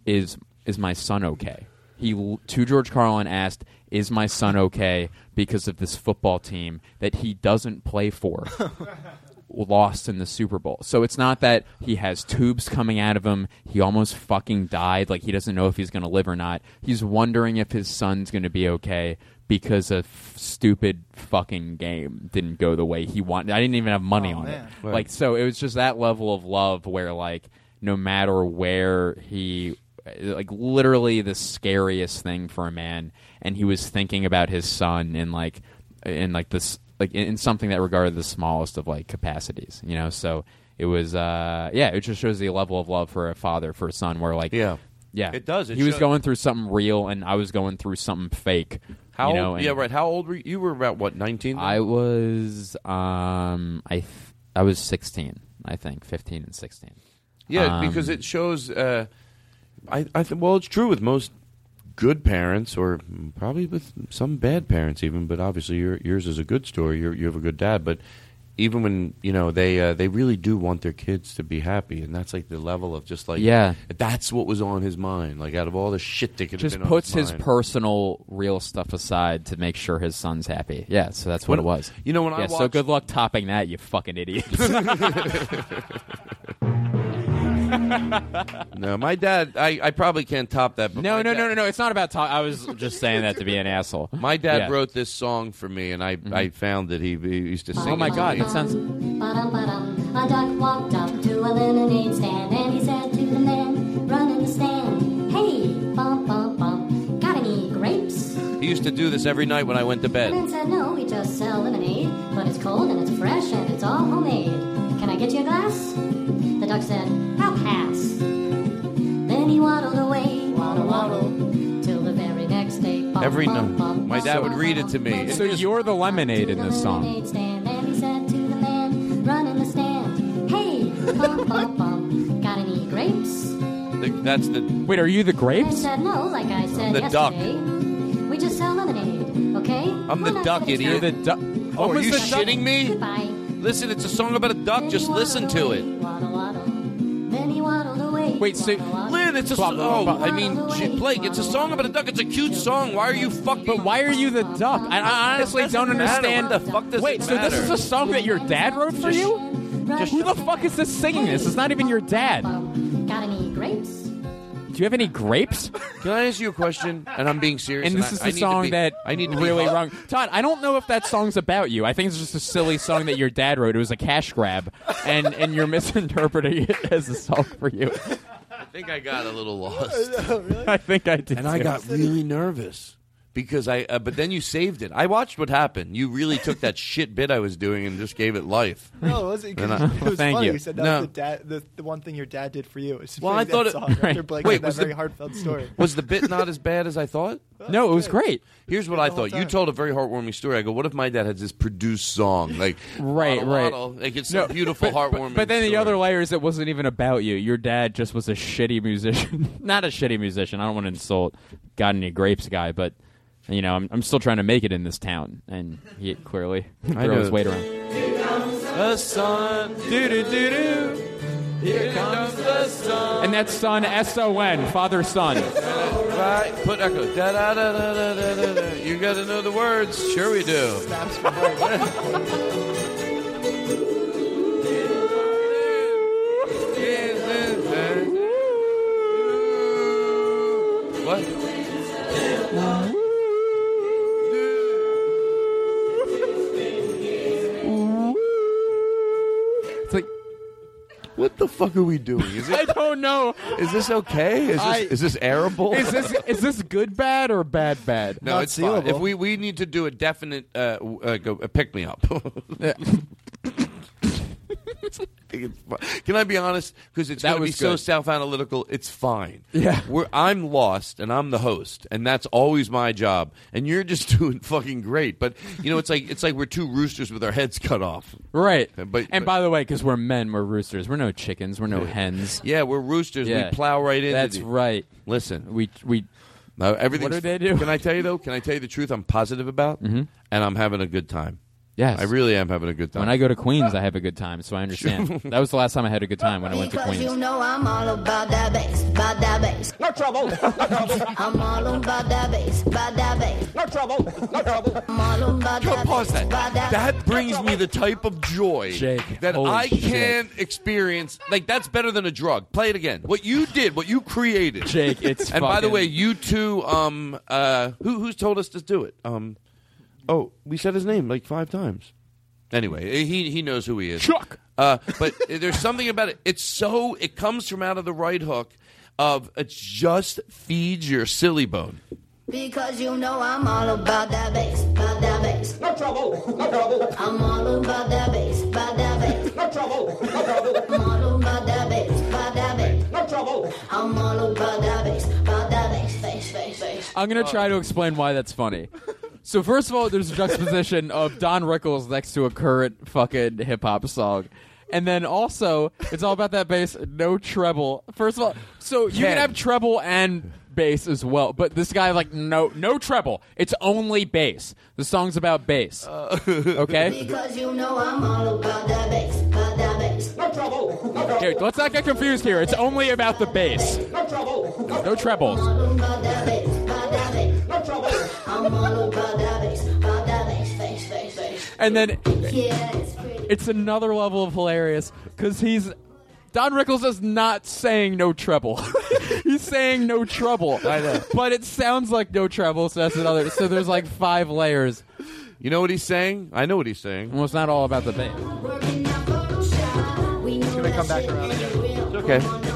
"Is is my son okay?" He to George Carlin asked, "Is my son okay?" Because of this football team that he doesn't play for *laughs* lost in the Super Bowl. So it's not that he has tubes coming out of him. He almost fucking died. Like he doesn't know if he's going to live or not. He's wondering if his son's going to be okay because a f- stupid fucking game didn't go the way he wanted. I didn't even have money Oh, on man. it. Right. Like so it was just that level of love where like no matter where he like literally the scariest thing for a man and he was thinking about his son in like in like this like in, in something that regarded the smallest of like capacities you know so it was uh yeah it just shows the level of love for a father for a son where like Yeah. yeah It does. It he was going through something real and i was going through something fake How you know old? Yeah, right. How old were you? You were about what? Nineteen. i was um i th- i was 16 i think 15 and 16 Yeah, Um, because it shows. Uh, I, I th- well, it's true with most good parents, or probably with some bad parents, even. But obviously, your, yours is a good story. You're, you have a good dad, but even when you know they uh, they really do want their kids to be happy, and that's like the level of just like Yeah. that's what was on his mind. Like out of all the shit that could Just have been puts his mind. personal, real stuff aside to make sure his son's happy. Yeah, so that's what When- it was. you know, when I yeah, so good luck topping that, you fucking idiot. *laughs* *laughs* no, my dad. I, I probably can't top that. But No, no, dad- no, no, no. It's not about talk. I was just saying that to be an asshole. My dad Yeah. wrote this song for me, and I mm-hmm. I found that he, he used to oh sing. Oh my it to god, me. that sounds. Ba-dum-ba-dum. A duck walked up to a lemonade stand and he said to the man running the stand, Hey, bum, bum, bum, got any grapes? He used to do this every night when I went to The bed. man said, No, we just sell lemonade, but it's cold and it's fresh and it's all homemade. Can I get you a glass? The duck said, I'll pass. Then he waddled away, waddle, waddle, till the very next day. Bum, Every bum, night, bum, my dad would read it to me. So you're the lemonade in this song. stand and he said to the man running the stand, Hey, bum, bum, bum, got any grapes? The- That's the Wait, are you the I grapes? said, No, like I said The duck. We just sell lemonade, okay? I'm the duck, at a idiot. time. The duck. Oh, What are you the duck? shitting me? Goodbye. Listen, it's a song about a duck. Just listen to it. Wait, so Lynn, it's a song. Oh. I mean, Blake, it's a song about a duck. It's a cute song. Why are you fucking? But why are you the duck? I, I honestly don't understand. What the fuck does Wait, it so this is a song that your dad wrote for you? Who the fuck is this singing this? It's not even your dad. You have any grapes? Can I ask you a question? And I'm being serious. And this I- is I the need to song be- that I need to be really wrong. Todd, I don't know if that song's about you. I think it's just a silly song that your dad wrote. It was a cash grab, and and you're *laughs* misinterpreting it as a song for you. I think I got a little *laughs* lost. *laughs* I think I did. And I got really nervous because I. Uh, but then you saved it. I watched what happened. You really took that *laughs* shit bit I was doing and just gave it life. No, it wasn't. 'cause And I- it was Thank funny. you. You said that No. was the, dad, the, the one thing your dad did for you. Is Well, I thought that it- song after right. Blake Wait, had that was the- very heartfelt story. Was the bit not as bad as I thought? *laughs* No, it was great. Here's what I thought. You told a very heartwarming story. I go, what if my dad had this produced song? Like, *laughs* Right, waddle, right. waddle. Like, it's a beautiful, but, heartwarming But, but then the story. other layer is it wasn't even about you. Your dad just was a shitty musician. Not a shitty musician. I don't want to insult got any grapes guy, but you know, I'm, I'm still trying to make it in this town, and he clearly *laughs* I throw his weight around. The sun, doo doo doo doo. Here comes the sun. And that's son S O N, father son. Right, put echo. Da da da da da da da. da. You got to know the words. Sure we do. *laughs* What? What the fuck are we doing? Is *laughs* I don't know. Is this okay? Is this I- is this airable? Is this is this good bad or bad bad? No, it's fine. If we we need to do a definite uh, w- uh, go, uh, pick me up. *laughs* *laughs* Can I be honest? Because it's going to be was so self-analytical. It's fine. Yeah. We're, I'm lost, and I'm the host, and that's always my job. And you're just *laughs* doing fucking great. But you know, it's like it's like we're two roosters with our heads cut off. Right. But and by the way, because we're men, we're roosters. We're no chickens. We're no hens. Yeah, we're roosters. Yeah. We plow right into. That's the- right. Listen, we we. No, everything. What do they do? Can I tell you though? Can I tell you the truth? I'm positive about, Mhm. and I'm having a good time. Yes. I really am having a good time. When I go to Queens, I have a good time, so I understand. *laughs* that was the last time I had a good time when I went to Queens. Because you know I'm all about that bass, about that bass. No trouble, no trouble. I'm all about that bass, about that bass. No trouble, no trouble. I'm all about Yo, that pause bass, that. that That brings me the type of joy Jake, that I can't experience. Like that's better than a drug. Play it again. What you did, what you created, Jake, it's and by the way, you two, um, uh, who who's told us to do it? Um, oh, we said his name like five times. Anyway, he he knows who he is. Chuck. Uh, but *laughs* there's something about it. It's so it comes from out of the right hook of it just feeds your silly bone. Because you know I'm all about that bass, about that bass. No trouble, no trouble. I'm all about that bass, about that bass. No trouble, no trouble. I'm all about that bass, about that bass. No trouble. I'm all about that bass, about that bass, bass, bass, bass. I'm gonna try to explain why that's funny. So first of all, there's a juxtaposition of Don Rickles next to a current fucking hip hop song. And then also, it's all about that bass, no treble. First of all, so you Ken. can have treble and bass as well. But this guy like no no treble. It's only bass. The song's about bass. Uh. okay. Because you know I'm all about that bass, about that bass. No trouble, no trouble. Dude, let's not get confused here. It's only about the bass. No trouble, No trebles. about that bass, about that. No trouble. I'm all about that bass, about that bass, bass, bass, bass. And then Yeah, it's pretty. it's another level of hilarious because he's Don Rickles is not saying no treble. *laughs* he's saying no trouble. I know. But it sounds like no treble, so that's another. So there's like five layers. You know what he's saying? I know what he's saying. Well, it's not all about the bass. It's gonna come back around again. It's okay.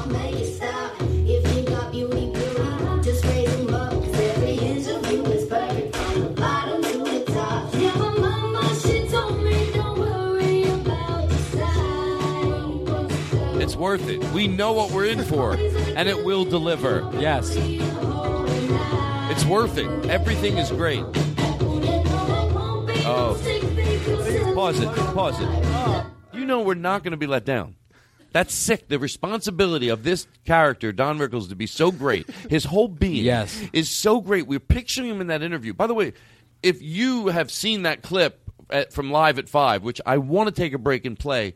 Worth it. We know what we're in for, and it will deliver. Yes. It's worth it. Everything is great. Oh. Pause it. Pause it. You know we're not going to be let down. That's sick. The responsibility of this character, Don Rickles, to be so great, his whole being Yes. is so great. We're picturing him in that interview. By the way, if you have seen that clip at, from Live at 5, which I want to take a break and play,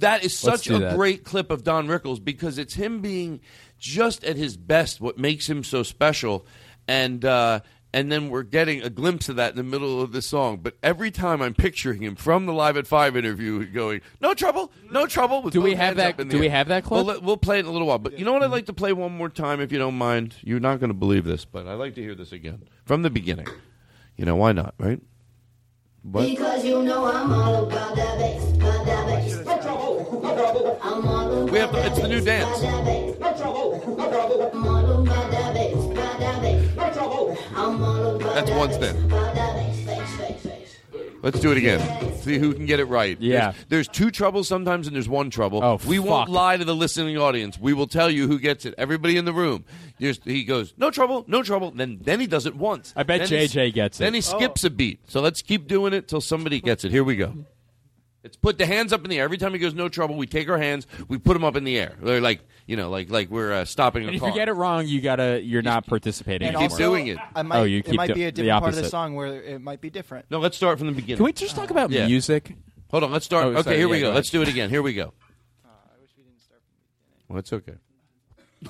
that is such a that. great clip of Don Rickles because it's him being just at his best, what makes him so special. And uh, and then we're getting a glimpse of that in the middle of the song. But every time I'm picturing him from the Live at Five interview, going, "No trouble, no trouble." With Do we have that- do we have that clip? Well, we'll play it in a little while. But you know what? I'd like to play one more time, if you don't mind. You're not going to believe this, but I'd like to hear this again from the beginning. You know why not? Right? What? Because you know I'm all about that bass, about that bass. No trouble, no trouble. I'm all about We have it's the new dance. No trouble, no trouble. I'm all about that bass, about that bass. No trouble. I'm all about That's one about that bass. Let's do it again. See who can get it right. Yeah. There's, there's two troubles sometimes, and there's one trouble. Oh, we won't lie to the listening audience. We will tell you who gets it. Everybody in the room. There's, he goes, no trouble, no trouble. Then then he does it once. I bet Then he- JJ gets it. Then he skips a beat. So let's keep doing it till somebody gets it. Here we go. Let's put the hands up in the air. Every time he goes, no trouble, we take our hands, we put them up in the air. They're like, you know, like like we're uh, stopping And a if car. you get it wrong, you gotta you're not participating And keep anymore. also, doing it. I might, Oh, you it keep might do- be a the different part of the opposite. song where it might be different. no, let's start from the beginning. Can we just talk about Yeah. music? Hold on, let's start. Oh, okay, sorry, here we yeah, go. go Let's do it again. Here we go. I wish we didn't start from the beginning. Well, it's okay.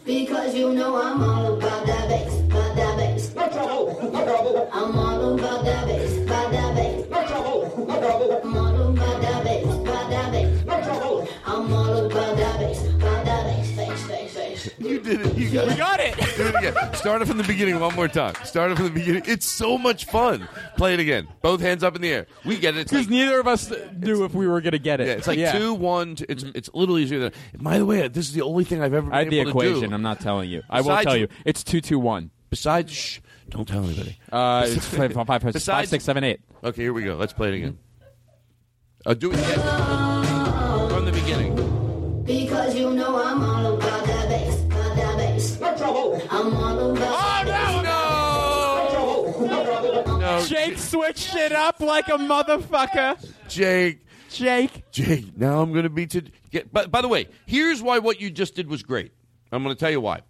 Because you know I'm all about that bass, about that bass. No trouble, no trouble. I'm all about that bass, did it. You got We it. got it. Do it again. Start it from the beginning one more time. Start it from the beginning. It's so much fun. Play it again. Both hands up in the air. We get it. Because like, neither of us knew if we were gonna get it. yeah, it's like two, one. Two, it's it's a little easier than. By the way, this is the only thing I've ever been I had the able equation. I'm not telling you. I will Besides- tell you. It's two two one. Besides, shh, don't tell anybody. Uh, it's five, five, five, five, Besides- six, seven, eight. Okay, here we go. Let's play it again. Uh, do it again. From the beginning. Because you know I'm all trouble. I'm all about that bass. No! no. No, Jake switched it up like a motherfucker. Jake. Jake. Jake, now I'm going to be to get. But by the way, here's why what you just did was great. I'm going to tell you why.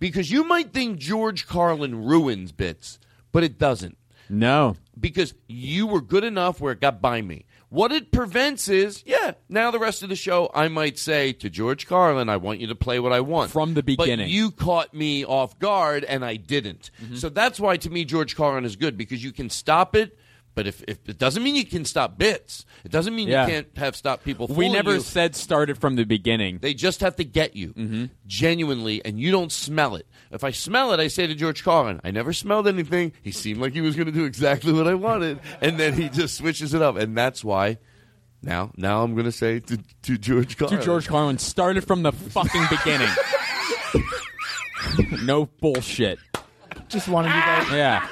Because you might think George Carlin ruins bits, but it doesn't. No. Because you were good enough where it got by me. What it prevents is, yeah, now the rest of the show, I might say to George Carlin, I want you to play what I want. From the beginning. But you caught me off guard, and I didn't. Mm-hmm. So that's why, to me, George Carlin is good, because you can stop it, but if, if it doesn't mean you can stop bits. It doesn't mean Yeah. you can't have stop people We never you. said started from the beginning. They just have to get you Mm-hmm. genuinely, and you don't smell it. If I smell it, I say to George Carlin, I never smelled anything. He seemed like he was going to do exactly what I wanted, and then he just switches it up, and that's why. Now, now I'm going to say to, to George Carlin. To George Carlin started from the fucking beginning. *laughs* no bullshit. Just wanted you guys. Yeah.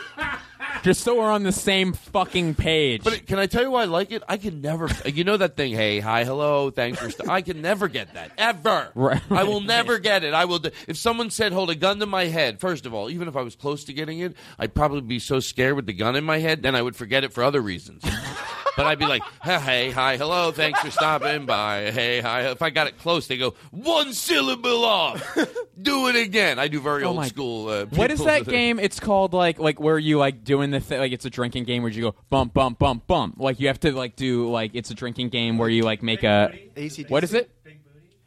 Just so we're on the same fucking page. But can I tell you why I like it? I can never. You know that thing? Hey, hi, hello, thanks for. St-. I can never get that ever. Right. I will never get it. I will. d- If someone said, "Hold a gun to my head," first of all, even if I was close to getting it, I'd probably be so scared with the gun in my head, then I would forget it for other reasons. *laughs* but I'd be like, "Hey, hey, hi, hello, thanks for stopping by. Hey, hi." If I got it close, they go one syllable off. do it again. I do very Oh old my- school. Uh, What is that game? It's called like like where you like doing the thing like it's a drinking game where you go bump bump bump bump. Like you have to like do like it's a drinking game where you like make a what is it?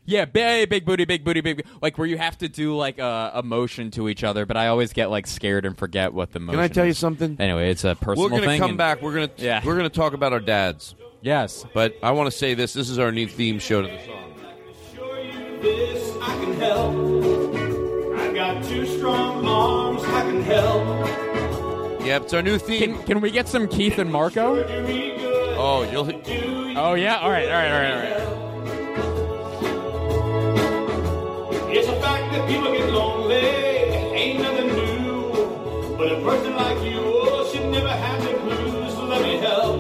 Yeah, big, booty, big booty, big booty, big. Like where you have to do like a, a motion to each other, but I always get like scared and forget what the motion. Is. Can I tell you is. something? Anyway, it's a personal thing. We're gonna thing. come and- back. We're gonna Yeah. we're gonna talk about our dads. Yes, but I want to say this. This is our new theme show to the song. This I can help. I've got two strong arms. I can help. Yep, it's our new theme. Can, can we get some Keith and Marco? Oh, you'll. Oh yeah. All right. All right. All right. All right. It's a fact that people get lonely. Ain't nothing new. But a person like you oh, should never have the blues. So let me help.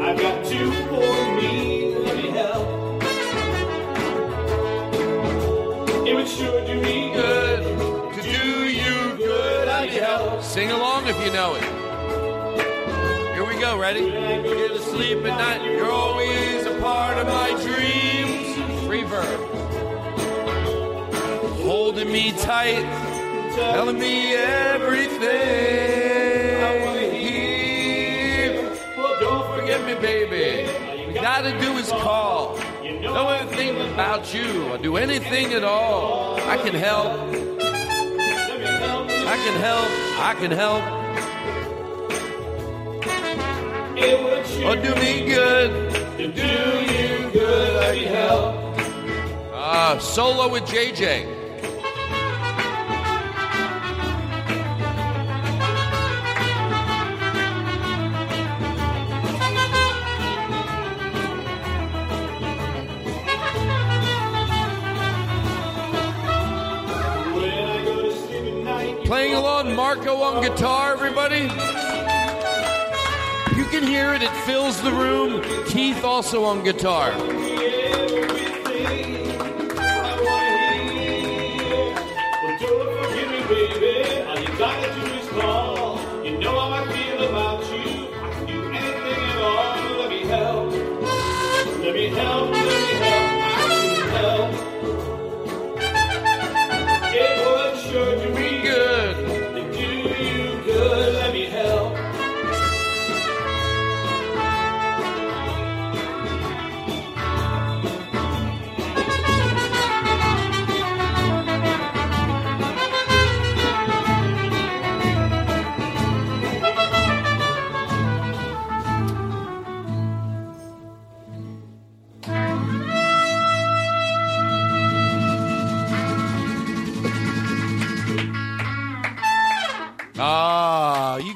I've got two for Sing along if you know it. Here we go. Ready? Get to sleep at night. You're always a part of my dreams. Reverb. Holding me tight, telling me everything. I want. Well, don't Forget me, baby. You gotta do is call. Know anything about you. I'll do anything at all. I can help. I can help. I can help. It would sure do me good. to do you good. Let me help. Ah, solo with JJ. Playing along Marco on guitar, everybody. You can hear it, it fills the room. Keith also on guitar.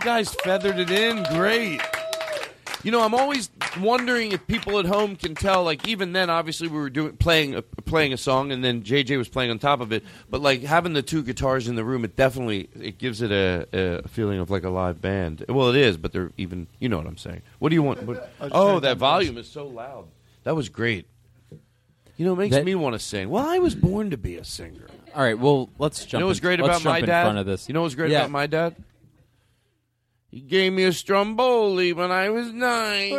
Guys feathered it in. Great. You know, I'm always wondering if people at home can tell. Like, even then, obviously, we were doing playing a, playing a song, and then JJ was playing on top of it. But like having the two guitars in the room, it definitely it gives it a, a feeling of like a live band. Well, it is, but they're even. You know what I'm saying? What do you want? What, oh, that volume is so loud. That was great. You know, it makes That- me want to sing. Well, I was born to be a singer. All right. Well, let's jump. You know what's great let's about jump my in dad? front of this. You know what's great Yeah. about my dad? He gave me a stromboli when I was nine.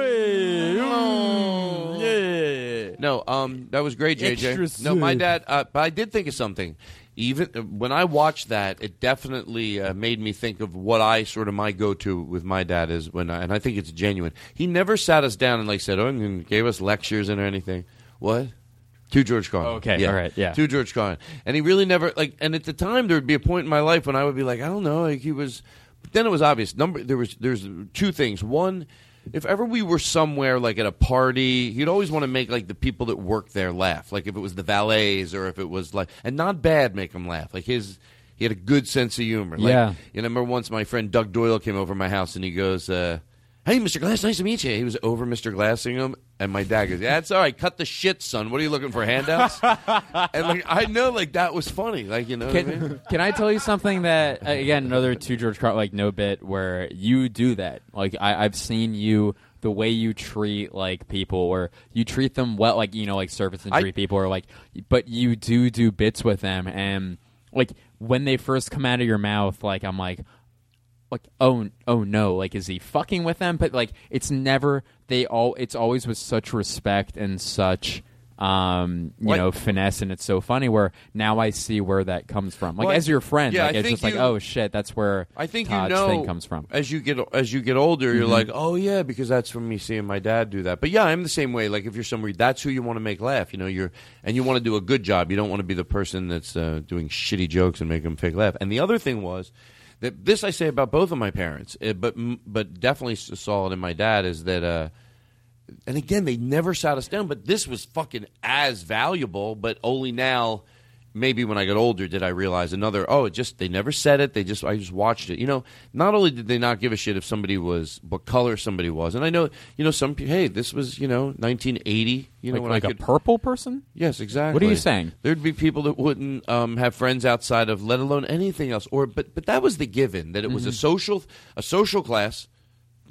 Oh. yeah. No, um, that was great, JJ. Extra no, my dad. Uh, but I did think of something. Even uh, when I watched that, it definitely uh, made me think of what I sort of my go-to with my dad is when, I, and I think it's genuine. He never sat us down and like said, "Oh," and gave us lectures and or anything. What? To George Carlin. Okay, yeah. all right, yeah. To George Carlin, and he really never like. And at the time, there would be a point in my life when I would be like, I don't know, like he was. But then it was obvious. Number there was there's two things. One, if ever we were somewhere like at a party, he'd always want to make like the people that work there laugh. Like if it was the valets or if it was like, and not bad, make them laugh. Like his. He had a good sense of humor. Like, Yeah. You know, I remember once my friend Doug Doyle came over to my house and he goes, uh, "Hey, Mr. Glass, nice to meet you." He was over Mr. Glassing him, and my dad goes, "Yeah, it's all right. Cut the shit, son. What are you looking for handouts?" *laughs* and like I know, like that was funny. Like you know, what I mean? Can, can I tell you something that again another two George Carlin like no bit where you do that like I, I've seen you the way you treat like people or you treat them well like you know like service and treat people or like but you do do bits with them and like when they first come out of your mouth like I'm like like oh oh no like is he fucking with them but like it's never they all it's always with such respect and such um you What- know finesse and it's so funny where now I see where that comes from like Well, as your friend yeah, like I it's just like oh shit that's where I think Todd's you know thing comes from as you get as you get older. You're Mhm. like, oh yeah, because that's from me seeing my dad do that. But yeah, I'm the same way. Like if you're somebody, that's who you want to make laugh. You know, you're and you want to do a good job. You don't want to be the person that's uh, doing shitty jokes and make them fake laugh. And the other thing was this I say about both of my parents, eh, but but definitely saw it in my dad is that. Uh, and again, they never sat us down, but this was fucking as valuable, but only now, maybe when I got older, did I realize another, oh, it just, they never said it. They just, I just watched it. You know, not only did they not give a shit if somebody was, what color somebody was. And I know, you know, some hey, this was, you know, 1980, you know, Like- when like I a could. purple person? Yes, exactly. What are you saying? There'd be people that wouldn't um, have friends outside of, let alone anything else. Or, but, but that was the given that it was a Mhm. social, a social class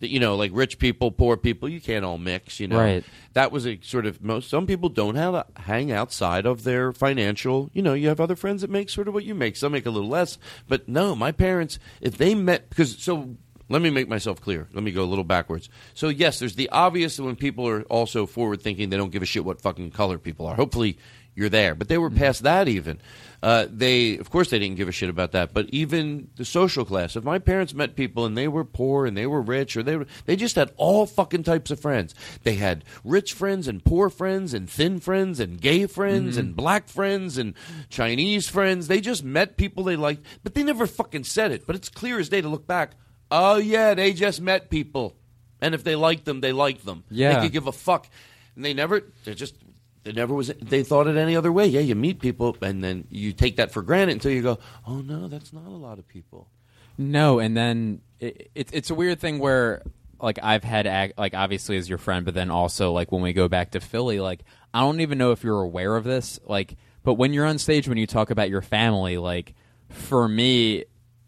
you know, like rich people, poor people, you can't all mix. You know, Right. That was a sort of most. Some people don't have a, hang outside of their financial. You know, you have other friends that make sort of what you make. Some make a little less, but no, my parents, if they met, because so. Let me make myself clear. Let me go a little backwards. So yes, there's the obvious when people are also forward thinking. They don't give a shit what fucking color people are. Hopefully, you're there. But they were past that even. Uh, they, of course, they didn't give a shit about that. But even the social class. If my parents met people and they were poor and they were rich, or they were, they just had all fucking types of friends. They had rich friends and poor friends and thin friends and gay friends Mhm. and black friends and Chinese friends. They just met people they liked, but they never fucking said it. But it's clear as day to look back. Oh yeah, they just met people, and if they liked them, they liked them. Yeah. they could give a fuck, and they never. They're just. They never was. They thought it any other way. Yeah, you meet people, and then you take that for granted until you go, "Oh no, that's not a lot of people." No, and then it, it, it's a weird thing where like I've had like obviously as your friend, but then also like when we go back to Philly, like I don't even know if you're aware of this, like but when you're on stage when you talk about your family, like for me,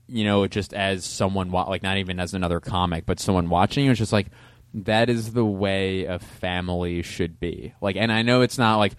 you know, just as someone like not even as another comic, but someone watching you, it's just like that is the way a family should be. Like, and I know it's not like.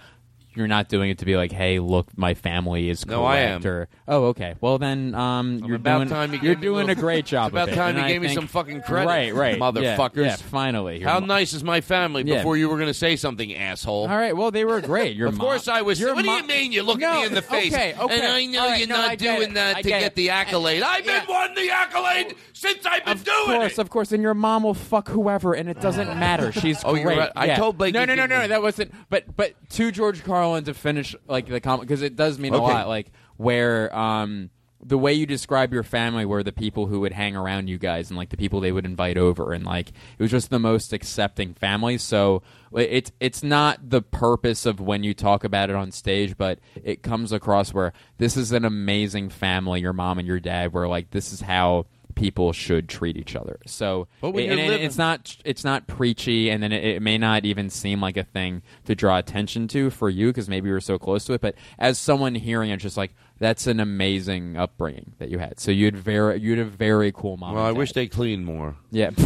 You're not doing it to be like, "Hey, look, my family is correct." No, I am. Or, oh, okay. Well, then, um, you're about doing time you you're doing a, great *laughs* job. It's about it. time And you I gave me some fucking credit, Right, right, motherfuckers. Yeah, finally. Your How nice is my family Yeah. before you were going to say something, asshole? All right. Well, they were great. Your of mom- course I was. your What do you mean you look at me in the face? Okay, okay. And I know right, you're no, not doing it. that to get get the accolade. I've been won the accolade since I've been doing it. of course, of course. and your mom will fuck whoever, and it doesn't matter. She's *laughs* Oh, great. I told Blake No, no, no, no. That wasn't. But but to George Carlin to finish like the comment because it does mean a Okay. lot. Like where um the way you describe your family were the people who would hang around you guys and like the people they would invite over and like it was just the most accepting family so it's it's not the purpose of when you talk about it on stage but it comes across where this is an amazing family your mom and your dad were like this is how people should treat each other so But when and- and it's not it's not preachy and then it, it may not even seem like a thing to draw attention to for you because maybe you're so close to it but as someone hearing it just like that's an amazing upbringing that you had so you had very you had a very cool mom Well, I dad. wish they cleaned more. yeah *laughs*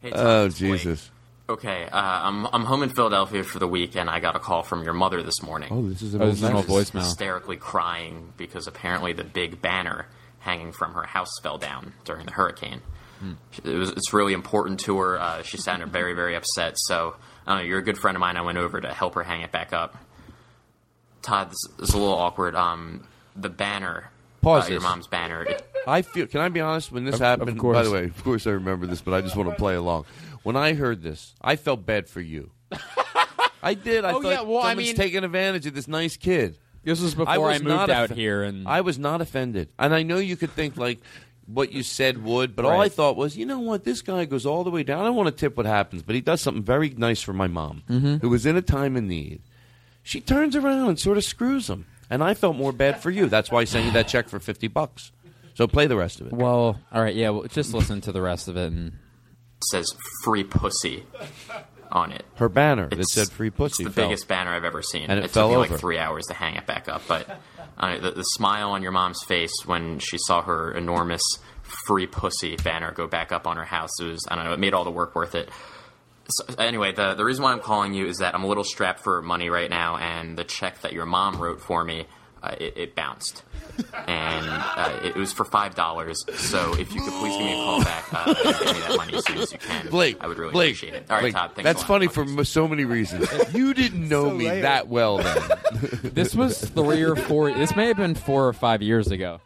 Hey, Tom, Oh. Jesus! Okay, uh, I'm I'm home in Philadelphia for the week, and I got a call from your mother this morning. Oh, this is a Oh, old this is an voicemail. Hysterically crying because apparently the big banner hanging from her house fell down during the hurricane. Hmm. It was it's really important to her. Uh, she sounded very very upset. So I don't know. You're a good friend of mine. I went over to help her hang it back up. Todd, this, this is a little awkward. Um, the banner, Pause uh, your mom's banner. It, I feel. Can I be honest? When this Of- happened, of course. by the way, of course I remember this, but I just want to play along. When I heard this, I felt bad for you. *laughs* I did. I Oh, thought yeah, well, I someone's mean- taking advantage of this nice kid. This was before I moved not out offe- here and- I was not offended. And I know you could think like what you said would, but all I Right. thought was, you know what, this guy goes all the way down. I don't want to tip what happens, but he does something very nice for my mom, Mhm. who was in a time of need. She turns around and sort of screws him. and I felt more bad for you. That's why I sent you that check for fifty bucks. So play the rest of it. Well, all right, yeah. Well, just listen to the rest of it and says "free pussy" on it. Her banner that said "free pussy" It's the fell. biggest banner I've ever seen. And it took fell me over. like three hours to hang it back up. But uh, the, the smile on your mom's face when she saw her enormous "free pussy" banner go back up on her house it was I don't know. It made all the work worth it. So, anyway, the the reason why I'm calling you is that I'm a little strapped for money right now, and the check that your mom wrote for me. Uh, it, it bounced, and uh, it was for five dollars. So if you could please give me a call back uh, and give me that money as soon as you can, Blake, I would really Blake, appreciate it. All right, Blake, Todd. Thanks that's funny for m- so many reasons. *laughs* you didn't know me that well then. *laughs* this was three or four. This may have been four or five years ago.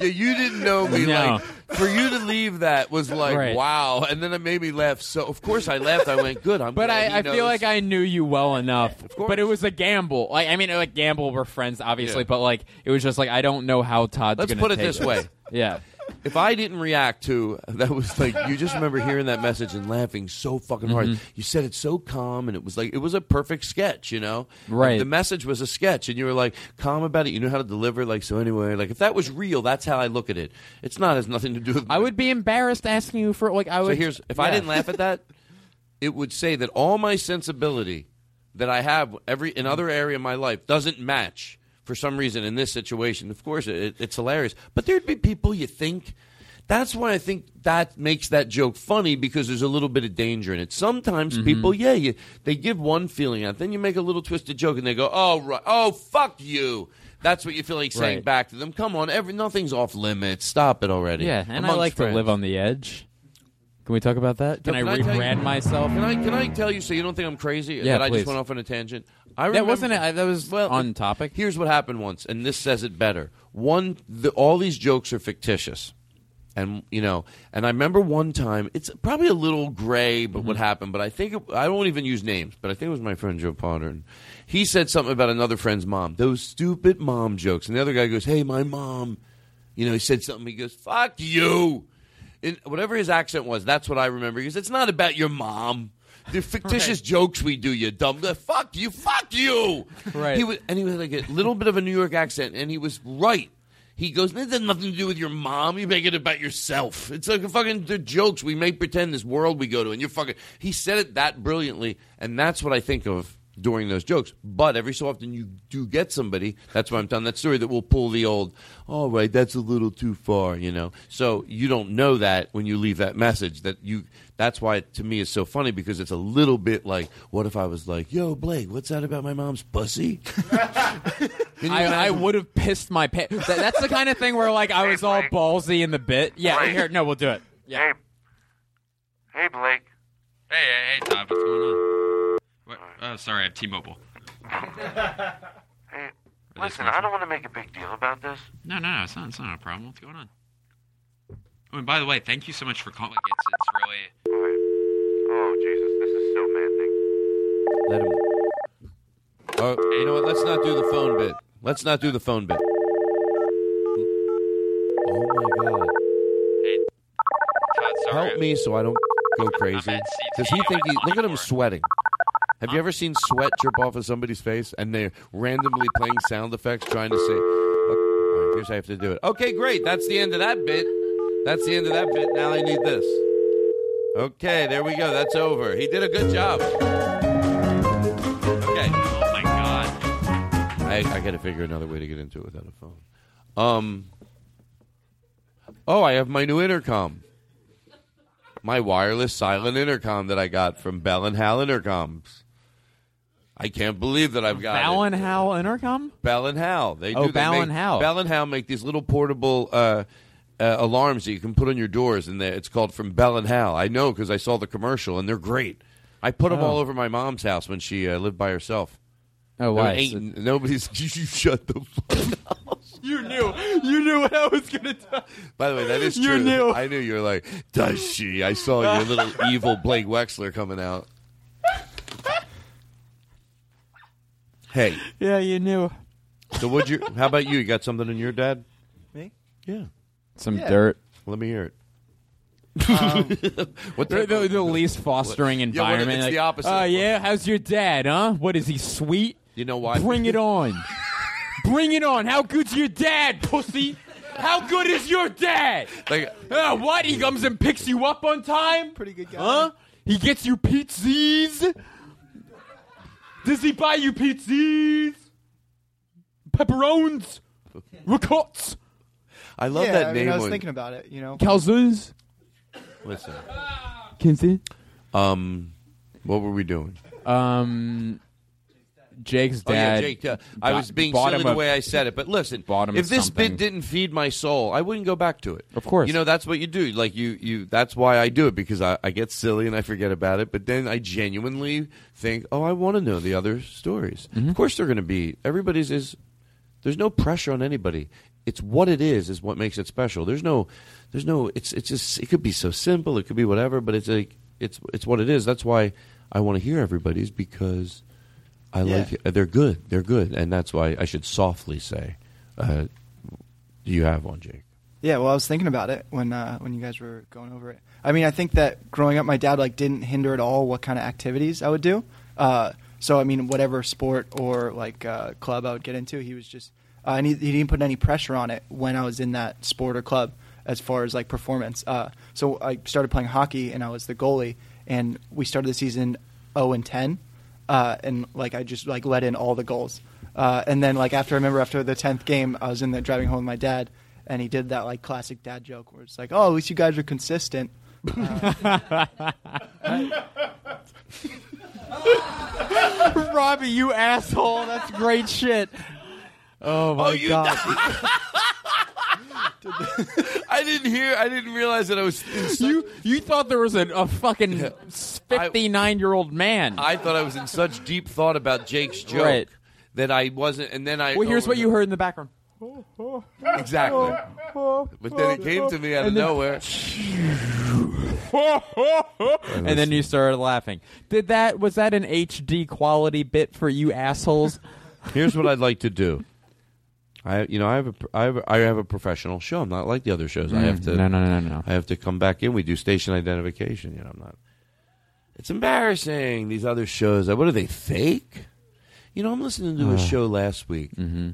Yeah, you didn't know me. No. Like for you to leave that was *laughs* like Right. wow, and then it made me laugh. So of course I laughed. I went good. I'm But glad he I, I feel like I knew you well enough. course. But it was a gamble. Like I mean, like gamble. We're friends, obviously. Yeah. But like, it was just like I don't know how Todd's. Let's gonna put it take this way. Yeah. If I didn't react to that was like you just remember hearing that message and laughing so fucking hard. Mhm. You said it so calm and it was like it was a perfect sketch, you know? Right. The message was a sketch and you were like calm about it. You know how to deliver like so anyway, like if that was real, that's how I look at it. It's not has nothing to do with I would be embarrassed asking you for like I would. So here's if I didn't laugh at that, it would say that all my sensibility that I have every in other area of my life doesn't match for some reason in this situation. Of course, it, it's hilarious, but there'd be people you think. That's why I think that makes that joke funny because there's a little bit of danger in it. Sometimes Mm-hmm. people, yeah, you, they give one feeling out, then you make a little twisted joke and they go, "Oh, right, oh, fuck you." That's what you feel like saying Right. back to them. Come on, every nothing's off limits. Stop it already. Yeah, and I like friends. to live on the edge. Can we talk about that? Can No, I you- rebrand myself? Can I can I tell you so you don't think I'm crazy? Yeah, that I just went off on a tangent. I That wasn't it. That was on topic. Here's what happened once, and this says it better. One, the, all these jokes are fictitious, and you know, and I remember one time. It's probably a little gray, but Mm-hmm. what happened? But I think it, I won't even use names, but I think it was my friend Joe Potter, and he said something about another friend's mom. Those stupid mom jokes, and the other guy goes, "Hey, my mom," you know, he said something. He goes, "Fuck you." in whatever his accent was, that's what I remember. Because it's not about your mom. The *laughs* fictitious jokes we do, you dumb. The fuck you, fuck you. Right. He was, and he was like a little bit of a New York accent, and he was right. He goes, "This has nothing to do with your mom. You make it about yourself. It's like a fucking the jokes we make pretend this world we go to, and you're fucking." He said it that brilliantly, and that's what I think of during those jokes. But every so often, you do get somebody. That's why I'm telling that story that will pull the old. All right, that's a little too far, you know. So you don't know that when you leave that message. That you. That's why it, to me it's so funny because it's a little bit like, what if I was like, "Yo, Blake, what's that about my mom's pussy?" *laughs* I, I would have pissed my pants. That, that's the kind of thing where like I was all ballsy in the bit. Yeah, Blake. here, no, we'll do it. Yeah. Hey, hey, Blake. Hey, hey, hey, Todd, what's going on? What? Oh, sorry, I have T-Mobile. *laughs* Hey, listen, I don't want to make a big deal about this. No, no, no, it's not. It's not a problem. What's going on? Oh, and by the way, thank you so much for calling. It's it's really. Oh, Jesus, this is so maddening. Let him. Oh, you know what? Let's not do the phone bit. Let's not do the phone bit. Oh my god! Todd, sorry. Help me so I don't go crazy. Does he think he? Look at him sweating. Have you ever seen sweat drip off of somebody's face and they're randomly playing sound effects trying to say? Okay, all right, here's how I have to do it. Okay, great. That's the end of that bit. That's the end of that bit. Now I need this. Okay, there we go. That's over. He did a good job. Okay. Oh my god. I, I got to figure another way to get into it without a phone. Um. Oh, I have my new intercom. My wireless silent intercom that I got from Bell and Howell Intercoms. I can't believe that I've got Bell it. and Howell Intercom. Bell and Howell. They Oh, do. they Bell make- and Howell. Bell and Howell make these little portable uh, uh, alarms that you can put on your doors, and it's called from Bell and Howell. I know because I saw the commercial, and they're great. I put them Oh. all over my mom's house when she uh, lived by herself. Oh, No, why? ain't- nobody's. *laughs* You shut the fuck up. You knew. You knew what I was gonna do. By the way, that is You knew. I knew you were like, does she? I saw your little *laughs* evil Blake Wexler coming out. Hey, Yeah, you knew. so would you? How about you? You got something in your dad? Me? Yeah. Some Yeah. dirt. Let me hear it. *laughs* what The, the, the least fostering Yeah, what- environment. it's like, the opposite. Oh yeah, how's your dad? Huh? What is he sweet? You know why? Bring it on. *laughs* Bring it on. How good's your dad, pussy? How good is your dad? Like, uh, what? He comes and picks you up on time? Pretty good guy. Huh? He gets you pizzas? Does he buy you pizzas? Pepperones? Ricottes? I love yeah, that I name. mean, I was when- thinking about it. You know, Calzones? Listen. Kinsey? Um, what were we doing? Um, Jake's Oh yeah, dad. Jake. Uh, I got- was being bought silly him the a- way I said it, but listen, bought him if this something. bit didn't feed my soul, I wouldn't go back to it. Of course. you know that's what you do. Like you, you. That's why I do it because I, I get silly and I forget about it. But then I genuinely think, oh, I want to know the other stories. Mm-hmm. Of course, they're going to be. Everybody's is. There's no pressure on anybody. It's what it is is what makes it special. There's no, there's no. It's it's just it could be so simple. It could be whatever, but it's like it's it's what it is. That's why I want to hear everybody's because I Yeah. like it. They're good. They're good, and that's why I should softly say, uh, "Do you have one, Jake?" Yeah, well, I was thinking about it when uh, when you guys were going over it. I mean, I think that growing up, my dad like didn't hinder at all what kind of activities I would do. Uh, so I mean, whatever sport or like uh, club I would get into, he was just uh, and he, he didn't put any pressure on it when I was in that sport or club as far as like performance. Uh, so I started playing hockey and I was the goalie, and we started the season zero and ten, uh, and like I just like let in all the goals. Uh, and then like after I remember after the tenth game, I was in there driving home with my dad, and he did that like classic dad joke where it's like, "Oh, at least you guys are consistent." Uh, *laughs* Robbie, you asshole. That's great shit. Oh my oh, you god. *laughs* I didn't hear. I didn't realize that I was. Such, you you thought there was a, a fucking *laughs* fifty nine year old man. I thought I was in such deep thought about Jake's joke Right. that I wasn't. And then I. well, here's what you heard in the background. Exactly. But then it came to me out of then- nowhere. *laughs* and then you started laughing. Did that was that an HD quality bit for you assholes? Here's what I'd like to do. I, you know, I have a, I have a, I have a professional show. I'm not like the other shows. I have Mm, to. no, no, no, no. I have to come back in. We do station identification. You know, I'm not. It's embarrassing. These other shows. What are they fake? You know, I'm listening to a show last week. Mm-hmm.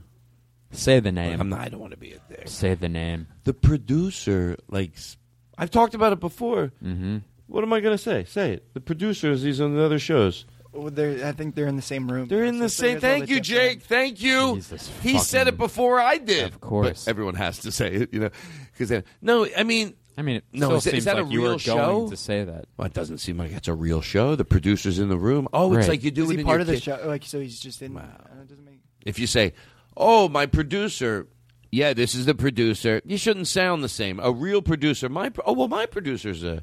Say the name. I'm not. I don't want to be a dick. Say the name. The producer, like, s- I've talked about it before. Mm-hmm. What am I going to say? Say it. The producers. These on the other shows. Well, they're, I think they're in the same room. They're in the So same. Thank you, different- Jake. Thank you. Jesus He said it before I did. Of course. But everyone has to say it, you know. Because no, I mean, I mean, it no, still is, that- is seems that like a you real were show? going to say that. Well, it doesn't seem like it's a real show. The producers in the room. Oh, it's like you do Is it he part of the kid- show? Like, so he's just in. uh, it doesn't make. If you say, "Oh, my producer," yeah, this is the producer. You shouldn't sound the same. A real producer. My oh well, my producer's a.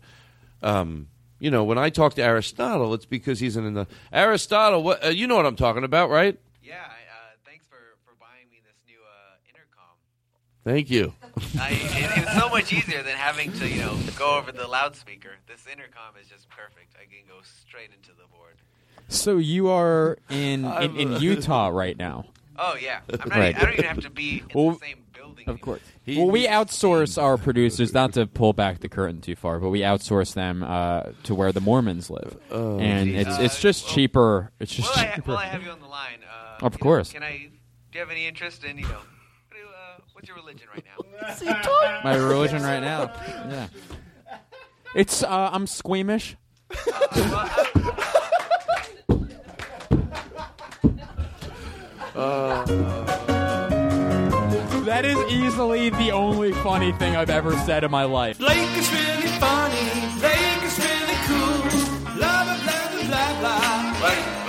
Um, you know, when I talk to Aristotle, it's because he's in the Aristotle. What uh, you know what I'm talking about, right? Yeah, I, uh, thanks for, for buying me this new uh, intercom. Thank you. *laughs* I, it, it's so much easier than having to, you know, go over the loudspeaker. This intercom is just perfect. I can go straight into the board. So you are in *laughs* in, in Utah right now. Oh yeah, I'm not, Right. I don't even have to be in Well, the same building. Of course. well, we outsource our producers, not to pull back the curtain too far, but we outsource them uh, to where the Mormons live, Oh, and Jesus. it's it's just cheaper. It's just Well, I, cheaper. well, I have you on the line. Uh, Of you know, course. can I? Do you have any interest in, you know, what do, uh, what's your religion right now? *laughs* My religion right now. Yeah. It's uh, I'm squeamish. *laughs* That is easily the only funny thing I've ever said in my life. Blake is really funny. Blake is really cool. Blah blah blah blah blah Blake.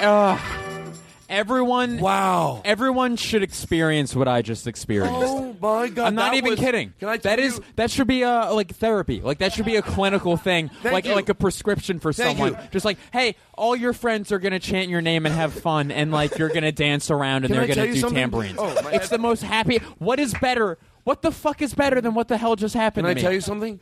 Uh, everyone. Wow. Everyone should experience what I just experienced. Oh my god! I'm not even was- kidding. Can I that is that should be a like therapy. Like that should be a clinical thing. Like you. like a prescription for Thank someone. you. Just like, hey, all your friends are gonna chant your name and have fun, and like you're gonna dance around and Can they're tell gonna do something? tambourines. Oh, it's the most happy. What is better? What the fuck is better than what the hell just happened? Can I me? tell you something?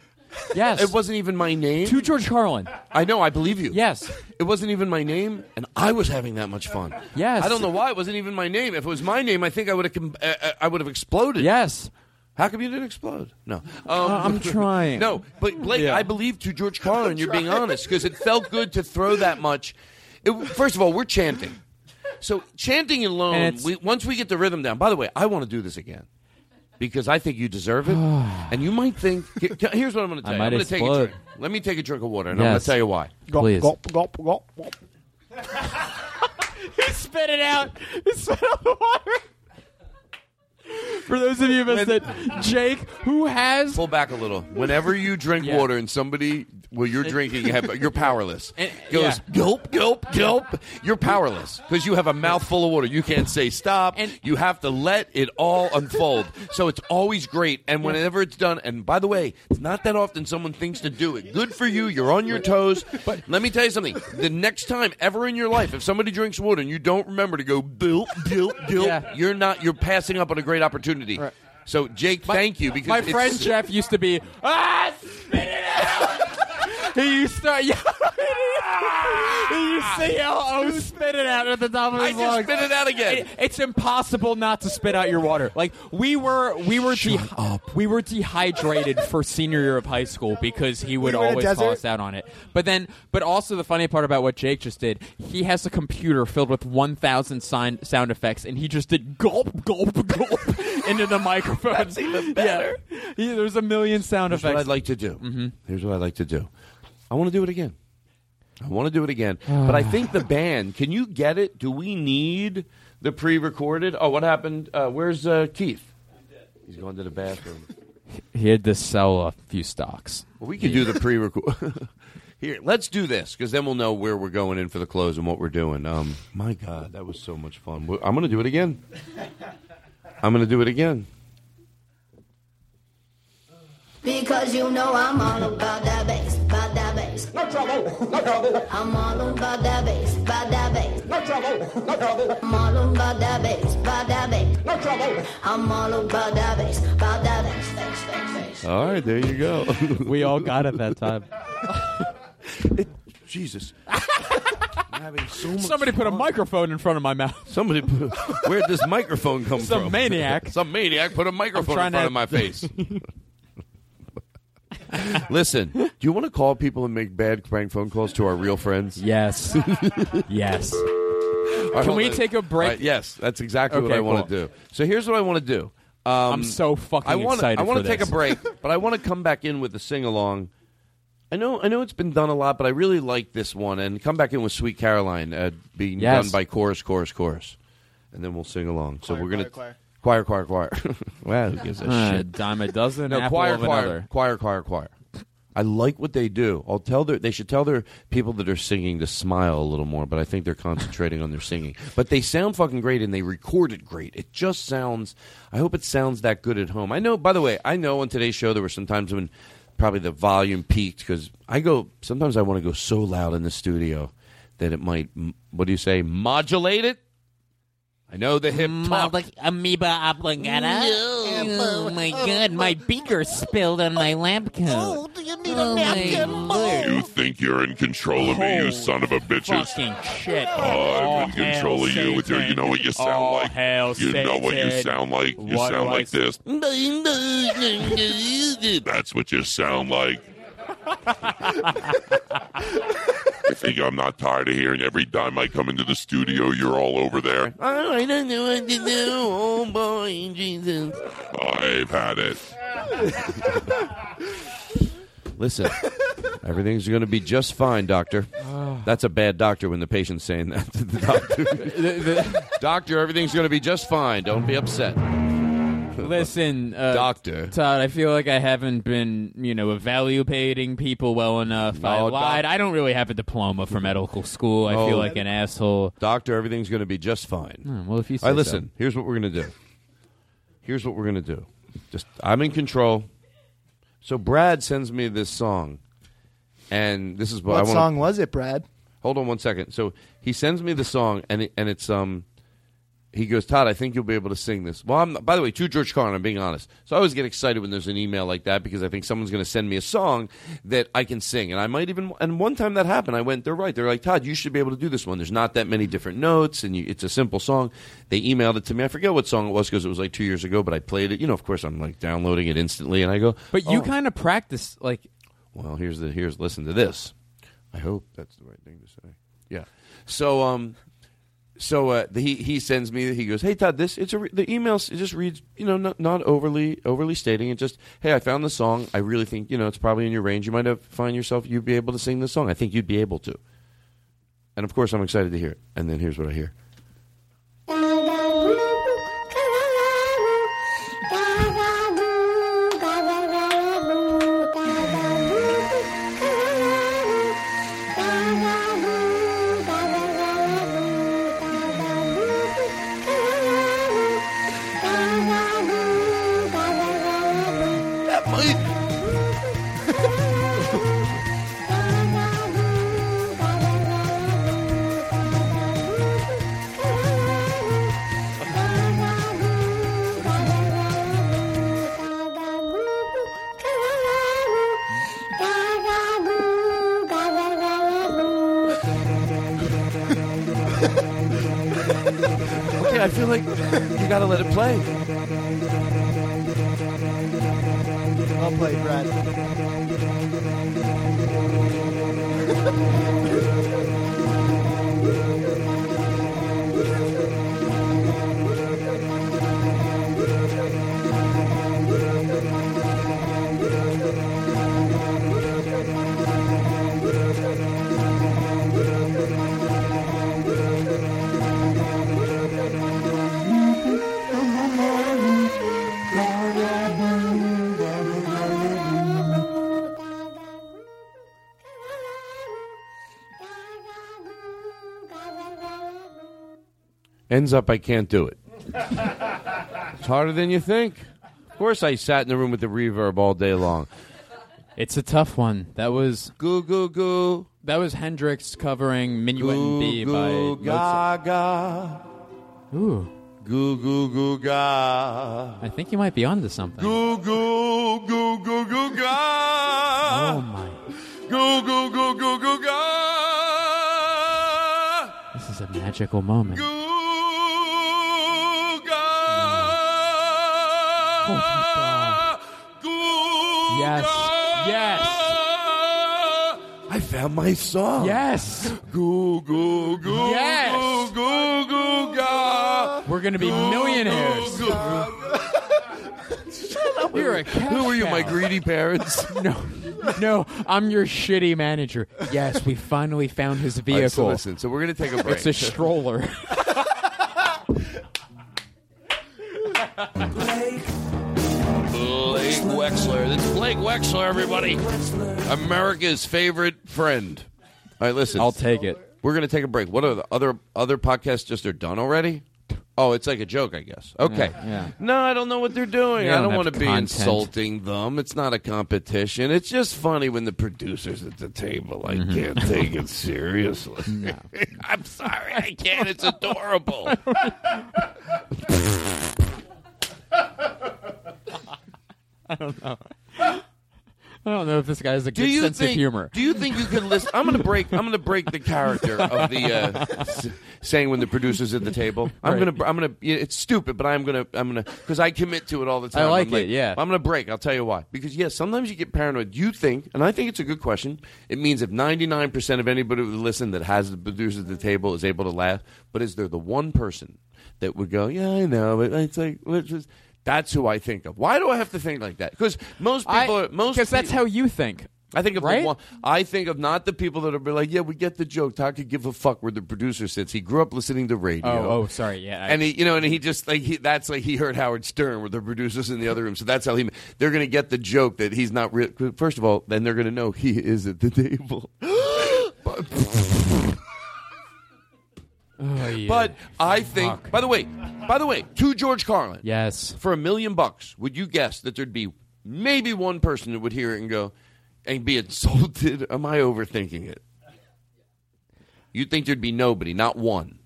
Yes. It wasn't even my name. To George Carlin. I know. I believe you. Yes. It wasn't even my name, and I was having that much fun. Yes. I don't know why it wasn't even my name. If it was my name, I think I would have. Com- uh, uh, I would have exploded. Yes. How come you didn't explode? No. Um, Uh, I'm trying. *laughs* No, but Blake, Yeah. I believe to George Carlin, you're being honest because it felt good to throw that much. It, first of all, we're chanting. So chanting alone, we, once we get the rhythm down. By the way, I want to do this again because I think you deserve it, *sighs* and you might think. here- Here's what I'm going to I tell you. might I'm going to take a explode. drink. Let me take a drink of water, and I'm going Yes. to tell you why. Please. Gulp, gulp, gulp, gulp. *laughs* he spit it out. He spit out the water. For those of you who missed it, Jake, who has Pull back a little. Whenever you drink Yeah. water and somebody, well, you're drinking, you have, you're powerless. *laughs* And- Goes gulp, gulp, gulp. You're powerless because you have a mouthful of water. You can't say stop. And- you have to let it all unfold. So it's always great. And whenever it's done, and by the way, it's not that often someone thinks to do it. Good for you. You're on your toes. But let me tell you something. The next time ever in your life, if somebody drinks water and you don't remember to go gulp, gulp, gulp, Yeah. you're not. You're passing up on a great opopportunity. So Jake, thank you because my friend Jeff used to be ah spit it out. He used to yeah. he used to yell oh spit it out at the top of his I his just spit it out again. It- it's impossible not to spit out your water. Like we were we were de- we were dehydrated for senior year of high school because he would We were in a always call desert? us out on it. But then but also the funny part about what Jake just did, he has a computer filled with 1000 sign- sound effects and he just did gulp gulp gulp *laughs* into the microphone. That's even better. Yeah. He- there's a million sound Here's what effects. I'd like to do. Mm-hmm. Here's what I'd like to do. I want to do it again. I want to do it again. but I think the band, can you get it? Do we need the pre recorded? Oh, what happened? Uh, where's uh, Keith? He's going to the bathroom. *laughs* He had to sell a few stocks. Well, we could do the pre record. *laughs* Here, let's do this because then we'll know where we're going in for the close and what we're doing. Um, my God, that was so much fun. I'm going to do it again. I'm going to do it again. Because you know I'm all about that bass, about that bass. No trouble, no trouble. I'm all about that bass, about that bass. No trouble, no trouble. I'm all about that bass, about that bass. No trouble. I'm all about that bass, about that bass. All right, there you go. *laughs* we all got it that time. *laughs* Jesus. *laughs* So much Somebody put a microphone in front of my mouth. Somebody put. Where'd this microphone come Some from? Some maniac. Some maniac put a microphone in front to- of my face. *laughs* Listen, do you want to call people and make bad prank phone calls to our real friends? Yes. yes. *laughs* All right, Can we on. take a break? All right, yes, that's exactly what Okay, I want to do. So here's what I want to do. Um, I'm so fucking I wanna, excited I want to take a break, *laughs* but I want to come back in with the sing along. I know, I know it's been done a lot, but I really like this one, and come back in with "Sweet Caroline" uh, being Yes. done by chorus, chorus, chorus, and then we'll sing along. So Choir, we're gonna choir, choir, choir, choir. *laughs* wow, who gives a Uh, shit? dime a dozen, No, apple choir, of choir, another. choir, choir, choir. I like what they do. I'll tell their they should tell their people that are singing to smile a little more, but I think they're concentrating on their singing. But they sound fucking great and they record it great. It just sounds I hope it sounds that good at home. I know by the way, I know on today's show there were some times when probably the volume peaked cuz I go sometimes I want to go so loud in the studio that it might m- what do you say modulate it? I know the hip mm, talk. amoeba oblongata. Oh my god, my beaker spilled on my lab coat. Oh, do you need a oh napkin? You think you're in control of me, you son of a bitches? Fucking shit. I'm in control of you with your. You know what you sound Oh, like. hail you know what you sound like. You What sound do I like this. *laughs* That's what you sound like. I think I'm not tired of hearing every time I come into the studio, you're all over there. Oh, I don't know what to do. Oh boy, Jesus. I've had it. Listen, everything's going to be just fine, doctor. Ah. That's a bad doctor when the patient's saying that to the doctor. *laughs* doctor, everything's going to be just fine. Don't be upset. *laughs* Listen, uh, Doctor. Todd, I feel like I haven't been, you know, evaluating people well enough. I lied. doc- I don't really have a diploma from medical school. I Oh. feel like an asshole. Doctor, everything's going to be just fine. Hmm, well, if you All right, say listen. so. Here's what we're going to do. Here's what we're going to do. Just I'm in control. So Brad sends me this song, and this is what, I What wanna, song was it, Brad? Hold on one second. So he sends me the song, and it, and it's um. He goes, Todd, I think you'll be able to sing this. Well, I'm, by the way, to George Carlin, I'm being honest. So I always get excited when there's an email like that because I think someone's going to send me a song that I can sing. And I might even, and one time that happened, I went, they're right. They're like, Todd, you should be able to do this one. There's not that many different notes, and you, it's a simple song. They emailed it to me. I forget what song it was because it was like two years ago, but I played it. You know, of course, I'm like downloading it instantly, and I go, But you "Oh." kind of practice, like, Well, here's the here's listen to this. I hope that's the right thing to say. Yeah. So um, so uh, the, he he sends me. He goes, "Hey Todd, this it's a re- the email it just reads you know not not overly overly stating. It just hey I found the song. I really think you know it's probably in your range. You might have find yourself you'd be able to sing this song. I think you'd be able to. And of course I'm excited to hear it. And then here's what I hear. Ends up, I can't do it. it's harder than you think. Of course, I sat in the room with the reverb all day long. It's a tough one. That was Goo Goo Goo. That was Hendrix covering Minuet in B Goo by Goo Mozart. Gaga. Ooh. Goo Goo Goo Ga. I think you might be onto something. Goo Goo Goo Goo Goo Ga. Oh my! Goo Goo Goo Goo Goo Ga. This is a magical moment. Yes. Yes. I found my song. Yes. Goo Goo Goo Yes. Goo Goo Goo Ga. We're gonna be millionaires. *laughs* You're a cash Who are you, my greedy parents? *laughs* no, no, I'm your shitty manager. Yes, we finally found his All right, so vehicle. listen, so we're gonna take a break. It's a stroller. *laughs* Wexler. That's Blake Wexler, everybody. America's favorite friend. All right, listen. I'll take it. We're going to take a break. What are the other other podcasts just are done already? Oh, it's like a joke, I guess. Okay. Yeah, yeah. No, I don't know what they're doing. I don't don't want to be insulting them. It's not a competition. It's just funny when the producers at the table. I Mm-hmm. can't take it seriously. *laughs* *laughs* I'm sorry, I can't. It's adorable. *laughs* I don't know. I don't know if this guy has a Do good you sense think? of humor. Do you think you can listen? I'm going to break. I'm going to break the character of the uh, s- saying when the producers at the table. I'm Right. going to. I'm going to. It's stupid, but I'm going to. I'm going to because I commit to it all the time. I like I'm it, yeah. I'm going to break. I'll tell you why. Because yes, sometimes you get paranoid. You think, and I think it's a good question. It means if 99 percent of anybody who listen that has the producers at the table is able to laugh, but is there the one person that would go, yeah, I know, but it's like. Let's just, that's who I think of. Why do I have to think like that? Because most people, are, most because that's how you think. I think of Right? the one, I think of not the people that are be like, yeah, we get the joke. Todd could give a fuck where the producer sits. He grew up listening to radio. Oh, oh, sorry. Yeah. I- and he, you know, and he just like he, that's like he heard Howard Stern, where the producers in the other room. So that's how he. They're going to get the joke that he's not real. First of all, then they're going to know he is at the table. *gasps* Oh, yeah. But I think, by the way, by the way, to George Carlin, yes, for a million bucks, would you guess that there'd be maybe one person that would hear it and go and be insulted? *laughs* Am I overthinking it? You'd think there'd be nobody, not one.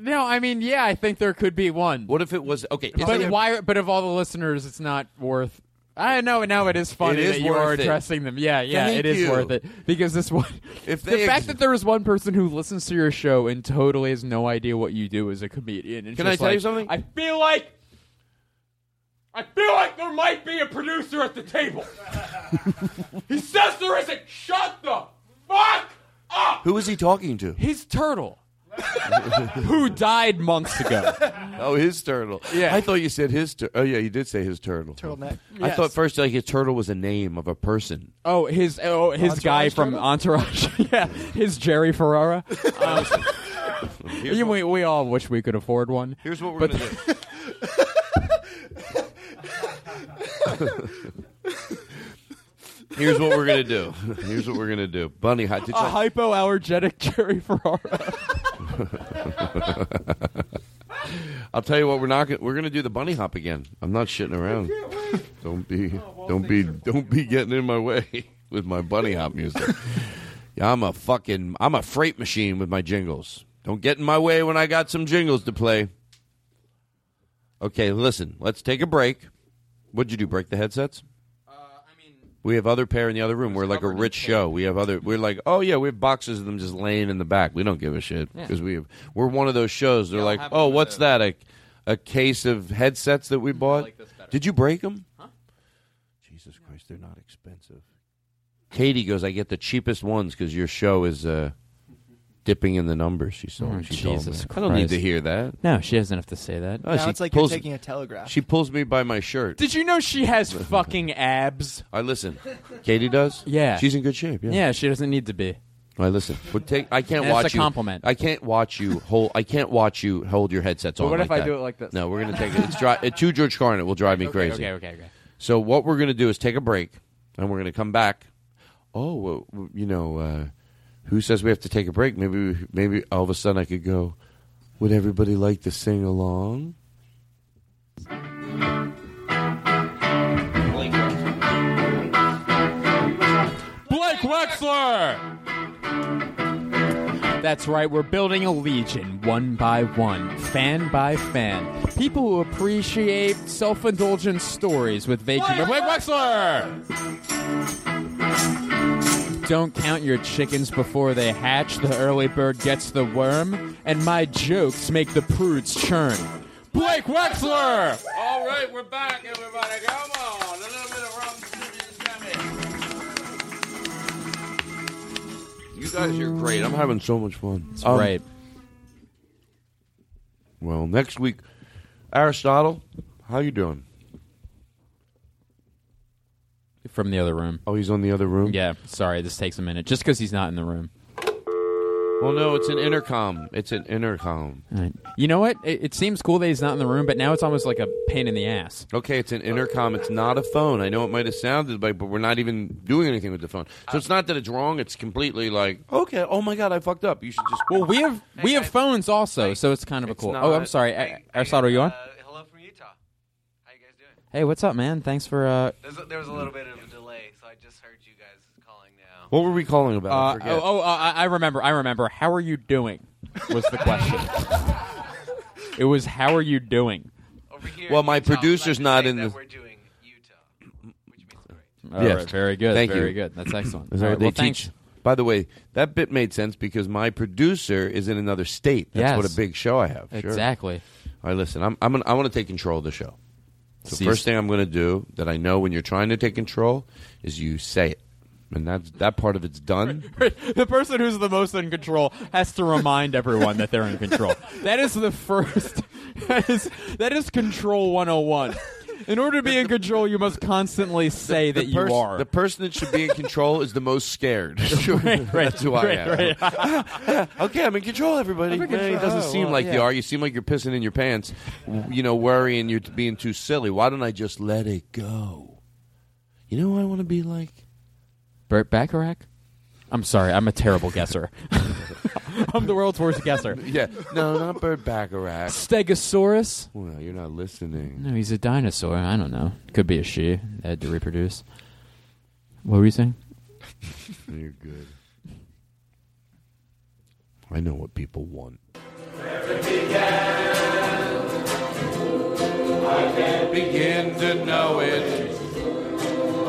No, I mean, yeah, I think there could be one. What if it was okay? But why? But of all the listeners, it's not worth. I know. And now it is funny It is that you are worth it. addressing them. Yeah, yeah, Thank it is you. worth it because this one. If the they fact ex- that there is one person who listens to your show and totally has no idea what you do as a comedian. and Can I just tell you like, something? I feel like I feel like there might be a producer at the table. *laughs* he says there isn't. Shut the fuck up. Who is he talking to? His turtle, who died months ago. *laughs* Oh, his turtle. Yeah. I thought you said his. Tur- oh, yeah, you did say his turtle. Turtleneck. I Yes. thought first like his turtle was a name of a person. Oh, his oh his Entourage guy from turtle? Entourage. *laughs* yeah, his Jerry Ferrara. Um, you- we, we all wish we could afford one. Here's what we're gonna do. *laughs* Here's what we're gonna do. Here's what we're gonna do. Bunny. Did a hypoallergenic *laughs* Jerry Ferrara. I'll tell you what. We're not. Gonna, we're gonna do the bunny hop again. I'm not shitting around. Don't be. Oh, don't be. Don't be getting in my way *laughs* with my bunny hop music. Yeah, I'm a fucking. I'm a freight machine with my jingles. Don't get in my way when I got some jingles to play. Okay, listen. Let's take a break. What'd you do? Break the headsets? We have other pair in the other room. We're like a rich show. We have other. We're like, oh yeah, we have boxes of them just laying in the back. We don't give a shit because we have. We're one of those shows. They're like, have oh, what's that? A, a case of headsets that we bought. Did you break them? Jesus Christ, they're not expensive. Katie goes, I get the cheapest ones because your show is uh, dipping in the numbers. She saw. Oh, she told Jesus me. I don't need Christ. to hear that. No, she doesn't have to say that. Oh, Now she it's like you're taking a telegraph. She pulls me by my shirt. Did you know she has *laughs* fucking abs? I listen. Katie does. Yeah, she's in good shape. Yeah. Yeah, she doesn't need to be. I listen. But take. I can't And it's watch a you. compliment. I can't watch you hold. I can't watch you hold your headsets But on. what like if I that. do it like this? No, we're gonna take it. It's dri- it, to George Carlin. It will drive me Okay, crazy. okay, okay, okay. So what we're gonna do is take a break, and we're gonna come back. Oh, well, you know, uh, who says we have to take a break? Maybe, maybe all of a sudden I could go. Would everybody like to sing along? Blake Wexler! That's right, we're building a legion one by one, fan by fan. People who appreciate self indulgent stories with humor. Blake Wexler! Don't count your chickens before they hatch, the early bird gets the worm, and my jokes make the prudes churn. Blake Wexler! All right, we're back, everybody. Come on, a little bit of rum. You guys are great. I'm having so much fun. That's Um, right. Well, next week, Aristotle, how you doing? From the other room. Oh, he's on the other room. Yeah, sorry, this takes a minute. Just because he's not in the room. Well, no, it's an intercom. It's an intercom. Right. You know what? It, it seems cool that he's not in the room, but now it's almost like a pain in the ass. Okay, it's an intercom. It's not a phone. I know it might have sounded like, but we're not even doing anything with the phone. So it's not that it's wrong. It's completely like, okay, oh my god, I fucked up. You should just. Well, we have we have phones also, so it's kind of a cool. not- oh, I'm sorry, A- Aristotle, you on? hello from Utah. How you guys doing? Hey, what's up, man? Thanks for. uh There's a, there was a little bit of a delay, so I just heard you guys calling now. What were we calling about? I Uh, forget. oh, oh uh, I I remember. I remember. How are you doing? Was the question. *laughs* it was how are you doing? well, my producer's not in the. We're doing Utah, which means great. All right, very good. Thank you. very you. good. That's excellent. Is that right, they well, thanks. teach? By the way, that bit made sense because my producer is in another state. That's Yes. what a big show I have. Sure. Exactly. All right, listen. I'm, I'm gonna, I want to take control of the show. So See- first thing I'm going to do that I know when you're trying to take control is you say it, and that's that part of it's done. *laughs* the person who's the most in control has to remind everyone that they're in control. That is the first. *laughs* That is that is control 101. In order to be in control, you must constantly say that the you pers- are. The person that should be in control is the most scared. *laughs* Right, right, That's who I right, am. okay, I'm in control, everybody. I'm in Eh, it doesn't Oh, seem well, like you are. You seem like you're pissing in your pants, you know, worrying you're being too silly. Why don't I just let it go? You know I want to be like? Burt Bacharach? I'm sorry, I'm a terrible guesser. *laughs* I'm the world's worst guesser. Yeah, no, not Burt Bacharach. Stegosaurus? Well, you're not listening. No, he's a dinosaur. I don't know. Could be a she. They had to reproduce. What were you saying? *laughs* You're good. I know what people want. I can't begin to know it,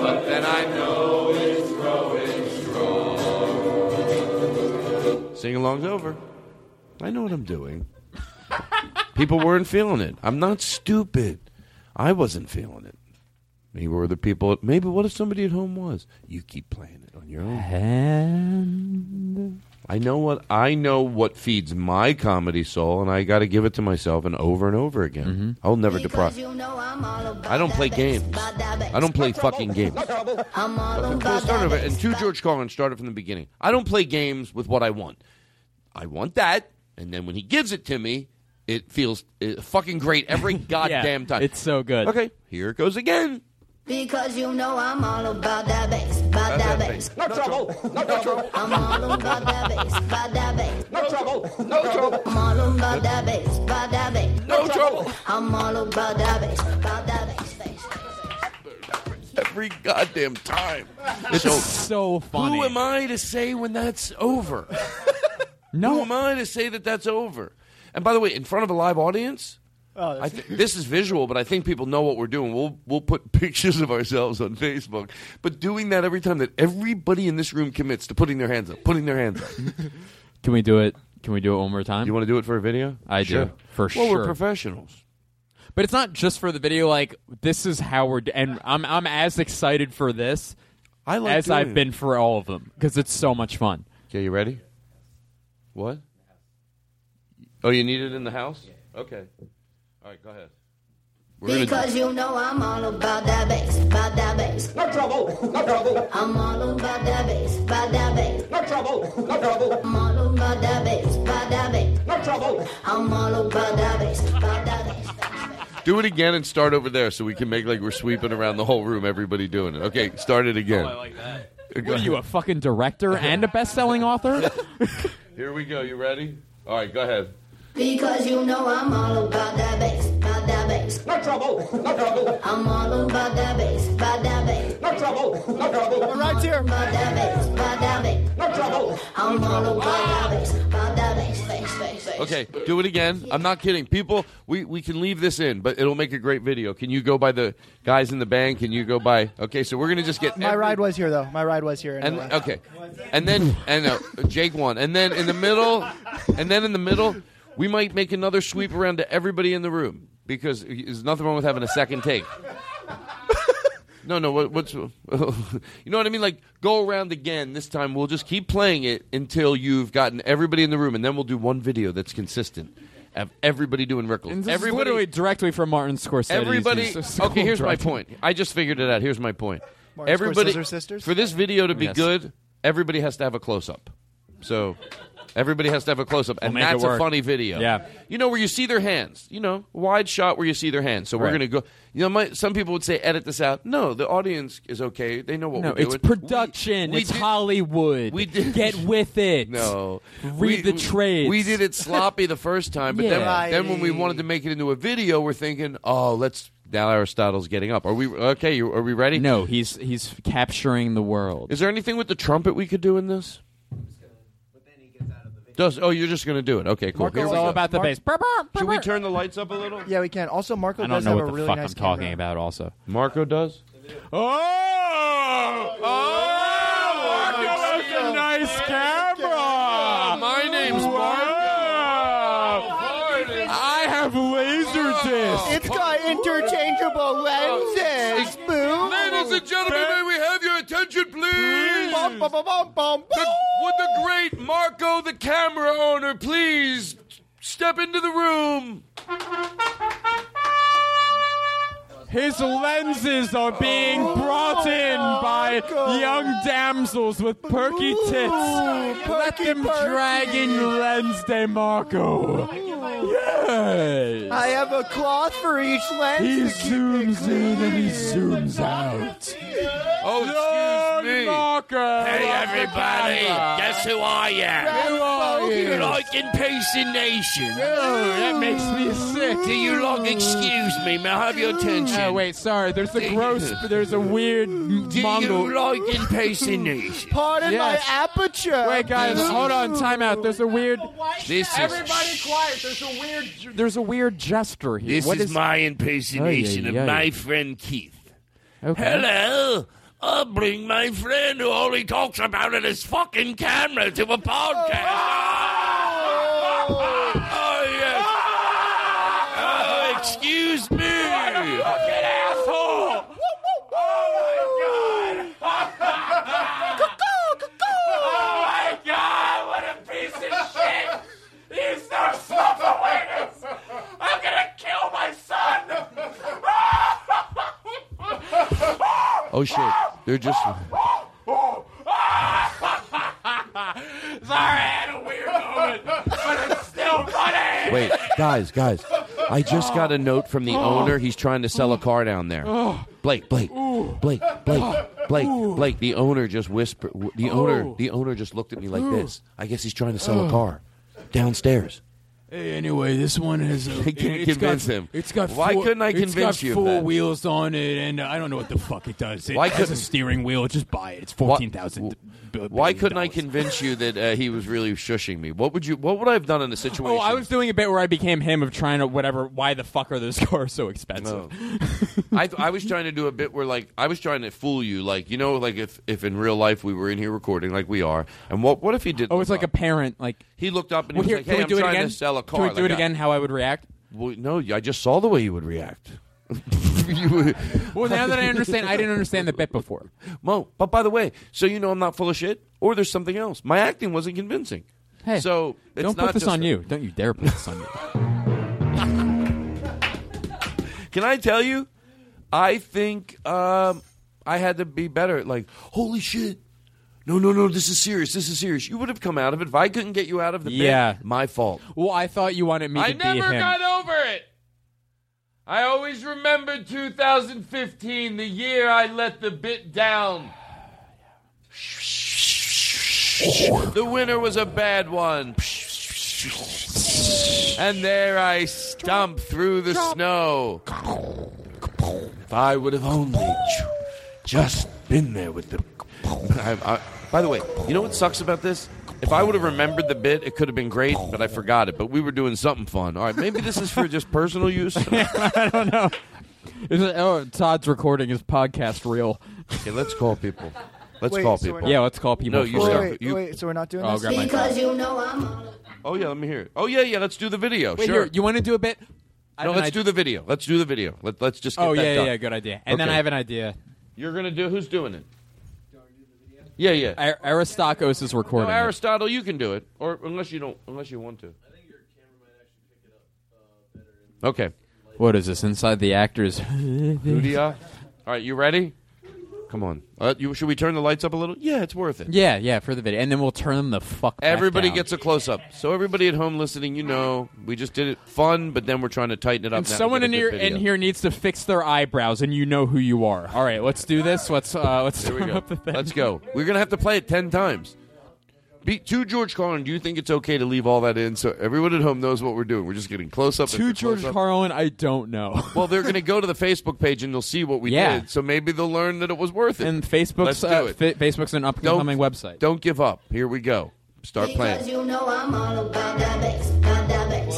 but then I know it's growing strong. Sing along's over. I know what I'm doing. *laughs* people weren't feeling it. I'm not stupid. I wasn't feeling it. Maybe were the people. Maybe what if somebody at home was? You keep playing it on your own. And I know what I know what feeds my comedy soul, and I got to give it to myself and over and over again. Mm-hmm. I'll never deprive. I don't play games. I don't play fucking games. I'm all Okay, about start that over. bass. And to George Carlin, started from the beginning. I don't play games with what I want. I want that, and then when he gives it to me, it feels uh, fucking great every *laughs* goddamn time. It's so good. Okay, here it goes again. Because you know I'm all about that bass, about that bass. No trouble, no trouble. I'm all about that bass, about that bass. No trouble, no trouble. I'm all about that bass, about that bass. No trouble. I'm all about that bass, about that bass. bass. Every goddamn time. It's so funny. Who am I to say when that's over? *laughs* no. Who am I to say that that's over? And by the way, in front of a live audience, Oh, I *laughs* th- this is visual, but I think people know what we're doing. We'll we'll put *laughs* pictures of ourselves on Facebook, but doing that every time that everybody in this room commits to putting their hands up, putting their hands up. *laughs* Can we do it? Can we do it one more time? You want to do it for a video? I Sure. do for well, sure. we're professionals. But it's not just for the video. Like this is how we're, d- and I'm I'm as excited for this I like as I've it. been for all of them because it's so much fun. Okay, you ready? What? Oh, you need it in the house? Okay. All right, go ahead. We're gonna Because you know I'm all about that bass, about that bass. No trouble, no trouble. I'm all about that bass, about that bass. No trouble, no trouble. I'm all about that bass, about that bass. No trouble. I'm all about that bass, about that bass. Do it again and start over there so we can make like we're sweeping around the whole room, everybody doing it. Okay, start it again. Oh, I like that. What are you, a fucking director and a best-selling author? *laughs* Here we go. You ready? All right, go ahead. Because you know I'm all about that bass, about that bass. No trouble, no trouble. I'm all about that bass, about that bass. No trouble, no trouble. We're right here. About that bass, about that bass. No trouble. I'm all about that bass, about that bass, bass, bass, bass. Okay, do it again. I'm not kidding. People, we, we can leave this in, but it'll make a great video. Can you go by the guys in the band? Can you go by? Okay, so we're gonna just get My every- ride was here though. My ride was here. And okay, and then and uh, Jake won, and then in the middle, and then in the middle, we might make another sweep around to everybody in the room because there's nothing wrong with having a second take. No, no. What, what's *laughs* you know what I mean? Like go around again. This time we'll just keep playing it until you've gotten everybody in the room, and then we'll do one video that's consistent of everybody doing Rickles. And this is everybody, literally directly from Martin Scorsese. Everybody. Okay, here's my point. I just figured it out. Here's my point. Martin everybody Scorsese sisters? for this video to be Yes. good, everybody has to have a close up. So everybody has to have a close up, and it that's a funny video. Yeah. you know where you see their hands. You know, wide shot where you see their hands. So we're Right. gonna go. You know, my, some people would say edit this out. No, the audience is okay. They know what No, we're it's doing. It's production. we it's did- Hollywood. we did- Get with it. *laughs* No, Read the trades. We did it sloppy the first time, but then, Yeah. then when we wanted to make it into a video, we're thinking, oh, let's. Now Aristotle's getting up. Are we okay? Are we ready? No, he's he's capturing the world. Is there anything with the trumpet we could do in this? Does oh you're just gonna do it? Okay, cool. Marco Here It's we all go. about the Mark- bass. Should we turn the lights up a little? Yeah, we can. Also, Marco I don't does know have what a the really fuck nice I'm talking camera. about. Also, Marco does. Oh! Oh! Marco has a nice camera! My name's Marco. I have laser discs! It's got interchangeable lenses. Boom. Ladies and gentlemen, attention, please? Bum, bum, bum, bum, bum, The- would the great Marco, the camera owner, please step into the room? His lenses are being oh brought in by young damsels with perky tits. Let them drag in your lens, DeMarco. Yes. I have a cloth for each lens. He to keep it zooms in and he zooms out. Oh, excuse me. Marco. Hey, everybody. Guess who I am? Who are Do you you? like impersonation? Oh, that makes me sick. Do you like, excuse me, may I have your attention? Oh, wait, sorry. There's a gross, *laughs* there's a weird Do Mongol. you like impersonation? *laughs* Pardon my aperture. Wait, guys, hold on. Time out. There's a weird. This is, Everybody quiet. There's a weird. There's a weird gesture here. this What is, my impersonation Ay, ay, of ay. my friend Keith. Okay. Hello. I'll bring my friend who only talks about it as fucking camera to a podcast. Oh, *laughs* oh yes. Oh, excuse me. Oh, Fucking asshole! Oh my god, what a piece of shit! He's no self-awareness! I'm gonna kill my son! *laughs* Oh, shit. They're just. Sorry, I had a weird moment, but it's still funny! Wait, guys, guys. I just got a note from the owner. He's trying to sell a car down there. Blake, Blake, Blake, Blake, Blake, Blake. The owner just whispered. The owner, the owner just looked at me like this. I guess he's trying to sell a car downstairs. Hey, anyway, this one has. A, *laughs* I can't it's convince got, him. It's got. Why four, couldn't I it's convince got you of Four that? wheels on it, and uh, I don't know what the fuck it does. It Why has a couldn't- steering wheel. Just buy it. It's fourteen thousand. Why couldn't I convince you that uh, he was really shushing me? What would you? What would I have done in a situation? Oh, I was doing a bit where I became him of trying to whatever. Why the fuck are those *laughs* cars so expensive? I, I was trying to do a bit where like I was trying to fool you, like you know, like if if in real life we were in here recording like we are, and what what if he did? Oh, it's like a parent. Like he looked up and Well, he here, like, can "Hey, we I'm do it trying again? to sell a car." Can we do Like, it again? How I would react? Well, no, I just saw the way you would react. Well, now that I understand, I didn't understand the bit before. Mo, but by the way, so you know I'm not full of shit, or there's something else. My acting wasn't convincing. Hey, so it's don't not put this on a- you. Don't you dare put this on you. *laughs* Can I tell you? I think um, I had to be better. Like, holy shit. No, no, no, this is serious. This is serious. You would have come out of it. If I couldn't get you out of the Yeah. bit, my fault. Well, I thought you wanted me to I never got over it. I always remember 2015, the year I let the bit down. The winner was a bad one. And there I stomped through the snow. If I would have only just been there with the. I, I, by the way, you know what sucks about this? If I would have remembered the bit, it could have been great, but I forgot it. But we were doing something fun. All right, maybe this is for just personal use. *laughs* I don't know. Is it, oh, Todd's recording his podcast reel. Okay, let's call people. Let's Wait, call so we're people. not- Yeah, let's call people No, you Wait, start. wait, you, wait, so we're not doing Oh, this? grab my Because you know I'm all Oh yeah, let me hear it. Oh yeah, yeah. Let's do the video. Wait, sure. here, you want to do a bit? I no, have an let's idea. do the video. Let's do the video. Let, let's just. Get Oh that yeah, done. yeah, good idea. And then Okay. I have an idea. You're gonna do. Who's doing it? Yeah, yeah. Ar- Aristakos is No, recording. it. Aristotle, you can do it, or unless you don't, unless you want to. I think your camera might actually pick it up uh, better. Okay. What is this? Inside the actors. *laughs* Ludia. All right, you ready? Come on. Uh, you, should we turn the lights up a little? Yeah, it's worth it. Yeah, yeah, for the video, and then we'll turn them the fuck. Everybody gets a close up. So everybody at home listening, you know, we just did it fun, but then we're trying to tighten it up. And now to someone get in a here good in video. here needs to fix their eyebrows, and you know who you are. All right, let's do this. Let's uh, let's Here we turn go. up the thing. Let's go. We're gonna have to play it ten times. Be, to George Carlin, do you think it's okay to leave all that in so everyone at home knows what we're doing? We're just getting close up. To after George close-up. Carlin, I don't know. *laughs* Well, they're going to go to the Facebook page and they'll see what we Yeah. did. So maybe they'll learn that it was worth it. And Facebook's do uh, it. fa- Facebook's an upcoming website. Don't give up. Here we go. Start Because playing. you know I'm all about that bass, about that bass.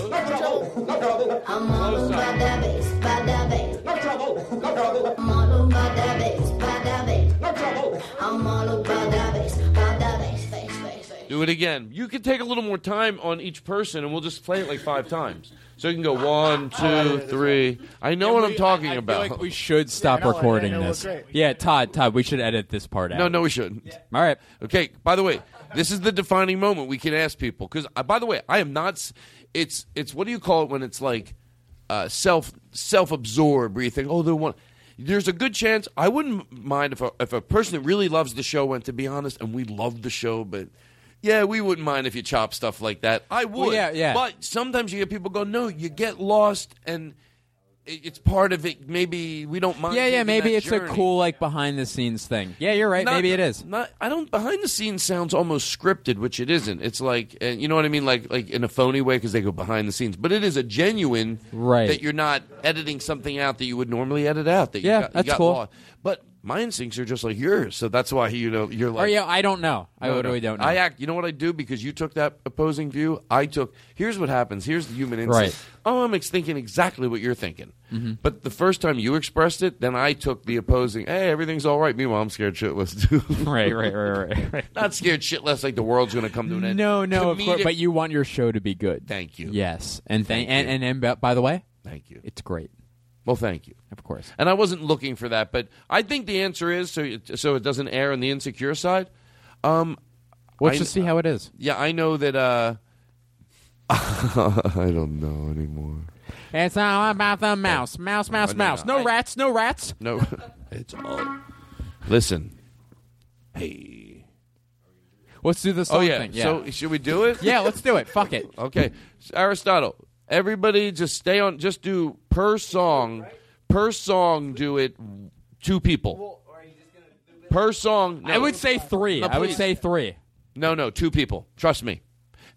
I'm all about that bass, about that bass. I'm all about that bass, about that bass. I'm all about that Do it again. You can take a little more time on each person, and we'll just play it like five times. So you can go one, *laughs* two, three. I know what I'm talking I feel about. like we *laughs* should stop Yeah, no, recording yeah, no, this. we're great. Yeah, Todd, Todd, we should edit this part out. No, no, we shouldn't. All right. Okay. By the way, this is the defining moment we can ask people because. By the way, I am not. s- It's it's what do you call it when it's like. uh, self self absorbed, where you think, oh, they want. There's a good chance I wouldn't mind if a, if a person that really loves the show went to be honest, and we love the show, but yeah, we wouldn't mind if you chop stuff like that. I would. Well, yeah, yeah. But sometimes you get people go, no, you get lost, and it's part of it. Maybe we don't mind. Yeah, yeah. Maybe it's journey. a cool like behind the scenes thing. Yeah, you're right. Not- maybe it is. Not, I don't. Behind the scenes sounds almost scripted, which it isn't. It's like, uh, you know what I mean, like like in a phony way because they go behind the scenes. But it is a genuine Right. that you're not editing something out that you would normally edit out. That you Yeah, got, you got cool. lost. But my instincts are just like yours, so that's why you know you're like. or yeah, I don't know. I No, literally no. don't know. I act. You know what I do because you took that opposing view. I took. Here's what happens. Here's the human instinct. Right. Oh, I'm ex- thinking exactly what you're thinking. Mhm. But the first time you expressed it, then I took the opposing. Hey, everything's all right. Meanwhile, I'm scared shitless too. *laughs* right, right, right, right, right. Not scared shitless like the world's going to come to an end. No, no, of course, but you want your show to be good. Thank you. Yes, and thank, Thank and, you. and and by the way, Thank you. It's great. Well, thank you. Of course. And I wasn't looking for that, but I think the answer is so. It, so it doesn't air on the insecure side. Um, Let's I- just see how it is. Yeah, I know that. uh *laughs* I don't know anymore. It's all about the mouse, mouse, mouse, No, no, mouse. no. No rats, no rats. No, *laughs* it's all. Listen, hey. Let's do the Oh song yeah. thing. Yeah. So should we do it? yeah, let's do it. Fuck it. *laughs* Okay, Aristotle. Everybody, just stay on. Just do per song. Per song, do it. Two people. Per song. I would say three. No, I would say three. No, no, two people. Trust me.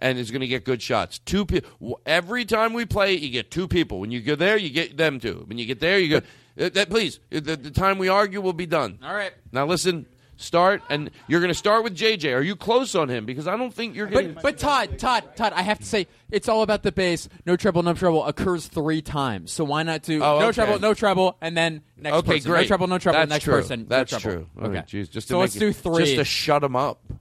And it's going to get good shots. Two people. Every time we play, you get two people. When you go there, you get them two. When you get there, you go. Uh, that, please, the, the time we argue will be done. All right. Now listen. Start, and you're going to start with JJ. Are you close on him? Because I don't think you're going. But but Todd, Todd, Todd, I have to say it's all about the bass. No trouble, no trouble occurs three times. So why not do Oh, no okay. trouble, no trouble, and then next okay, person. great. No trouble, no trouble, That's next true. person. That's trouble. true. Oh, okay. right, jeez, just to so let's it- do three. Just to shut him up. *laughs*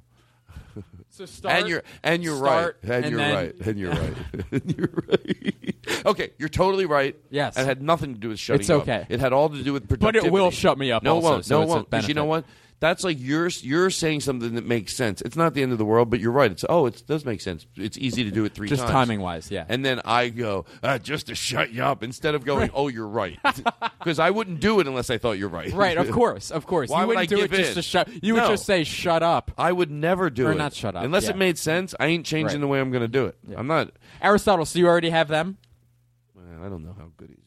So start, and you're and you're start, right. And, and you're then- right. And you're right. *laughs* *laughs* and you're right. okay, you're totally right. Yes. It had nothing to do with shutting It's you up. okay. It had all to do with productivity. But it will shut me up No, also, it won't. so no, it it's a won't. 'Cause you know what? That's like you're you're saying something that makes sense. It's not the end of the world, but you're right. It's oh, it does make sense. It's easy to do it three Just times. timing-wise, yeah. And then I go uh, just to shut you up instead of going, oh, you're right, *laughs* because I wouldn't do it unless I thought you're right. Right, of *laughs* course, of course. Why you would wouldn't I do give it just to shut. You would No. just say "shut up." I would never do Or it. not shut up, unless yeah. it made sense. I ain't changing Right. the way I'm going to do it. I'm not. Aristotle, so you already have them? I don't know how good doing.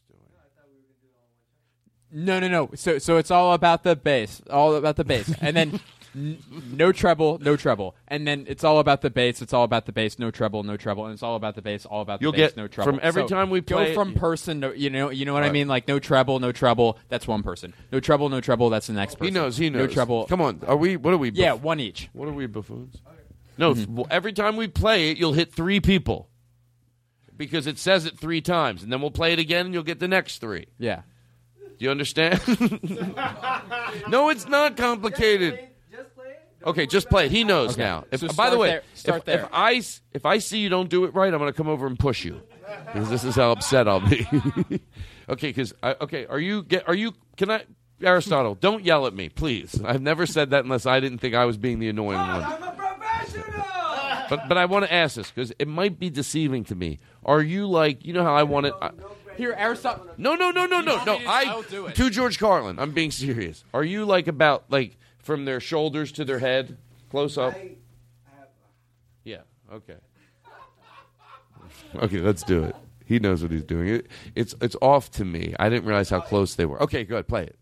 No, no, no. So, so it's all about the bass, all about the bass, and then *laughs* n- no treble, no treble, and then it's all about the bass. It's all about the bass, no treble, no treble, and it's all about the bass, all about the You'll bass, get- no treble. from every So time we play it- from person, to, you know, you know what I Right. mean, like no treble, no treble. That's one person. No treble, no treble. That's the next person. He knows. He knows. No treble. Come on. Are we? What are we? Yeah, buff- one each. What are we buffoons? No. Mhm. well, every time we play it, you'll hit three people because it says it three times, and then we'll play it again, and you'll get the next three. Yeah. Do you understand? *laughs* no, it's not complicated. Okay, just play. He knows Okay. now. If, So by the way, there. Start if, there. if I s- if I see you don't do it right, I'm going to come over and push you because this is how upset I'll be. *laughs* okay, because okay, are you get are you? Can I? Aristotle, don't yell at me, please. I've never said that unless I didn't think I was being the annoying one. I'm a professional. but but I want to ask this because it might be deceiving to me. Are you like you know how I want it? I, Here, Aristotle. no, no, no, no, no, no. I I'll do it. to George Carlin. I'm being serious. Are you like about like from their shoulders to their head, close up? Yeah. Okay. Okay, let's do it. He knows what he's doing. It, it's it's off to me. I didn't realize how close they were. Okay, good. Play it.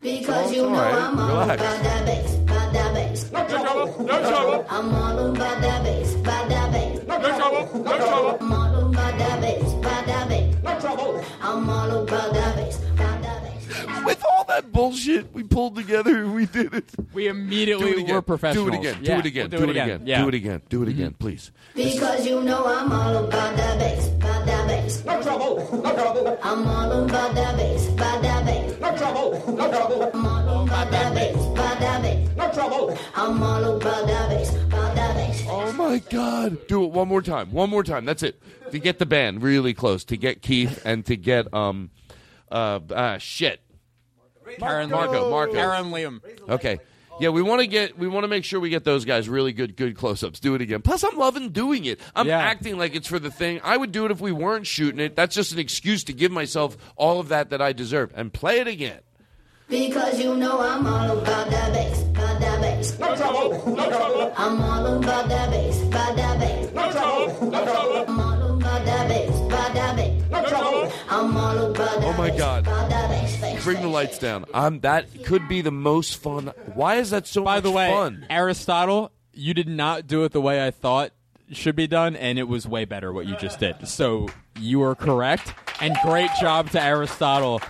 Because you all know right. I'm all Relax. about that bass, about that bass. No trouble, no trouble. I'm all about that bass, about that bass. No trouble, no trouble. I'm all about that bass, about that bass. Trouble. I'm all about that bass. With all that bullshit we pulled together, we did it. We immediately it were professionals. Do it again. Yeah, do it again. we'll do it again. Yeah. Do it again. Do it again, please. Because you know I'm all about that bass, about that bass. No trouble, no trouble. I'm all about that bass, about that bass. No trouble, no trouble. I'm all about that bass, about that bass. No trouble. I'm all about that bass, about that bass. Oh my God! Do it one more time. One more time. That's it. To get the band really close, to get Keith, and to get um, uh, uh shit. Karen Marco, Marco. Karen Liam. Okay, Yeah, we want to get we want to make sure we get those guys really good good close-ups. Do it again. Plus I'm loving doing it. I'm Yeah. acting like it's for the thing. I would do it if we weren't shooting it. That's just an excuse to give myself all of that that I deserve. And play it again. Because you know I'm all about that bass, about that bass. No trouble, no trouble. I'm all about that bass, about that bass. No trouble, no trouble. I'm all about that bass, about that bass. No trouble. I'm all about Oh my god. about that bass, bass. Bring the lights down. Um that could be the most fun. Why is that so By much the way, fun? Aristotle, you did not do it the way I thought should be done, and it was way better what you just did. So you are correct, and great job to Aristotle.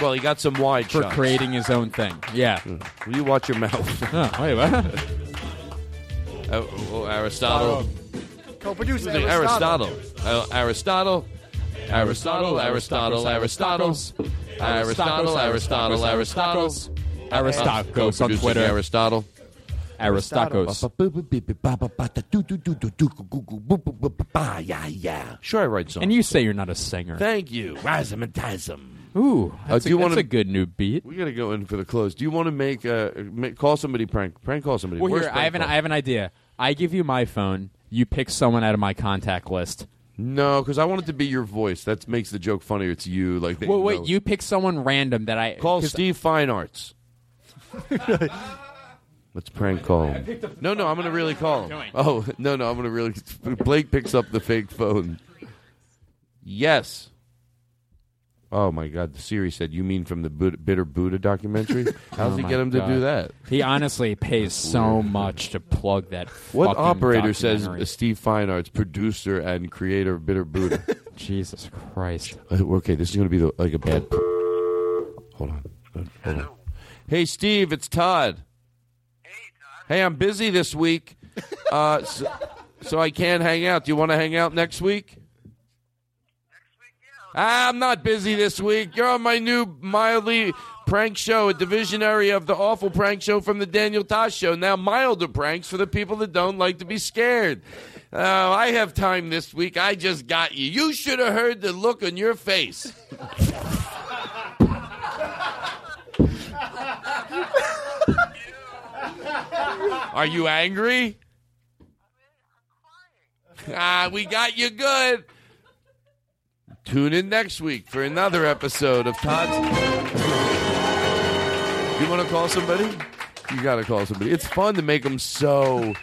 Well, he got some wide for shots. creating his own thing. Yeah. Will you watch your mouth? *laughs* Oh, wait, what? Oh, oh, Aristotle. Co-producer Aristotle. Uh, Aristotle. Aristotle. Aristotle. Aristotle. Aristotle. Aristotle. Aristotle. Aristocos on Twitter. Aristotle. Aristocos. Yeah, yeah. Sure, I write songs. And you say you're not a singer. Thank you. Razzmatazz. Ooh, Uh, that's, do you a, wanna- that's a good new beat. We got to go in for the close. Do you want to make, uh, make call somebody prank prank call somebody? Well, Worst here I prank have an call. I have an idea. I give you my phone. You pick someone out of my contact list. No, because I want it to be your voice. That makes the joke funnier. It's you. Like they Well, wait, know. you pick someone random that I call 'cause- Steve Feinartz. Let's prank call him. No, no, I'm going to really call him. Oh, *laughs* no, no, I'm going to really. Blake picks up the fake phone. Yes. Oh my God! The Siri said, "You mean from the Buddha, Bitter Buddha documentary?" *laughs* How's Oh he get him to do that? He honestly pays so much to plug that. What fucking operator says uh, Steve Feinartz, producer and creator of Bitter Buddha? *laughs* Jesus Christ! Uh, okay, this is going to be the, like a bad. Hold on. Hold on. Hey, Steve, it's Todd. Hey, I'm busy this week, uh, *laughs* so, so I can't hang out. Do you want to hang out next week? Ah, I'm not busy this week. You're on my new mildly prank show, a divisionary of the awful prank show from the Daniel Tosh show. Now, milder pranks for the people that don't like to be scared. Oh, I have time this week. I just got you. You should have heard the look on your face. Are you angry? Ah, we got you good. Tune in next week for another episode of Todd's. You want to call somebody? You got to call somebody. It's fun to make them so.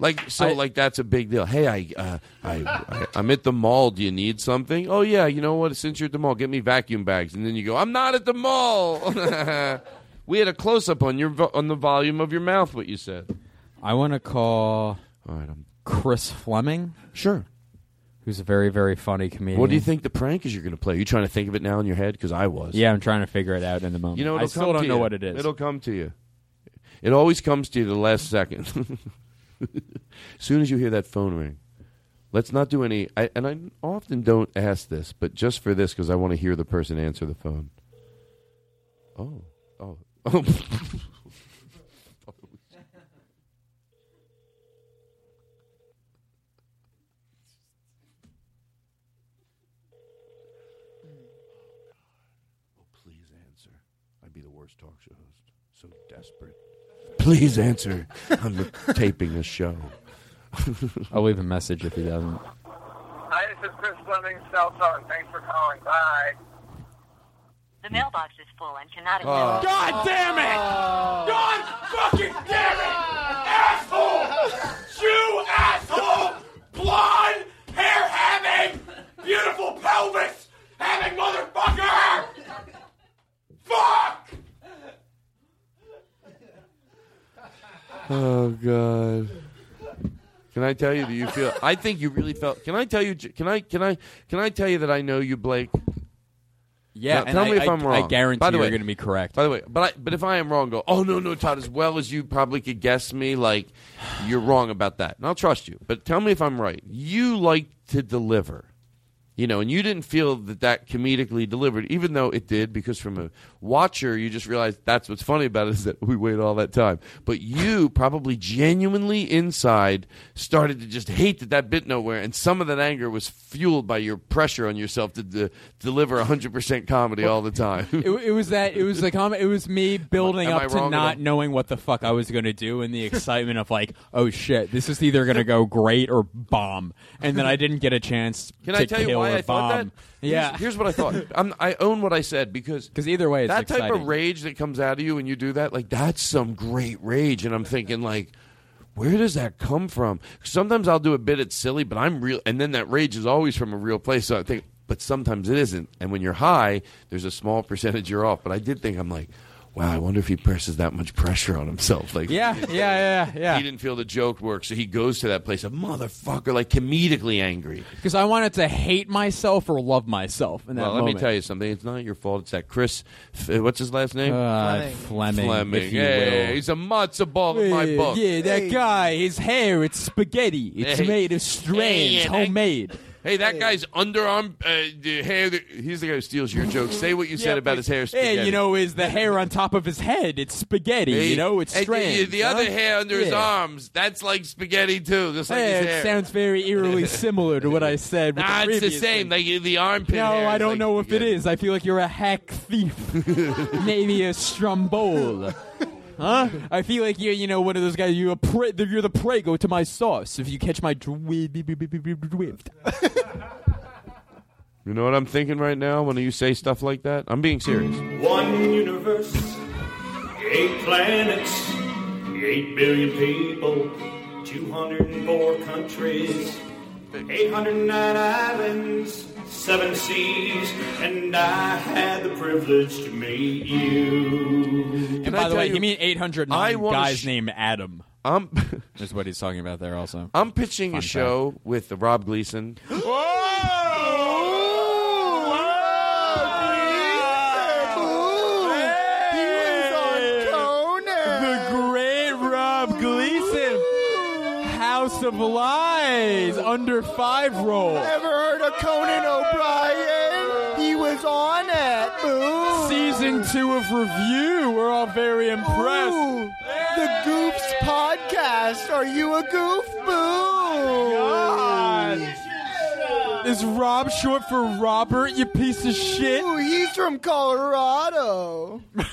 Like so, I- like that's a big deal. Hey, I, uh, I, I, I'm at the mall. Do you need something? Oh yeah, you know what? Since you're at the mall, get me vacuum bags. And then you go, I'm not at the mall. *laughs* we had a close up on your vo- on the volume of your mouth. What you said. I want to call All right, I'm Chris Fleming. Sure. Who's a very very funny comedian. What do you think the prank is you're going to play? Are you trying to think of it now in your head? Because I was. Yeah, I'm trying to figure it out in the moment. You know, I still don't know you. what it is. It'll come to you. It always comes to you the last second. *laughs* as soon as you hear that phone ring, let's not do any. I, and I often don't ask this, but just for this, because I want to hear the person answer the phone. Oh, oh, *laughs* oh. Please answer. I'd be the worst talk show host. So desperate. Please answer. I'm taping a show. *laughs* I'll leave a message if he doesn't. Hi, this is Chris Fleming, South Zone. Thanks for calling. Bye. The mailbox is full and cannot Oh. accept. God damn it! Oh. God fucking damn it! Asshole! You asshole! Blonde, hair having, beautiful pelvis having motherfucker! Fuck! Oh God. Can I tell you that you feel? I think you really felt. Can I tell you? Can I? Can I? Can I tell you that I know you, Blake? Yeah, Now, and tell I- me if I- am wrong. I guarantee By the way, you're gonna be correct. By the way, but I, but if I am wrong, go. Oh no, no, Todd. As well as you probably could guess me, like you're wrong about that, and I'll trust you. But tell me if I'm right. You like to deliver. You know, and you didn't feel that that comedically delivered, even though it did, because from a watcher, you just realized that's what's funny about it is that we wait all that time. But you probably genuinely inside started to just hate that that bit nowhere, and some of that anger was fueled by your pressure on yourself to de- deliver 100% comedy all the time. *laughs* it, it was that it was the comment. It was me building am up I to not knowing what the fuck I was going to do, and the excitement of like, oh shit, this is either going to go great or bomb, and then I didn't get a chance. Can to I tell you kill why I thought bomb. that? Yeah, Here's, here's what I thought. *laughs* I'm, I own what I said because because either way, it's that type of rage that comes out of you when you do that, like that's some great rage. And I'm thinking, like, where does that come from? Sometimes I'll do a bit it's silly, but I'm real, and then that rage is always from a real place. So I think, but sometimes it isn't. And when you're high, there's a small percentage you're off. But I did think I'm like. Wow, I wonder if he presses that much pressure on himself. Like, Yeah, yeah, yeah, yeah. He didn't feel the joke work, so he goes to that place of motherfucker, like comedically angry. because I wanted to hate myself or love myself in that Well, let moment. me tell you something. It's not your fault. It's that Chris. What's his last name? Uh, Fleming. Fleming. if you Hey, will. he's a matzo ball in my Yeah, book. Yeah, that guy, his hair, it's spaghetti. It's Hey. made of strands, Hey, and I- homemade. Hey, that guy's underarm uh, hair. he's the guy who steals your jokes. Say what you said about his hair. Yeah, Spaghetti. you know, is the hair on top of his head? It's spaghetti. Hey, you know, it's and the- strands. The, huh? other hair under his arms, that's like spaghetti too, just like his it hair. sounds very eerily *laughs* similar to what I said. With Nah, the it's the same. Like the armpit. No, I don't like know if it is. I feel like you're a hack thief. *laughs* Maybe a stromboli. Huh? I feel like you're, you know, one of those guys. You're a prey. You're the prey. Go to my sauce. If you catch my drift. *laughs* You know what I'm thinking right now when you say stuff like that? I'm being serious. One universe, eight planets, eight billion people, 204 countries, 809 islands, seven seas, and I had the privilege to meet you. And by the way, you mean 809 guys sh- named Adam. I'm is what he's talking about there. Also, I'm pitching Fun a fact. show with Rob Gleason. *gasps* *gasps* The Of Lies, under five roll. Ever heard of Conan O'Brien? He was on it. Boo. Season two of Review. We're all very impressed. Ooh, the Goofs podcast. Are you a goof? Boo. Is Rob short for Robert, you piece of shit? Ooh, he's from Colorado. *laughs*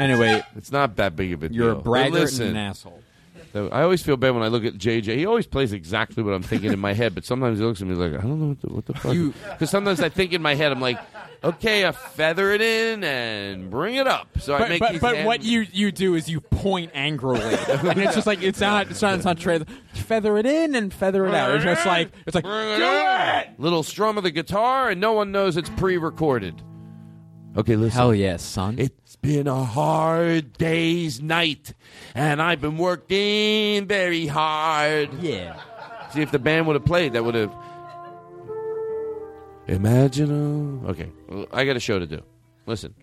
Anyway, it's not that big of a deal. You're a deal. braggart But listen, and an asshole. though, I always feel bad when I look at JJ. He always plays exactly what I'm thinking in my head, but sometimes he looks at me like, I don't know what the, what the fuck. Because sometimes I think in my head, I'm like, okay, I feather it in and bring it up. So I But, make but, these but hand- what you, you do is you point angrily, and it's just like it's not it's not it's not trans. Feather it in and feather it out. It's just like it's like Do it! Little strum of the guitar, and no one knows it's pre-recorded. Okay, listen. Hell yes, son. It's been a hard day's night, and I've been working very hard. Yeah. See if the band would have played, that would have. Imagine. a- Okay, I got a show to do. Listen,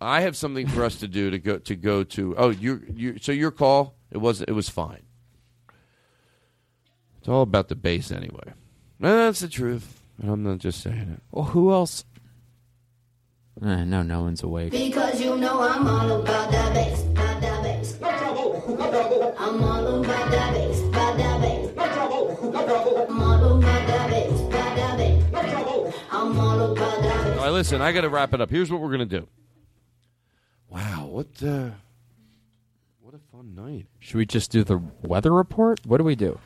I have something for us to do to go to go to. Oh, you you. So your call. It was it was fine. It's all about the bass anyway. And that's the truth. And I'm not just saying it. Well, who else? Uh, no, no one's awake. Because you know I'm all about that bass, about that bass. No trouble, no trouble. I'm all about that bass, about that bass. No trouble, no trouble. I'm all about that bass, about that bass. No trouble. I'm all about that bass. All right, listen, I got to wrap it up. Here's what we're going to do. Wow, what uh what a fun night. Should we just do the weather report? What do we do?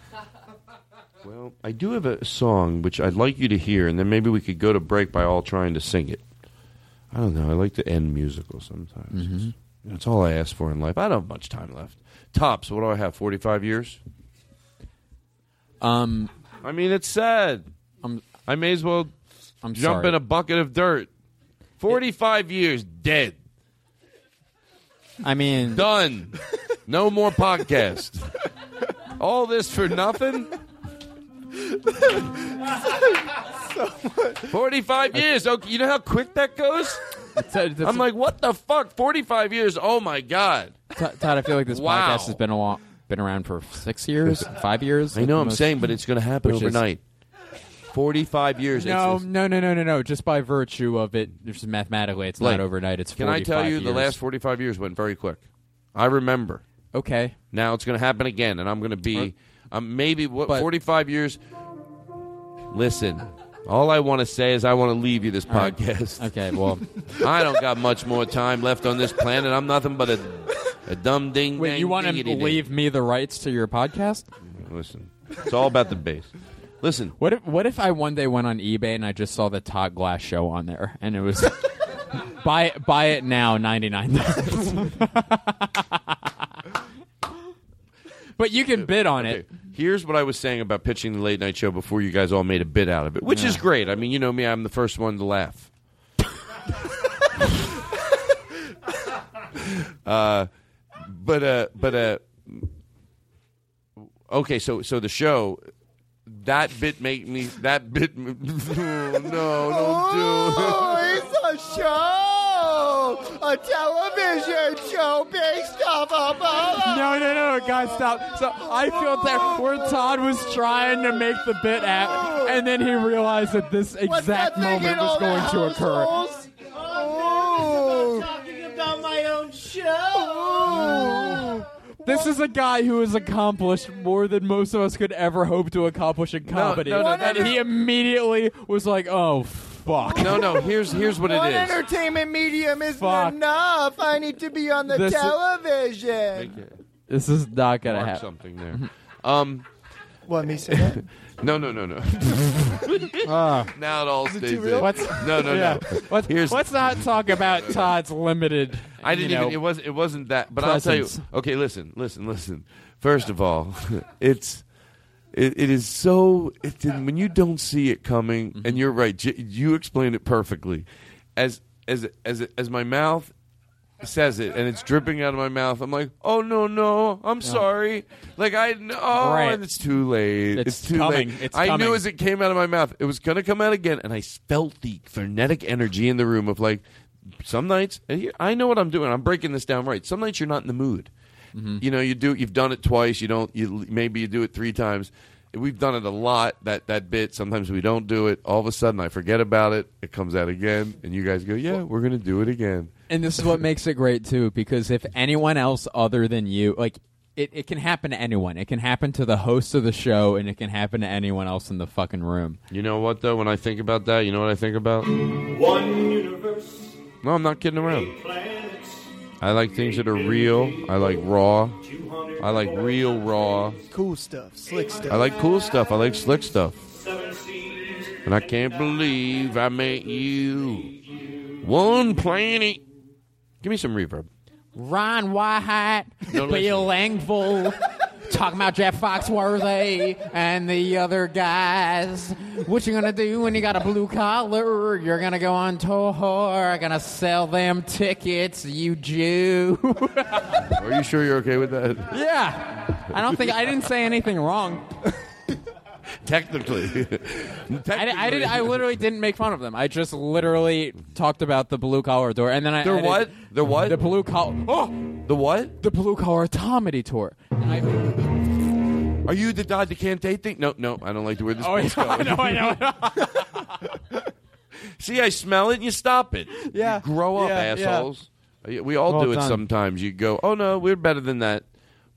Well, I do have a song which I'd like you to hear, and then maybe we could go to break by all trying to sing it. I don't know. I like to end musicals sometimes. Mhm. That's all I ask for in life. I don't have much time left. Tops, what do I have? 45 years? Um, I mean, it's sad. I'm, I may as well I'm jump sorry. in a bucket of dirt. 45 years dead. I mean, Done. No more podcast. *laughs* All this for nothing? 45 years. Okay, you know how quick that goes? I'm like, what the fuck? 45 years? Oh my god. Todd, I feel like this Wow. podcast has been a long, been around for six years, five years. I know. at I'm most. saying, but it's going to happen Which is- overnight. 45 years. No, It's- it's- no, no, no, no, no. Just by virtue of it, just mathematically, it's Like, not overnight. It's Can I tell 45 you, the years. last 45 years went very quick. I remember. Okay. Now it's going to happen again, and I'm going to be um, maybe what 45 years. Listen, all I want to say is I want to leave you this All right. podcast. Okay, well, *laughs* I don't got much more time left on this planet. I'm nothing but a, a dumb ding. Wait, dang you want to leave me the rights to your podcast? Listen, it's all about the bass. Listen, What if what if I one day went on eBay and I just saw the Todd Glass show on there and it was *laughs* buy buy it now ninety nine dollars. *laughs* but you can bid on it. Here's what I was saying about pitching the late night show before you guys all made a bit out of it, which is great. I mean, you know me, I'm the first one to laugh. *laughs* uh, but uh, but uh, okay, so so the show that bit make me that bit. *laughs* no, don't Oh, it's a show! A television show based off of a. No, no, no, guys, stop. So I feel that oh. where Todd was trying to make the bit at, and then he realized that this exact moment was going to occur. Oh, talking about my own show. Oh. This is a guy who has accomplished more than most of us could ever hope to accomplish in comedy. no, no, and no. he immediately was like, "Oh fuck." No, no. Here's here's what it One is. entertainment medium isn't Fuck. enough. I need to be on the This is- television. This is not gonna Mark happen. something there. Um, What me say that? *laughs* no, no, no, no. *laughs* Ah. now it all stays in. What's- no, no, yeah. no. Let's, Here's let's not talk about Todd's limited. I didn't you know, even. It was. It wasn't that. But I'll tell you. Okay, listen, listen, listen. First of all, *laughs* it's. It, it is so. It, when you don't see it coming, Mm-hmm. and you're right. J- You explained it perfectly. As as as as my mouth says it, and it's dripping out of my mouth. I'm like, oh no, no, I'm sorry. Like I know, Right. and it's too late. It's too coming. late. It's I coming. knew as it came out of my mouth, it was gonna come out again, and I felt the frenetic energy in the room of like, some nights, and here, I know what I'm doing. I'm breaking this down right. Some nights you're not in the mood. Mm-hmm. You know, you do. You've done it twice. You don't. You maybe you do it three times. We've done it a lot. That that bit. Sometimes we don't do it. All of a sudden, I forget about it. It comes out again, and you guys go, "Yeah, we're gonna do it again." And this is what makes it great too, because if anyone else other than you, like, it, it can happen to anyone. It can happen to the host of the show, and it can happen to anyone else in the fucking room. You know what though? When I think about that, you know what I think about? One universe, No, I'm not kidding around. I like things that are real. I like raw. I like real raw. Cool stuff, slick stuff. I like cool stuff. I like slick stuff. And I can't believe I met you. One planet. Give me some reverb. Ron White, Bill Engvall, talking about Jeff Foxworthy and the other guys. What you gonna do when you got a blue collar? You're gonna go on tour, gonna sell them tickets, you Jew. Are you sure you're okay with that? yeah, I don't think I didn't say anything wrong. Technically. *laughs* I, I did. I literally didn't make fun of them. I just literally talked about the blue collar tour, and then I. They're I what? They're what? The blue collar. Oh, The what? the blue collar comedy tour. And I, Are you the Dod that can't date thing? No, no, I don't like to where this oh, is *laughs* yeah, I going. know, I know. I *laughs* know. See, I smell it and you stop it. Yeah. You grow up, Yeah, yeah. assholes. Uh, We all Well do it done. sometimes. You go, oh no, we're better than that.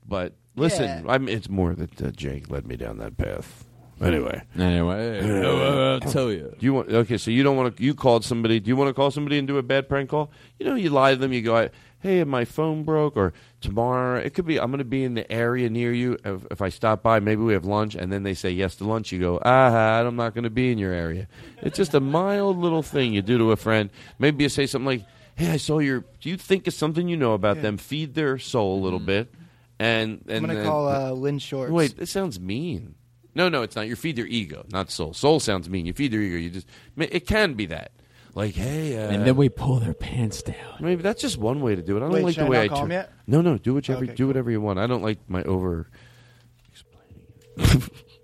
But listen, Yeah. I'm, it's more that uh, Jake led me down that path. Anyway. Anyway, I'll tell you. Do you want? Okay, so you don't want to. You called somebody. Do you want to call somebody and do a bad prank call? You know, you lie to them. You go, "Hey, my phone broke," or tomorrow. It could be. I'm going to be in the area near you. If, if I stop by, maybe we have lunch, and then they say yes to lunch. You go, "Ah, I'm not going to be in your area." It's just a mild little thing you do to a friend. Maybe you say something like, "Hey, I saw your." Do you think of something you know about them? Feed their soul a little bit, and and I'm gonna call uh, Lynn Shorts. Wait, that sounds mean. No, no, it's not. You feed their ego, not soul. Soul sounds mean. You feed their ego. You just it can be that. Like, hey, uh, And then we pull their pants down. maybe that's just one way to do it. I don't Wait, like the I way not I. call tur- him yet? No, no, do whichever, Okay, do cool. whatever you want. I don't like my over. explaining.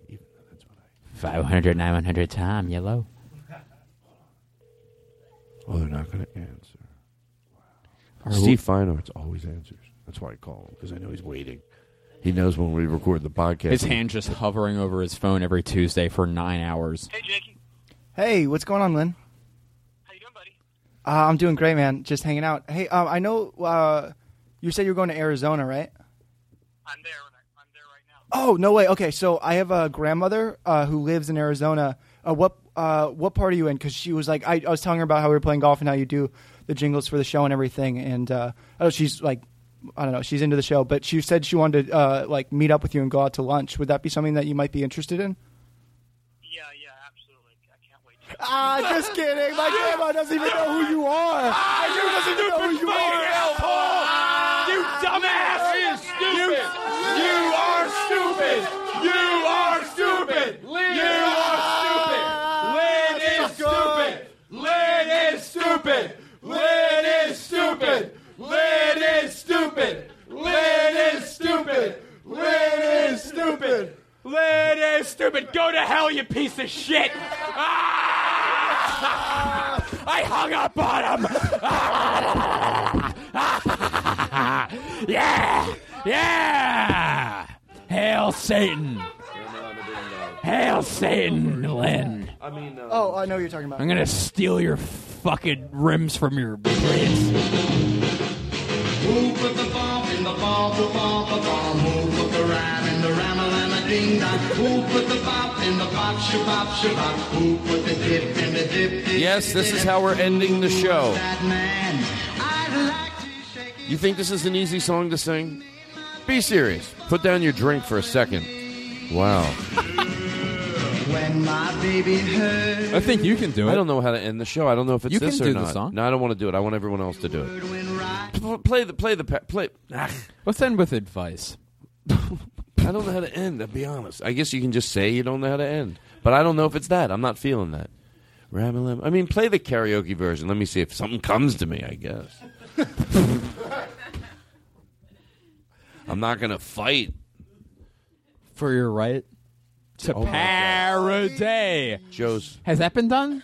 Even though that's what 500, 900 Tom, yellow. Oh, they're not going to answer. Steve Feinartz always answers. That's why I call him because I know he's waiting. He knows when we record the podcast. His hand just hovering over his phone every Tuesday for nine hours. Hey, Jakey. Hey, what's going on, Lynn? How you doing, buddy? Uh, I'm doing great, man. Just hanging out. Hey, um, I know uh, you said you were going to Arizona, right? I'm there. I'm there right now. Oh no way. Okay, so I have a grandmother uh, who lives in Arizona. Uh, what uh, what part are you in? Because she was like, I, I was telling her about how we were playing golf and how you do the jingles for the show and everything. And uh, oh, she's like, I don't know, she's into the show, but she said she wanted to uh, like meet up with you and go out to lunch. Would that be something that you might be interested in? Yeah, yeah, absolutely. I can't wait. To- ah, just kidding. My grandma doesn't even know who you are. My grandma doesn't even know who you are. You dumbass! You, you are stupid! You are stupid! You are stupid! Lynn is stupid! Lynn is stupid! Lynn is stupid! Lynn is stupid! Lynn is stupid! Lynn is stupid! Lynn is stupid! Go to hell, you piece of shit! Ah! I hung up on him! yeah! Yeah! Hail Satan! Hail Satan, Lynn! I mean, uh, Oh, I know what you're talking about. I'm gonna steal your fucking rims from your pants. Who put the bomb in the bomb, the bomb, the bomb? Who put the ram in the ram a ding dong? Who put the bop in the bop, shabop, shabop? Who put the dip in the dip, dip? Yes, this is how we're ending the show. That man, I'd like to You think this is an easy song to sing? Be serious. Put down your drink for a second. Wow. *laughs* when my baby. I think you can do it. I don't know how to end the show. I don't know if it's You this can or do the not. song. No, I don't want to do it. I want everyone else to do it. P- Play the play the pa- play. Ah, Let's end with advice. I don't know how to end. I'll be honest. I guess you can just say you don't know how to end, but I don't know if it's that. I'm not feeling that. Ram-a-lam. I mean, play the karaoke version. Let me see if something comes to me. I guess. *laughs* I'm not gonna fight for your right to Oh parody. Joe's Has that been done?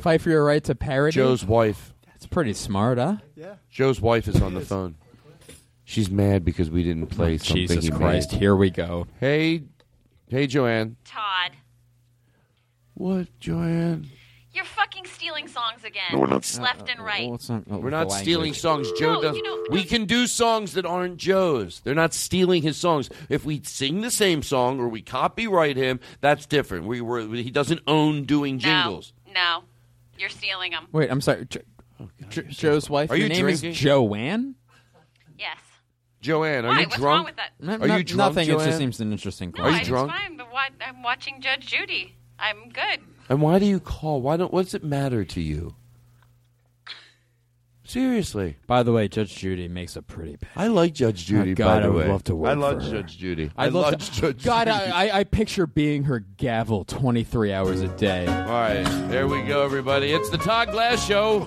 Fight for your right to parody. Joe's wife. That's pretty smart, huh? Yeah. Joe's wife is on the phone. She's mad because we didn't play Oh, something. Jesus he Christ! made. Here we go. Hey, hey, Joanne. Todd, What, Joanne? you're fucking stealing songs again. No, we're not. Left and uh, right. Oh, we're not stealing songs. Joe No, does. you know- we can do songs that aren't Joe's. They're not stealing his songs. If we sing the same song or we copyright him, that's different. We were. He doesn't own doing jingles. No, no, you're stealing them. Wait, I'm sorry. Jo- Jo- Joe's wife. Are Your you name drinking? is Joanne. Yes. Joanne, are Why? you What's drunk? wrong with that? No, Are no- you drunk, Nothing. It Joanne? just seems an interesting No, Are you I- drunk? It's fine, but what, I'm watching Judge Judy. I'm good. And why do you call? Why don't? What does it matter to you? Seriously. By the way, Judge Judy makes a pretty. Bad. I like Judge Judy. God, by the I would way. love to work I love for her. Judge Judy. I'd I love love to- Judge God, Judy. I, I, I picture being her gavel 23 hours a day. All right, there we go, everybody. It's the Todd Glass Show.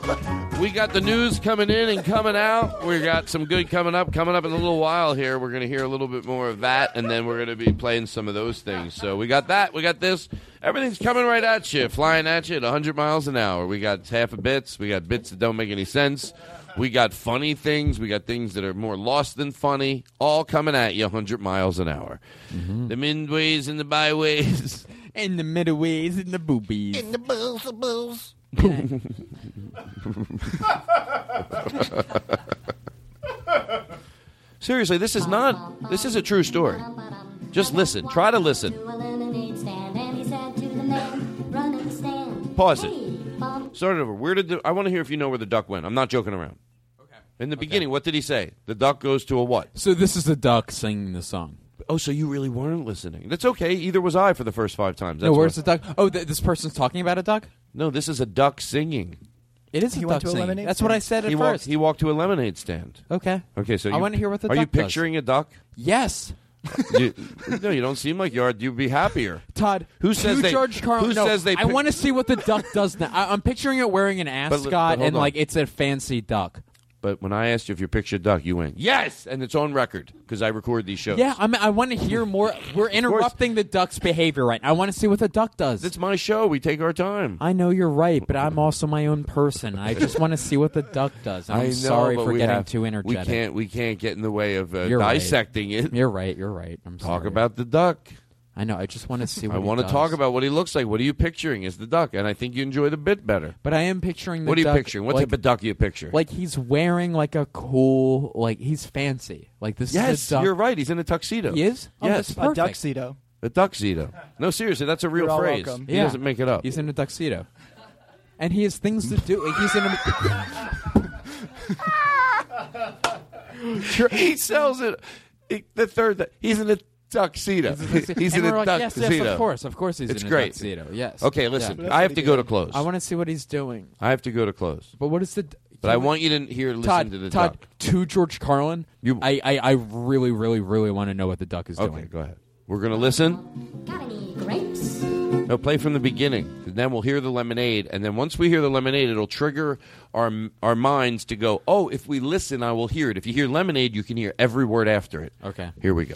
We got the news coming in and coming out. We got some good coming up. Coming up in a little while here. We're going to hear a little bit more of that, and then we're going to be playing some of those things. So we got that. We got this. Everything's coming right at you, flying at you at 100 miles an hour. We got half a bits. We got bits that don't make any sense. We got funny things. We got things that are more lost than funny. All coming at you 100 miles an hour. Mm-hmm. The midways and the byways. *laughs* And the middleways and the boobies. And the booze, the booze. *laughs* Seriously, this is not. This is a true story. Just listen. Try to listen. To a lemonade stand, and he said to the man running the stand, Pause it. Start it over. Where did the? I want to hear if you know where the duck went. I'm not joking around. Okay. In the beginning, what did he say? The duck goes to a what? So this is the duck singing the song. Oh, so you really weren't listening? That's okay. Either was I for the first five times. no, where's the duck? Oh, th- this person's talking about a duck. No, this is a duck singing. It is a He duck went to a singing. lemonade That's what I said at he first. walked. He walked to a lemonade stand. Okay. Okay, so I you, wanna hear what the Are you duck does. picturing a duck? Yes. *laughs* You- no, you don't seem like you are. You'd be happier. *laughs* Todd, Who says to they? George Carlin? who no, says they? I pick- want to see what the duck does now. I, I'm picturing it wearing an but ascot hold and on. like it's a fancy duck. But when I asked you if you picture duck, you went yes, and it's on record because I record these shows. Yeah, I mean, I want to hear more. *laughs* We're interrupting the duck's behavior right now. I want to see what the duck does. It's my show. We take our time. I know you're right, but I'm also my own person. I just want to see what the duck does. *laughs* I'm I know, sorry but for we getting have- too energetic. We can't. We can't get in the way of uh, You're right. dissecting it. You're right. You're right. I'm sorry. Talk sorry. about the duck. I know. I just want to see. *laughs* What I he want to talk about what he looks like. What are you picturing as the duck? And I think you enjoy the bit better. But I am picturing. The What are you duck, picturing? What like, type of duck do you picture? Like he's wearing like a cool, like he's fancy. Like this yes, is a duck. you're right. He's in a tuxedo. He is? Oh, yes, that's. A tuxedo. A tuxedo. No, seriously, that's a real You're all phrase. welcome. He Yeah. doesn't make it up. He's in a tuxedo, and he has things to do. Like, he's in a. *laughs* he sells it. The third, th- he's in a tuxedo. He's And in we're a like, yes, tuxedo. yes, of course, of course, he's it's in a great. tuxedo. Yes. Okay, listen. Yeah. I have to go to close. I want to see what he's doing. I have to go to close. But what is the? But I want you to hear, listen Todd, to the Todd, duck. to George Carlin. You- I, I, I really, really, really want to know what the duck is Okay, doing. go ahead. We're gonna listen. Got any grapes? No, play from the beginning. And then we'll hear the lemonade, and then once we hear the lemonade, it'll trigger our our minds to go. Oh, if we listen, I will hear it. If you hear lemonade, you can hear every word after it. Okay. Here we go.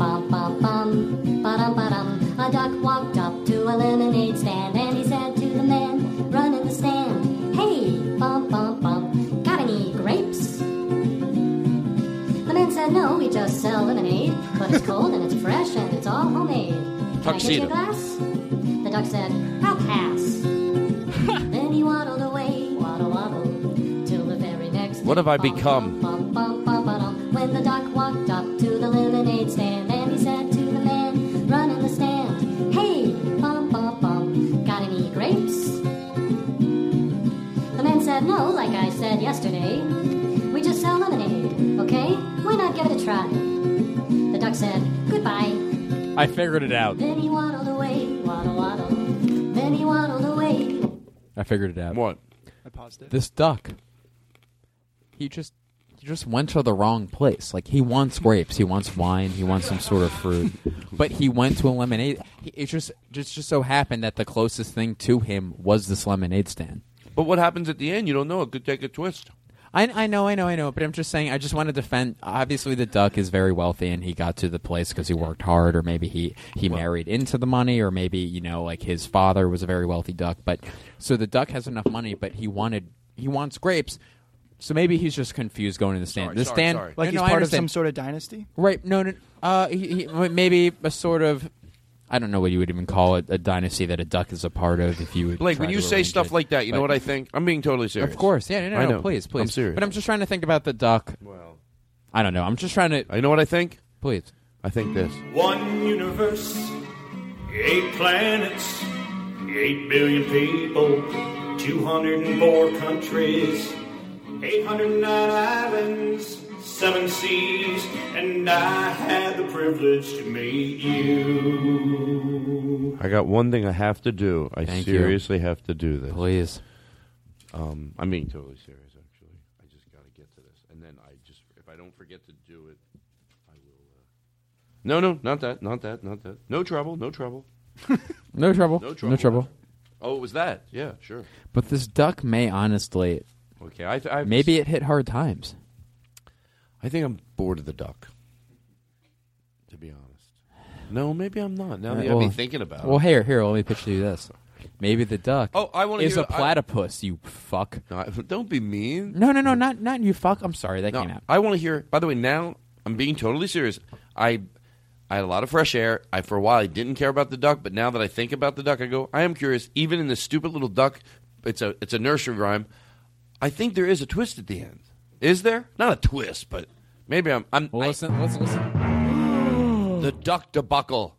Bum bum bum, ba-dum ba-dum. A duck walked up to a lemonade stand and he said to the man running the stand, Hey, bum bum bum, got any grapes? The man said, No, we just sell lemonade, but it's cold and it's fresh and it's all homemade. Can I get you a glass? The duck said, I'll pass. *laughs* then he waddled away, waddle waddle, till the very next What have I become? bum, bum, bum. When the duck walked The said, No, like I said yesterday, we just sell lemonade, okay? Why not give it a try? The duck said, Goodbye. I figured it out. Then he waddled away, waddle waddle. Then he waddled away. I figured it out. What? I paused it. This duck. He just he just went to the wrong place. Like he wants grapes, he wants wine, he wants some sort of fruit, but he went to a lemonade. He- It just just just so happened that the closest thing to him was this lemonade stand. But what happens at the end? You don't know. It could take a twist. I, I know, I know, I know, but I'm just saying. I just want to defend. Obviously, the duck is very wealthy, and he got to the place because he worked hard, or maybe he he married into the money, or maybe you know, like his father was a very wealthy duck. But so the duck has enough money, but he wanted he wants grapes. So maybe he's just confused going to the stand. Sorry, the sorry, stand, sorry. Like no, he's no, part of some sort of dynasty. Right? No, no. Uh, he, he, maybe a sort of. I don't know what you would even call it, a dynasty that a duck is a part of. If you would Blake, when you say stuff it. like that, you know what I think? I'm being totally serious. Of course, yeah, no, no, I no, know. please, please. I'm serious. But I'm just trying to think about the duck. Well, I don't know. I'm just trying to. you know what I think? Please. I think this. One universe, eight planets, eight billion people, 204 countries, 809 islands, seven seas, and I had the privilege to meet you. I got one thing I have to do. I Thank you. seriously have to do this. Please. Um, I'm being totally serious, actually. I just got to get to this, and then I just if I don't forget to do it, I will. Uh... No, no, not that, not that, not that. No trouble, no trouble. *laughs* No trouble. No trouble. No trouble. Oh, it was that? Yeah, sure. But this duck may honestly. Okay, I, I Maybe it hit hard times. I think I'm bored of the duck. To be honest. No, maybe I'm not. Now that Uh, I've been thinking about it. Well, it. here, here. Let me pitch you this. Maybe the duck. Oh, I wanna is hear- a platypus. you fuck. No, I- *laughs* don't be mean. No, no, no, not not you fuck. I'm sorry, that No, came out. I want to hear. By the way, now I'm being totally serious. I I had a lot of fresh air. I for a while I didn't care about the duck, but now that I think about the duck, I go, I am curious. Even in this stupid little duck, it's a it's a nursery rhyme. I think there is a twist at the end. Is there? Not a twist, but maybe I'm. I'm Well, listen, listen, listen. *gasps* the Duck Debacle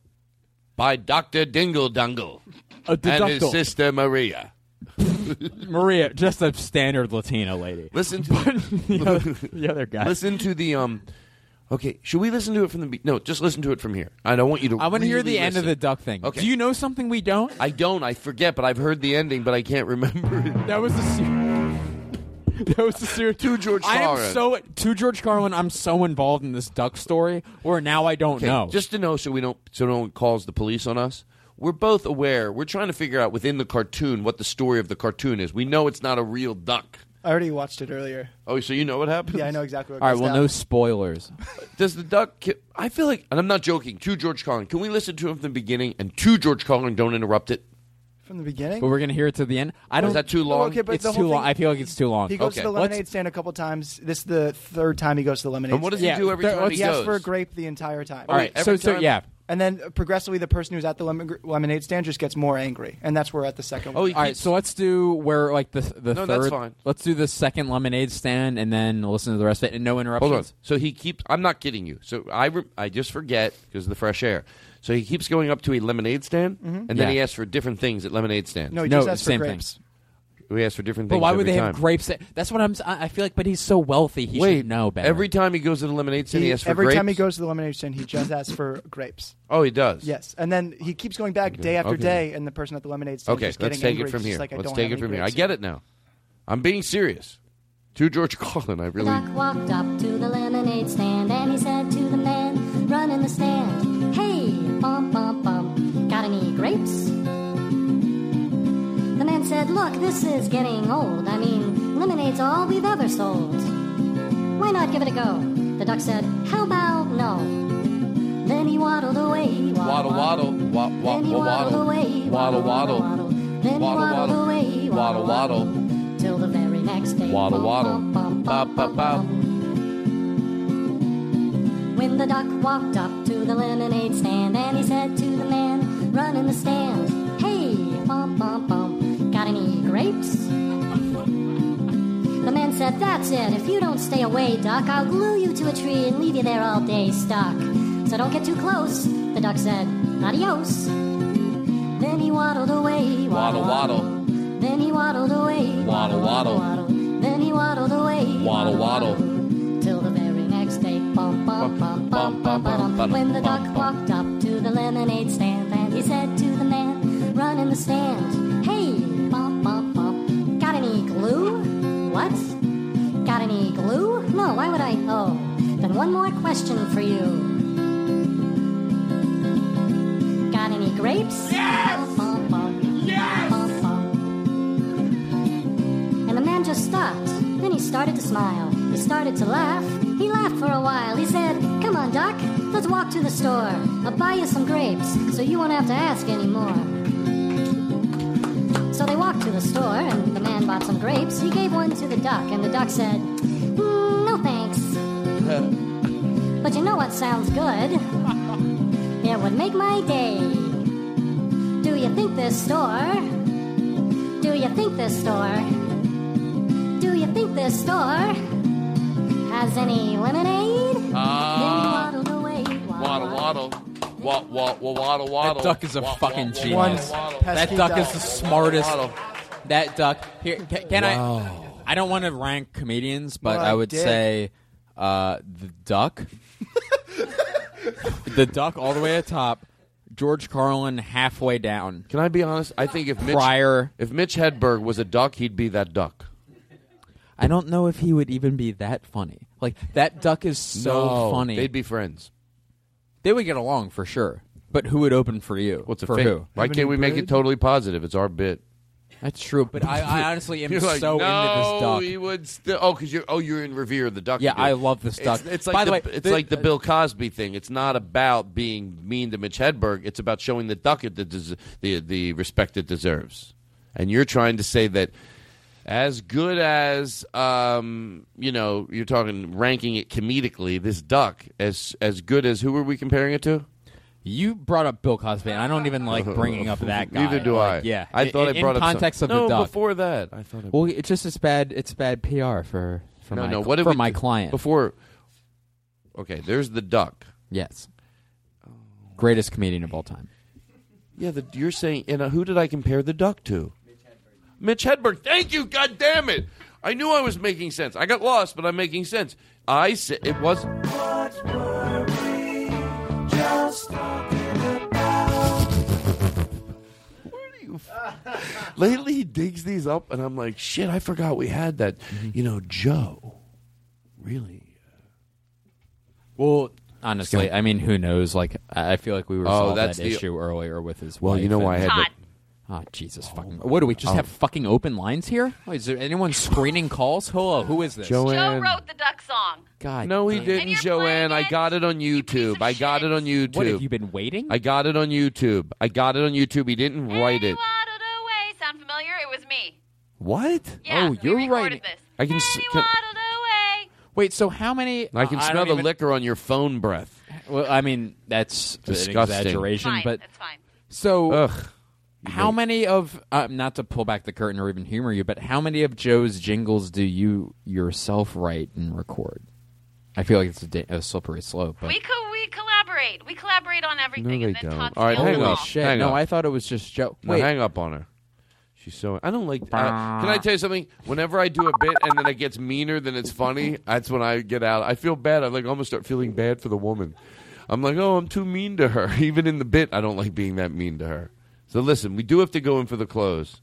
by Doctor Dingle Dungle A and his sister Maria. *laughs* Maria, just a standard Latina lady. Listen to *laughs* the, other, the other guy. Listen to the um. Okay, should we listen to it from the? No, just listen to it from here. I don't want you to. I want to hear really the end of the duck thing. Okay. Do you know something we don't? I don't. I forget, but I've heard the ending, but I can't remember it. That was the. *laughs* Se- *laughs* that was the serious. To George I am Carlin. so to George Carlin. I'm so involved in this duck story, where now I don't Okay, know. Just to know, so we don't, so no one calls the police on us. We're both aware. We're trying to figure out within the cartoon what the story of the cartoon is. We know it's not a real duck. I already watched it earlier. Oh, so you know what happens? Yeah, I know exactly what All right, goes well, down. no spoilers. *laughs* Does the duck? Ki- I feel like, and I'm not joking. To George Carlin, can we listen to him from the beginning? And to George Carlin, don't interrupt it. From the beginning? But we're gonna hear it to the end. I don't. is that too oh, long? Oh, okay, but it's the too long. thing- I feel like it's too long. He goes to the Let's- lemonade stand a couple times. This is the third time he goes to the lemonade And what does stand. he do every Yeah, time he He asks goes? for a grape the entire time. All right, so so yeah. And then progressively, the person who's at the lemon, lemonade stand just gets more angry, and that's where we're at the second. Oh, one. All right, so let's do where like the the No, third. that's fine. Let's do the second lemonade stand and then listen to the rest of it and no interruptions. Hold on. So he keeps. I'm not kidding you. So I re- I just forget because of the fresh air. So he keeps going up to a lemonade stand, Mhm. and then Yeah. he asks for different things at lemonade stands. no, he No, just asks for same thing. grapes. We ask for different But things. why would every they time. have grapes? That, that's what I'm. s- I I feel like, but he's so wealthy, he Wait, should know better. every time he goes to the lemonade stand, he, He- asks for every grapes. time he goes to the lemonade stand, he just asks for grapes. *clears throat* oh, he does. Yes, and then he keeps going back day after Okay. day, and the person at the lemonade stand Okay, just let's getting take angry, it from just here. Like, I let's don't take have it from here. I grapes get it now. I'm being serious. To George Carlin, I The really. duck walked up to the lemonade stand and he said to the man running the stand, Hey, bum, bum, bum, got any grapes? The man said, Look, this is getting old. I mean, lemonade's all we've ever sold. Why not give it a go? The duck said, How about no? Then he waddled away. Waddle, waddle, wa- wa- Then he wa- waddled waddle, away. waddle, waddle, Then he waddle, waddled waddle, away. waddle, waddle, Till waddle, waddle, bop, bop, bop. When the duck walked up to the lemonade stand and he said to the man running the stand, Hey, bum, bum, bum, got any grapes? The man said, That's it. If you don't stay away, duck, I'll glue you to a tree and leave you there all day stuck. So don't get too close. The duck said, Adios. Then he waddled away. Waddle, waddle, Then he waddled away. waddle, waddle, Then he waddled away. waddle, waddle. Till the very next day, bum bum bum bum bum bum. bum. When the duck walked up to the lemonade stand, and he said to the man running the stand, Hey, bum bum bum, got any glue? What? Got any glue? No, why would I? Oh, then one more question for you. Got any grapes? Yes. Bum, bum, yes. Bum, bum. And the man just stopped. Started to smile. He started to laugh. He laughed for a while. He said, Come on, Doc, let's walk to the store. I'll buy you some grapes so you won't have to ask anymore. So they walked to the store, and the man bought some grapes. He gave one to the duck, and the duck said, "Mm, No thanks. *laughs* But you know what sounds good? *laughs* It would make my day. Do you think this store? Do you think this store? Do you think this store has any lemonade? Ah. then he waddled away. Waddle, waddle, wa- wa- wa- waddle, waddle. That duck is a Wa- fucking wa- genius. waddle, waddle. That duck is the smartest. Waddle. That duck. Here, can, can Wow. I? I don't want to rank comedians, but Well, I I would did. say uh, the duck, *laughs* the duck, all the way at top. George Carlin halfway down. Can I be honest? I think if Mitch, Pryor. if Mitch Hedberg was a duck, he'd be that duck. I don't know if he would even be that funny. Like that duck is so No, funny. They'd be friends. They would get along for sure. But who would open for you? What's a for fake? who? Why can't we make it totally positive? It's our bit. That's true. But I, I *laughs* honestly am You're like, so no, into this duck. he would still. Oh, because you're. Oh, you're in Revere the Duck. Yeah, again. I love this duck. It's, it's like By the, the way, it's the- like the Bill Cosby thing. It's not about being mean to Mitch Hedberg. It's about showing the duck it the des- the the respect it deserves. And you're trying to say that as good as um, you know, you're talking ranking it comedically. This duck as as good as who were we comparing it to? You brought up Bill Cosby, and I don't even like bringing up that *laughs* guy. Neither do Like, I. Yeah, I thought in, I brought in up some- context of No, the duck. before that, I thought I- Well, it's just it's bad. It's bad PR for for no, my no. What did for we my do- client. before? Okay, there's the duck. Yes, greatest comedian of all time. Yeah, the, you're saying, and uh, who did I compare the duck to? Mitch Hedberg. Thank you. God damn it! I knew I was making sense. I got lost, but I'm making sense. I said it was. *laughs* Lately, he digs these up, and I'm like, shit. I forgot we had that. Mm-hmm. You know, Joe. Really? Well, honestly, Scott. I mean, who knows? Like, I I feel like we Oh, resolved that's that the- issue earlier with his. Well, you wife know why I and- had to. Ah, oh Jesus fucking! What do we just Oh. have fucking open lines here? Oh, is there anyone screening calls? Hello, who is this? Joe Joanne. wrote the duck song. God, No, he damn. didn't, Joanne. I got it on YouTube. I got it on YouTube. What have you been waiting? I got it on YouTube. I got it on YouTube. He didn't write it. Waddled away. Sound familiar? It was me. What? Yeah, oh, we you're recorded right. this. I can. s- can Waddled away. Wait, so how many? I can I smell don't the even- liquor on your phone breath. Well, I mean that's an Disgusting. exaggeration, Fine, but that's fine. so Ugh. How many of uh, not to pull back the curtain or even humor you, but how many of Joe's jingles do you yourself write and record? I feel like it's a, da- a slippery slope. But We co- we collaborate. We collaborate on everything, No, and they then don't. All right, hang them up. all. shit, Hang no, up. I thought it was just Joe. No, Wait, hang up on her. She's so. I don't like. Uh, can I tell you something? Whenever I do a bit and then it gets meaner than it's funny, that's when I get out. I feel bad. I like almost start feeling bad for the woman. I'm like, oh, I'm too mean to her. *laughs* Even in the bit, I don't like being that mean to her. So listen, we do have to go in for the close.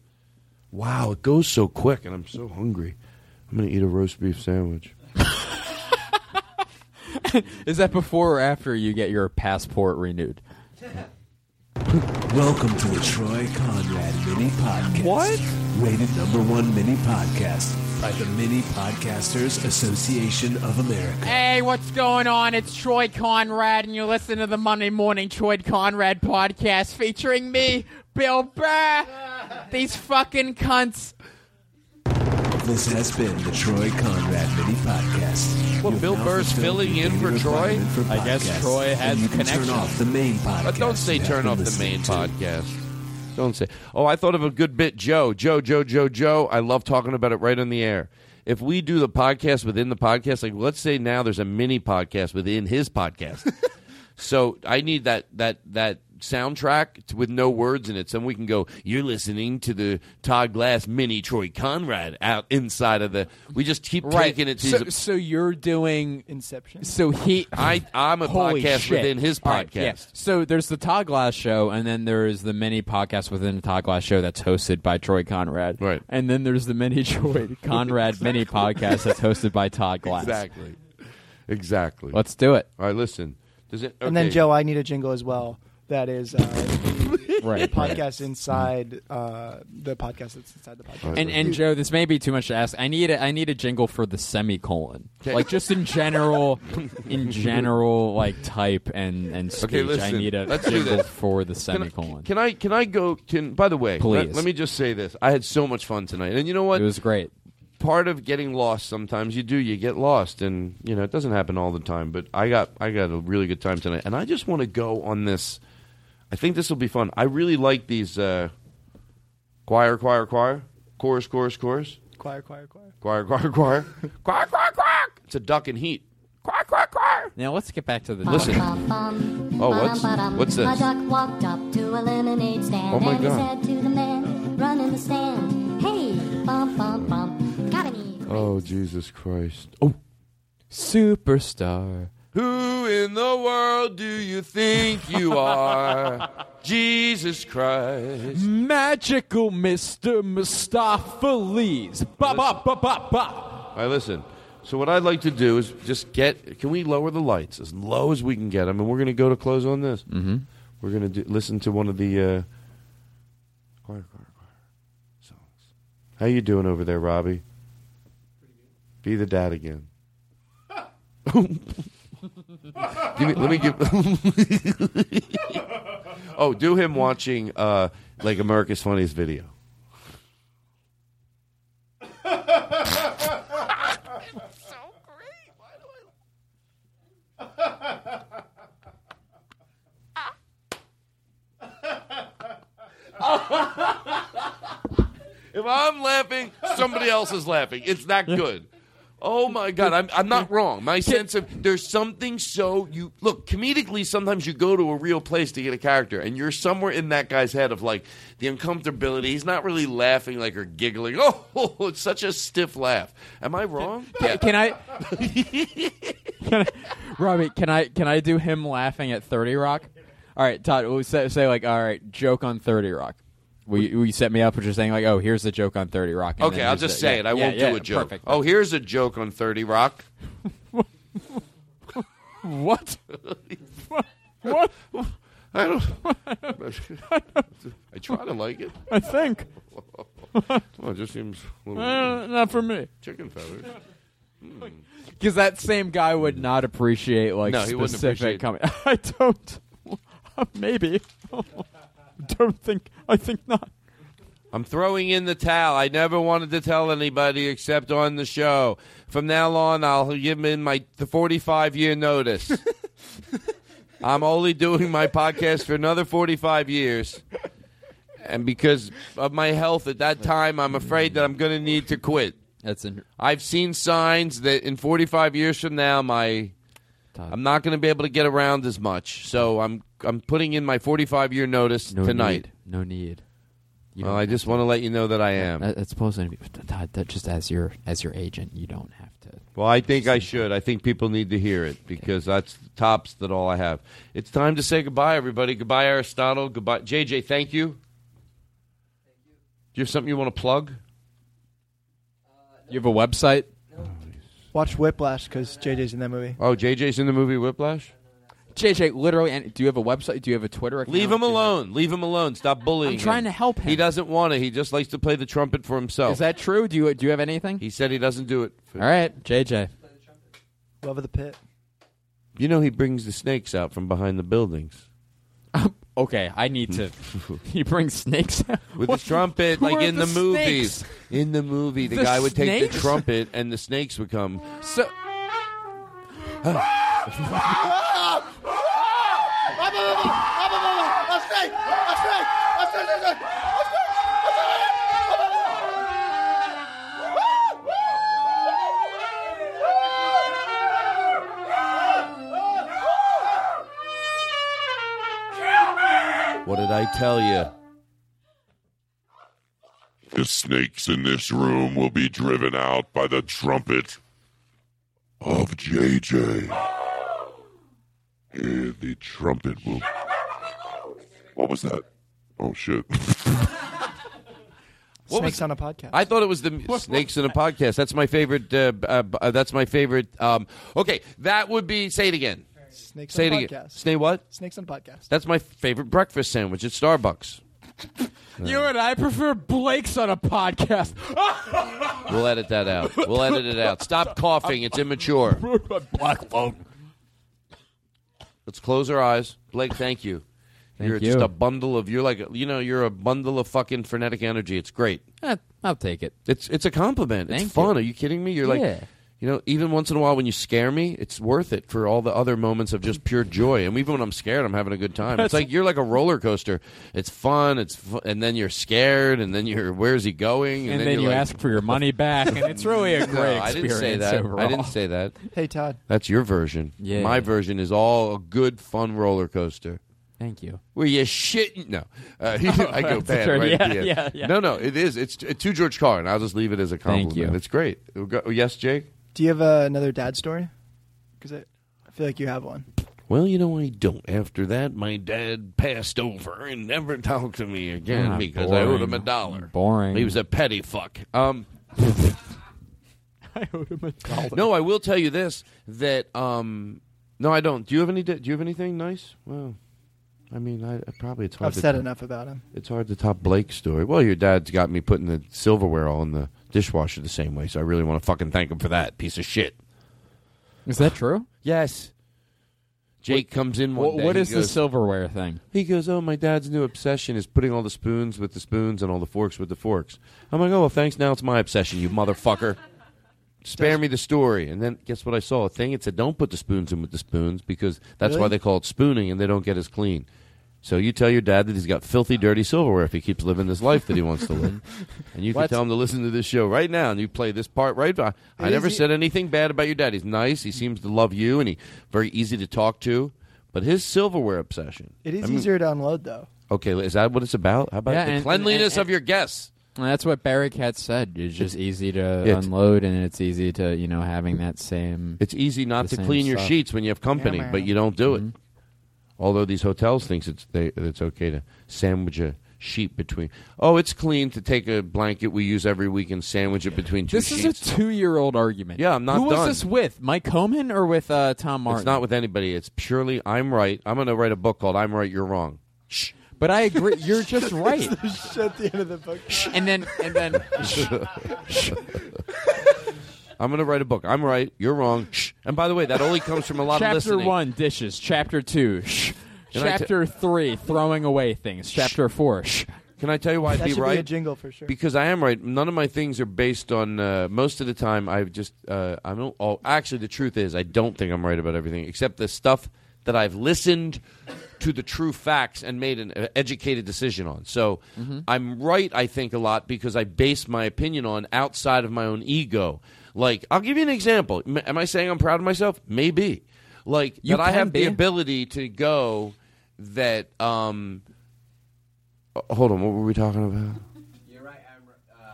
Wow, it goes so quick, and I'm so hungry. I'm gonna eat a roast beef sandwich. *laughs* is that before or after you get your passport renewed? *laughs* Welcome to the Troy Conrad Mini Podcast. What? Rated number one mini podcast by the Mini Podcasters Association of America. Hey, what's going on? It's Troy Conrad, and you're listening to the Monday Morning Troy Conrad podcast featuring me, Bill Burr. These fucking cunts. This has been the Troy Conrad Mini Podcast. Well, You've Bill Burr's filling in for Troy? for I guess Troy has you can connection. turn off the main podcast. But don't say turn off the main to. podcast. Don't say. Oh, I thought of a good bit, Joe. Joe, Joe, Joe, Joe. I love talking about it right on the air. If we do the podcast within the podcast, like let's say now there's a mini podcast within his podcast. *laughs* so I need that that that soundtrack with no words in it, so we can go. You're listening to the Todd Glass mini Troy Conrad out inside of the. We just keep Right. taking it to. So, so you're doing Inception. So he, I I'm a podcast shit. within his All right, yeah. podcast. So there's the Todd Glass show, and then there's the mini podcast within the Todd Glass show that's hosted by Troy Conrad. Right. And then there's the mini Troy *laughs* Conrad mini podcast that's hosted by Todd Glass. Exactly. Exactly. Let's do it. All right, listen. Does it? And then. Joe, I need a jingle as well. That is uh, the Right, podcast inside uh, the podcast that's inside the podcast. And and Joe, this may be too much to ask. I need a, I need a jingle for the semicolon, Okay. like just in general, *laughs* in general, like type and and speech. Okay, listen. I need a Let's do jingle this. for the Can I- semicolon. Can I can I go? Can by the way, Please. Let, let me just say this: I had so much fun tonight, and you know what? It was great. Part of getting lost. Sometimes you do. You get lost, and you know it doesn't happen all the time. But I got I got a really good time tonight, and I just want to go on this. I think this will be fun. I really like these uh, choir, choir, choir, chorus, chorus, chorus, Choir, choir, choir. choir, choir, choir, choir, choir, choir. It's a duck in heat. Choir, choir, choir. Now let's get back to the Listen. *laughs* Oh, what's what's A this? duck walked up to a lemonade stand Oh, my and he God. said to the man running the stand, Hey, bum bum bum, got any? Oh Jesus Christ! Oh. superstar. Who in the world do you think you *laughs* are? Jesus Christ. Magical Mr. Mustapha Ba ba ba ba ba. All right, listen. So what I'd like to do is just get. Can we lower the lights as low as we can get them? And we're going to go to close on this. Mm-hmm. We're going to do, listen to one of the uh, choir, choir, choir songs. How you doing over there, Robbie? Be the dad again. *laughs* *laughs* give me, let me give. *laughs* oh, do him watching uh, like America's Funniest Video. It's so great. Why do I. If I'm laughing, somebody else is laughing. It's that good. Oh my God, I'm, I'm not wrong. My sense of there's something so you look comedically. Sometimes you go to a real place to get a character, and you're somewhere in that guy's head of like the uncomfortability. He's not really laughing like or giggling. *laughs* Oh, it's such a stiff laugh. Am I wrong? Yeah. Can I, *laughs* can I, Robbie? Can I can I do him laughing at Thirty Rock? All right, Todd. Say, say like, all right, joke on Thirty Rock. Will you, will you set me up with just saying like, oh, here's the joke on Thirty Rock? and Okay, I'll just the- say yeah, it. I yeah, won't yeah, do a joke. Perfect. Oh, here's a joke on Thirty Rock. *laughs* what? What? I don't. *laughs* *laughs* I try to like. it? I think. well, it just seems a little Uh, not for me. chicken feathers. Because that same guy would not appreciate like No, specific appreciate- com- I don't. Maybe. *laughs* don't think. I think not. I'm throwing in the towel. I never wanted to tell anybody except on the show. From now on, I'll give in my the 45 year notice. *laughs* I'm only doing my podcast for another 45 years. And because of my health at that time, I'm afraid that I'm going to need to quit. That's in- I've seen signs that in 45 years from now, my I'm not going to be able to get around as much. So I'm I'm putting in my 45 year notice No tonight. need. No need. You Well, I just to. want to let you know that I am. That, that's supposed to be Todd, that just as your as your agent, you don't have to. Well, I think I should. I think people need to hear it because that's the tops that all I have. It's time to say goodbye, everybody. Goodbye, Aristotle. Goodbye, JJ. Thank you. Do you have something you want to plug? Uh, you have a website? Watch Whiplash because JJ's in that movie. Oh, JJ's in the movie Whiplash. JJ, literally, and do you have a website? Do you have a Twitter account? Leave him alone. Leave him alone. Stop bullying. I'm trying him. to help him. He doesn't want to. He just likes to play the trumpet for himself. Is that true? Do you do you have anything? He said he doesn't do it. For, All right, JJ. Love of the pit. You know he brings the snakes out from behind the buildings *laughs* Okay, I need to. *laughs* he brings snakes out with What- his trumpet, who like in the, the movies. snakes? In the movie, the, The guy would take the trumpet, and the snakes would come. So. *laughs* What did I tell you? The snakes in this room will be driven out by the trumpet of JJ. And the trumpet will. What was that? Oh shit. What Snakes was- on a podcast. I thought it was the *laughs* snakes in a podcast. That's my favorite. Uh, uh, uh, that's my favorite. Um, okay, that would be. Say it again. Snakes say on it a again. podcast. Snake what? Snakes on a podcast. That's my favorite breakfast sandwich at Starbucks. *laughs* You and I prefer Blake's on a podcast. *laughs* We'll edit that out. We'll edit it out. Stop coughing. It's immature. Black phone. Let's close our eyes. Blake, thank you. Thank you're you. just a bundle of. You're like you know. You're a bundle of fucking frenetic energy. It's great. Eh, I'll take it. It's it's a compliment. Thank it's fun. you. Are you kidding me? You're like, Yeah. You know, even once in a while when you scare me, it's worth it for all the other moments of just pure joy. And even when I'm scared, I'm having a good time. It's like you're like a roller coaster. It's fun. It's fu- and then you're scared, and then you're where's he going? And, then, then you're like, ask for your money back, and it's really a *laughs* No, great I experience didn't say that. overall. I didn't say that. Hey Todd. That's your version. Yeah. My version is all a good, fun roller coaster. Thank you. Where you shit? No, uh, *laughs* I go That's bad. true. Right at Yeah, the end. yeah, yeah. No, no, it is. It's t- to George Carlin. I'll just leave it as a Thank compliment. you. It's great. Yes, Jake. Do you have uh, another dad story? Because I, I feel like you have one. Well, you know, I don't. After that, my dad passed over and never *laughs* talked to me again Ah, because I owed him a dollar. Boring. He was a petty fuck. Um, *laughs* I owed him a dollar. no, I will tell you this: that um, no, I don't. Do you have any? Do you have anything nice? Well, I mean, I, I probably it's hard. I've to said top- enough about him. It's hard to top Blake's story. Well, your dad's got me putting the silverware all in the dishwasher the same way, so I really want to fucking thank him for that piece of shit. Is that true? *sighs* Yes. Jake comes in one What, day. what he is the goes- silverware thing? He goes, "Oh, my dad's new obsession is putting all the spoons with the spoons and all the forks with the forks." I'm like, "Oh, well, thanks. Now it's my obsession, you motherfucker." Spare me the story. And then guess what? I saw a thing. It said, "Don't put the spoons in with the spoons because that's why they call it spooning, and they don't get as clean." So you tell your dad that he's got filthy, dirty silverware if he keeps living this life that he wants to live, *laughs* and you can What's- tell him to listen to this show right now, and you play this part right. I, I It never is e- said anything bad about your dad. He's nice. He seems to love you, and he very easy to talk to. But his silverware obsession. It is I mean- easier to unload though. Okay, is that what it's about? How about Yeah, the and- cleanliness and- of your guests? Well, that's what Barry Katz said. It's just easy to It's- unload, and it's easy to you know having that same. It's easy not the to same clean your stuff. sheets when you have company, man. but you don't do Mm-hmm. it. Although these hotels thinks it's they, it's okay to sandwich a sheet between. Oh, it's clean to take a blanket we use every week and sandwich it between two This sheets. is a two-year-old argument. Yeah, I'm not Who was this with? Mike Coman or with uh, Tom Martin? it's not with anybody. It's purely I'm right. I'm going to write a book called "I'm Right, You're Wrong." Shh. But I agree. You're just *laughs* right. Shh at the end of the book. and then and then *laughs* I'm going to write a book. I'm right. You're wrong. *laughs* Shh. And by the way, that only comes from a lot chapter of listening. Chapter one dishes. Chapter two. Shh. Can I ta- Chapter three throwing away things. Chapter four. Shh. Can I tell you why I'd That be should be right? a jingle for sure. Because I am right. None of my things are based on. Uh, most of the time, I just. Uh, I don't. Oh, actually, the truth is, I don't think I'm right about everything, except the stuff that I've listened to the true facts and made an uh, educated decision on. So Mm-hmm. I'm right. I think a lot because I base my opinion on outside of my own ego. Like, I'll give you an example. M- Am I saying I'm proud of myself? Maybe. Like You that, I can have the ability to go. That um. uh, Hold on. What were we talking about? You're right.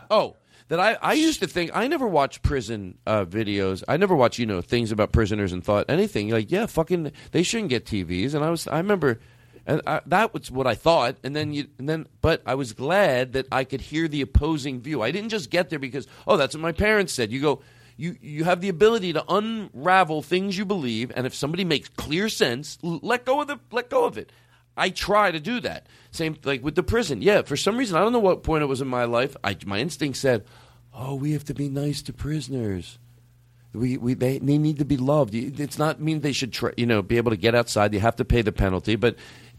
Oh, that I, I used to think I never watched prison uh, videos. I never watched you know things about prisoners and thought anything like yeah fucking they shouldn't get TVs. And I was I remember. And I, that was what I thought, and then you, and then, but I was glad that I could hear the opposing view. I didn't just get there because, oh, that's what my parents said. You go, you, you have the ability to unravel things you believe, and if somebody makes clear sense, let go of the, let go of it. I try to do that. Same like with the prison. Yeah, for some reason I don't know what point it was in my life. I, my instinct said, "Oh, we have to be nice to prisoners. We, we they, they need to be loved. It's not mean they should try, you know be able to get outside. You have to pay the penalty, but."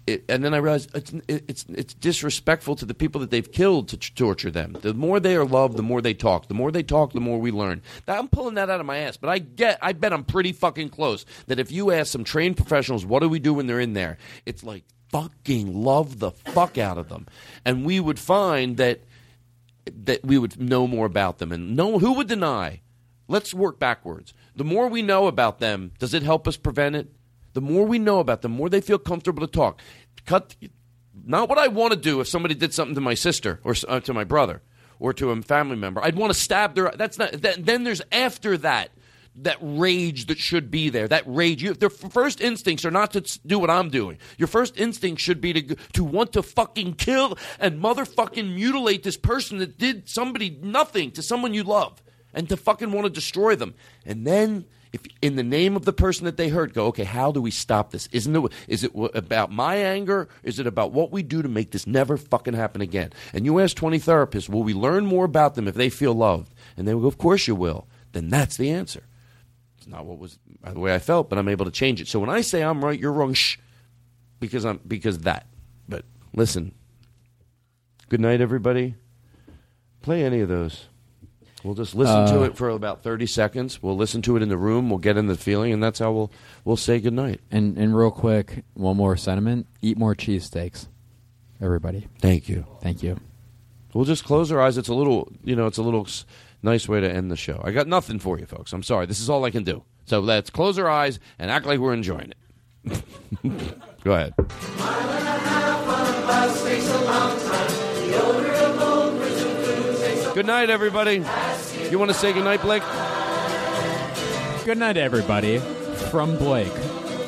It, and then I realized it's, it's it's disrespectful to the people that they've killed to t- torture them. The more they are loved, the more they talk. The more they talk, the more we learn. Now, I'm pulling that out of my ass, but I get I bet I'm pretty fucking close. That if you ask some trained professionals, what do we do when they're in there? It's like fucking love the fuck out of them, and we would find that that we would know more about them. And no, who would deny? Let's work backwards. The more we know about them, does it help us prevent it? The more we know about them, the more they feel comfortable to talk. Cut. Not what I want to do if somebody did something to my sister or uh, to my brother or to a family member. I'd want to stab their. That's not. That, then there's after that that rage that should be there. That rage. You, their first instincts are not to do what I'm doing. Your first instinct should be to to want to fucking kill and motherfucking mutilate this person that did somebody nothing to someone you love, and to fucking want to destroy them. And then. If in the name of the person that they hurt, go okay. How do we stop this? Isn't it? Is it about my anger? Is it about what we do to make this never fucking happen again? And you ask twenty therapists, will we learn more about them if they feel loved? And they will go, of course you will. Then that's the answer. It's not what was by the way I felt, but I'm able to change it. So when I say I'm right, you're wrong, shh, because I'm because that. But listen. Good night, everybody. Play any of those. We'll just listen to Uh, it for about thirty seconds. We'll listen to it in the room. We'll get in the feeling, and that's how we'll we'll say good night. And and real quick, one more sentiment: eat more cheesesteaks, everybody. Thank you. Thank you. We'll just close our eyes. It's a little, you know, it's a little nice way to end the show. I got nothing for you, folks. I'm sorry. This is all I can do. So let's close our eyes and act like we're enjoying it. *laughs* Go ahead. Good night, everybody. You want to say good night, Blake? Good night, everybody. From Blake.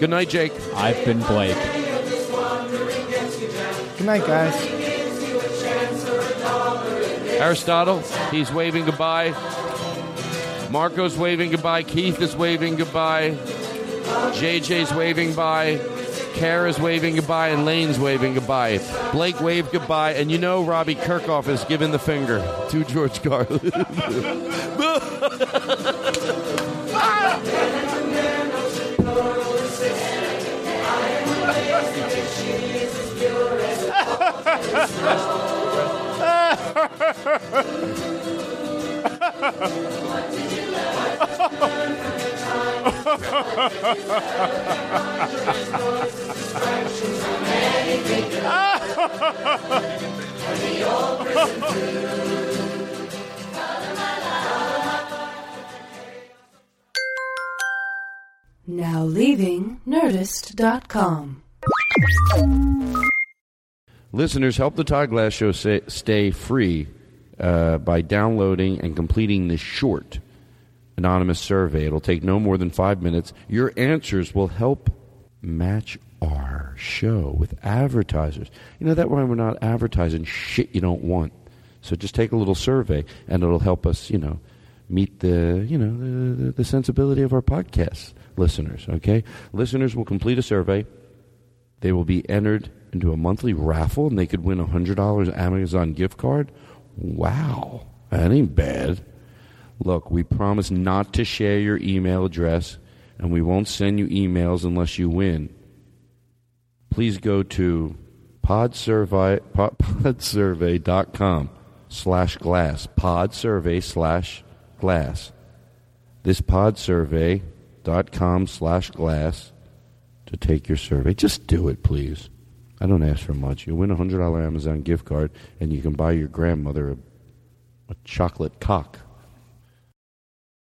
Good night, Jake. I've been Blake. Good night, guys. Aristotle, he's waving goodbye. Marco's waving goodbye. Keith is waving goodbye. JJ's waving bye. Kara's waving goodbye. And Lane's waving goodbye. Blake waved goodbye. And you know Robbie Kirkhoff has given the finger to George Carlin. *laughs* *laughs* Now leaving Nerdist.com. Listeners, help the Todd Glass Show stay free uh, by downloading and completing this short anonymous survey. It'll take no more than five minutes. Your answers will help match our show with advertisers. You know, that way we're not advertising shit you don't want. So just take a little survey, and it'll help us, you know, meet the, you know, the, the, sensibility of our podcast listeners, okay? Listeners will complete a survey. They will be entered into a monthly raffle and they could win a $100 Amazon gift card? Wow. That ain't bad. Look, we promise not to share your email address and we won't send you emails unless you win. Please go to podsurvey, pod, *laughs* podsurvey.com slash glass. Podsurvey slash glass. This podsurvey.com slash glass to take your survey. Just do it, please. I don't ask for much. You win a $100 Amazon gift card and you can buy your grandmother a, a chocolate cock.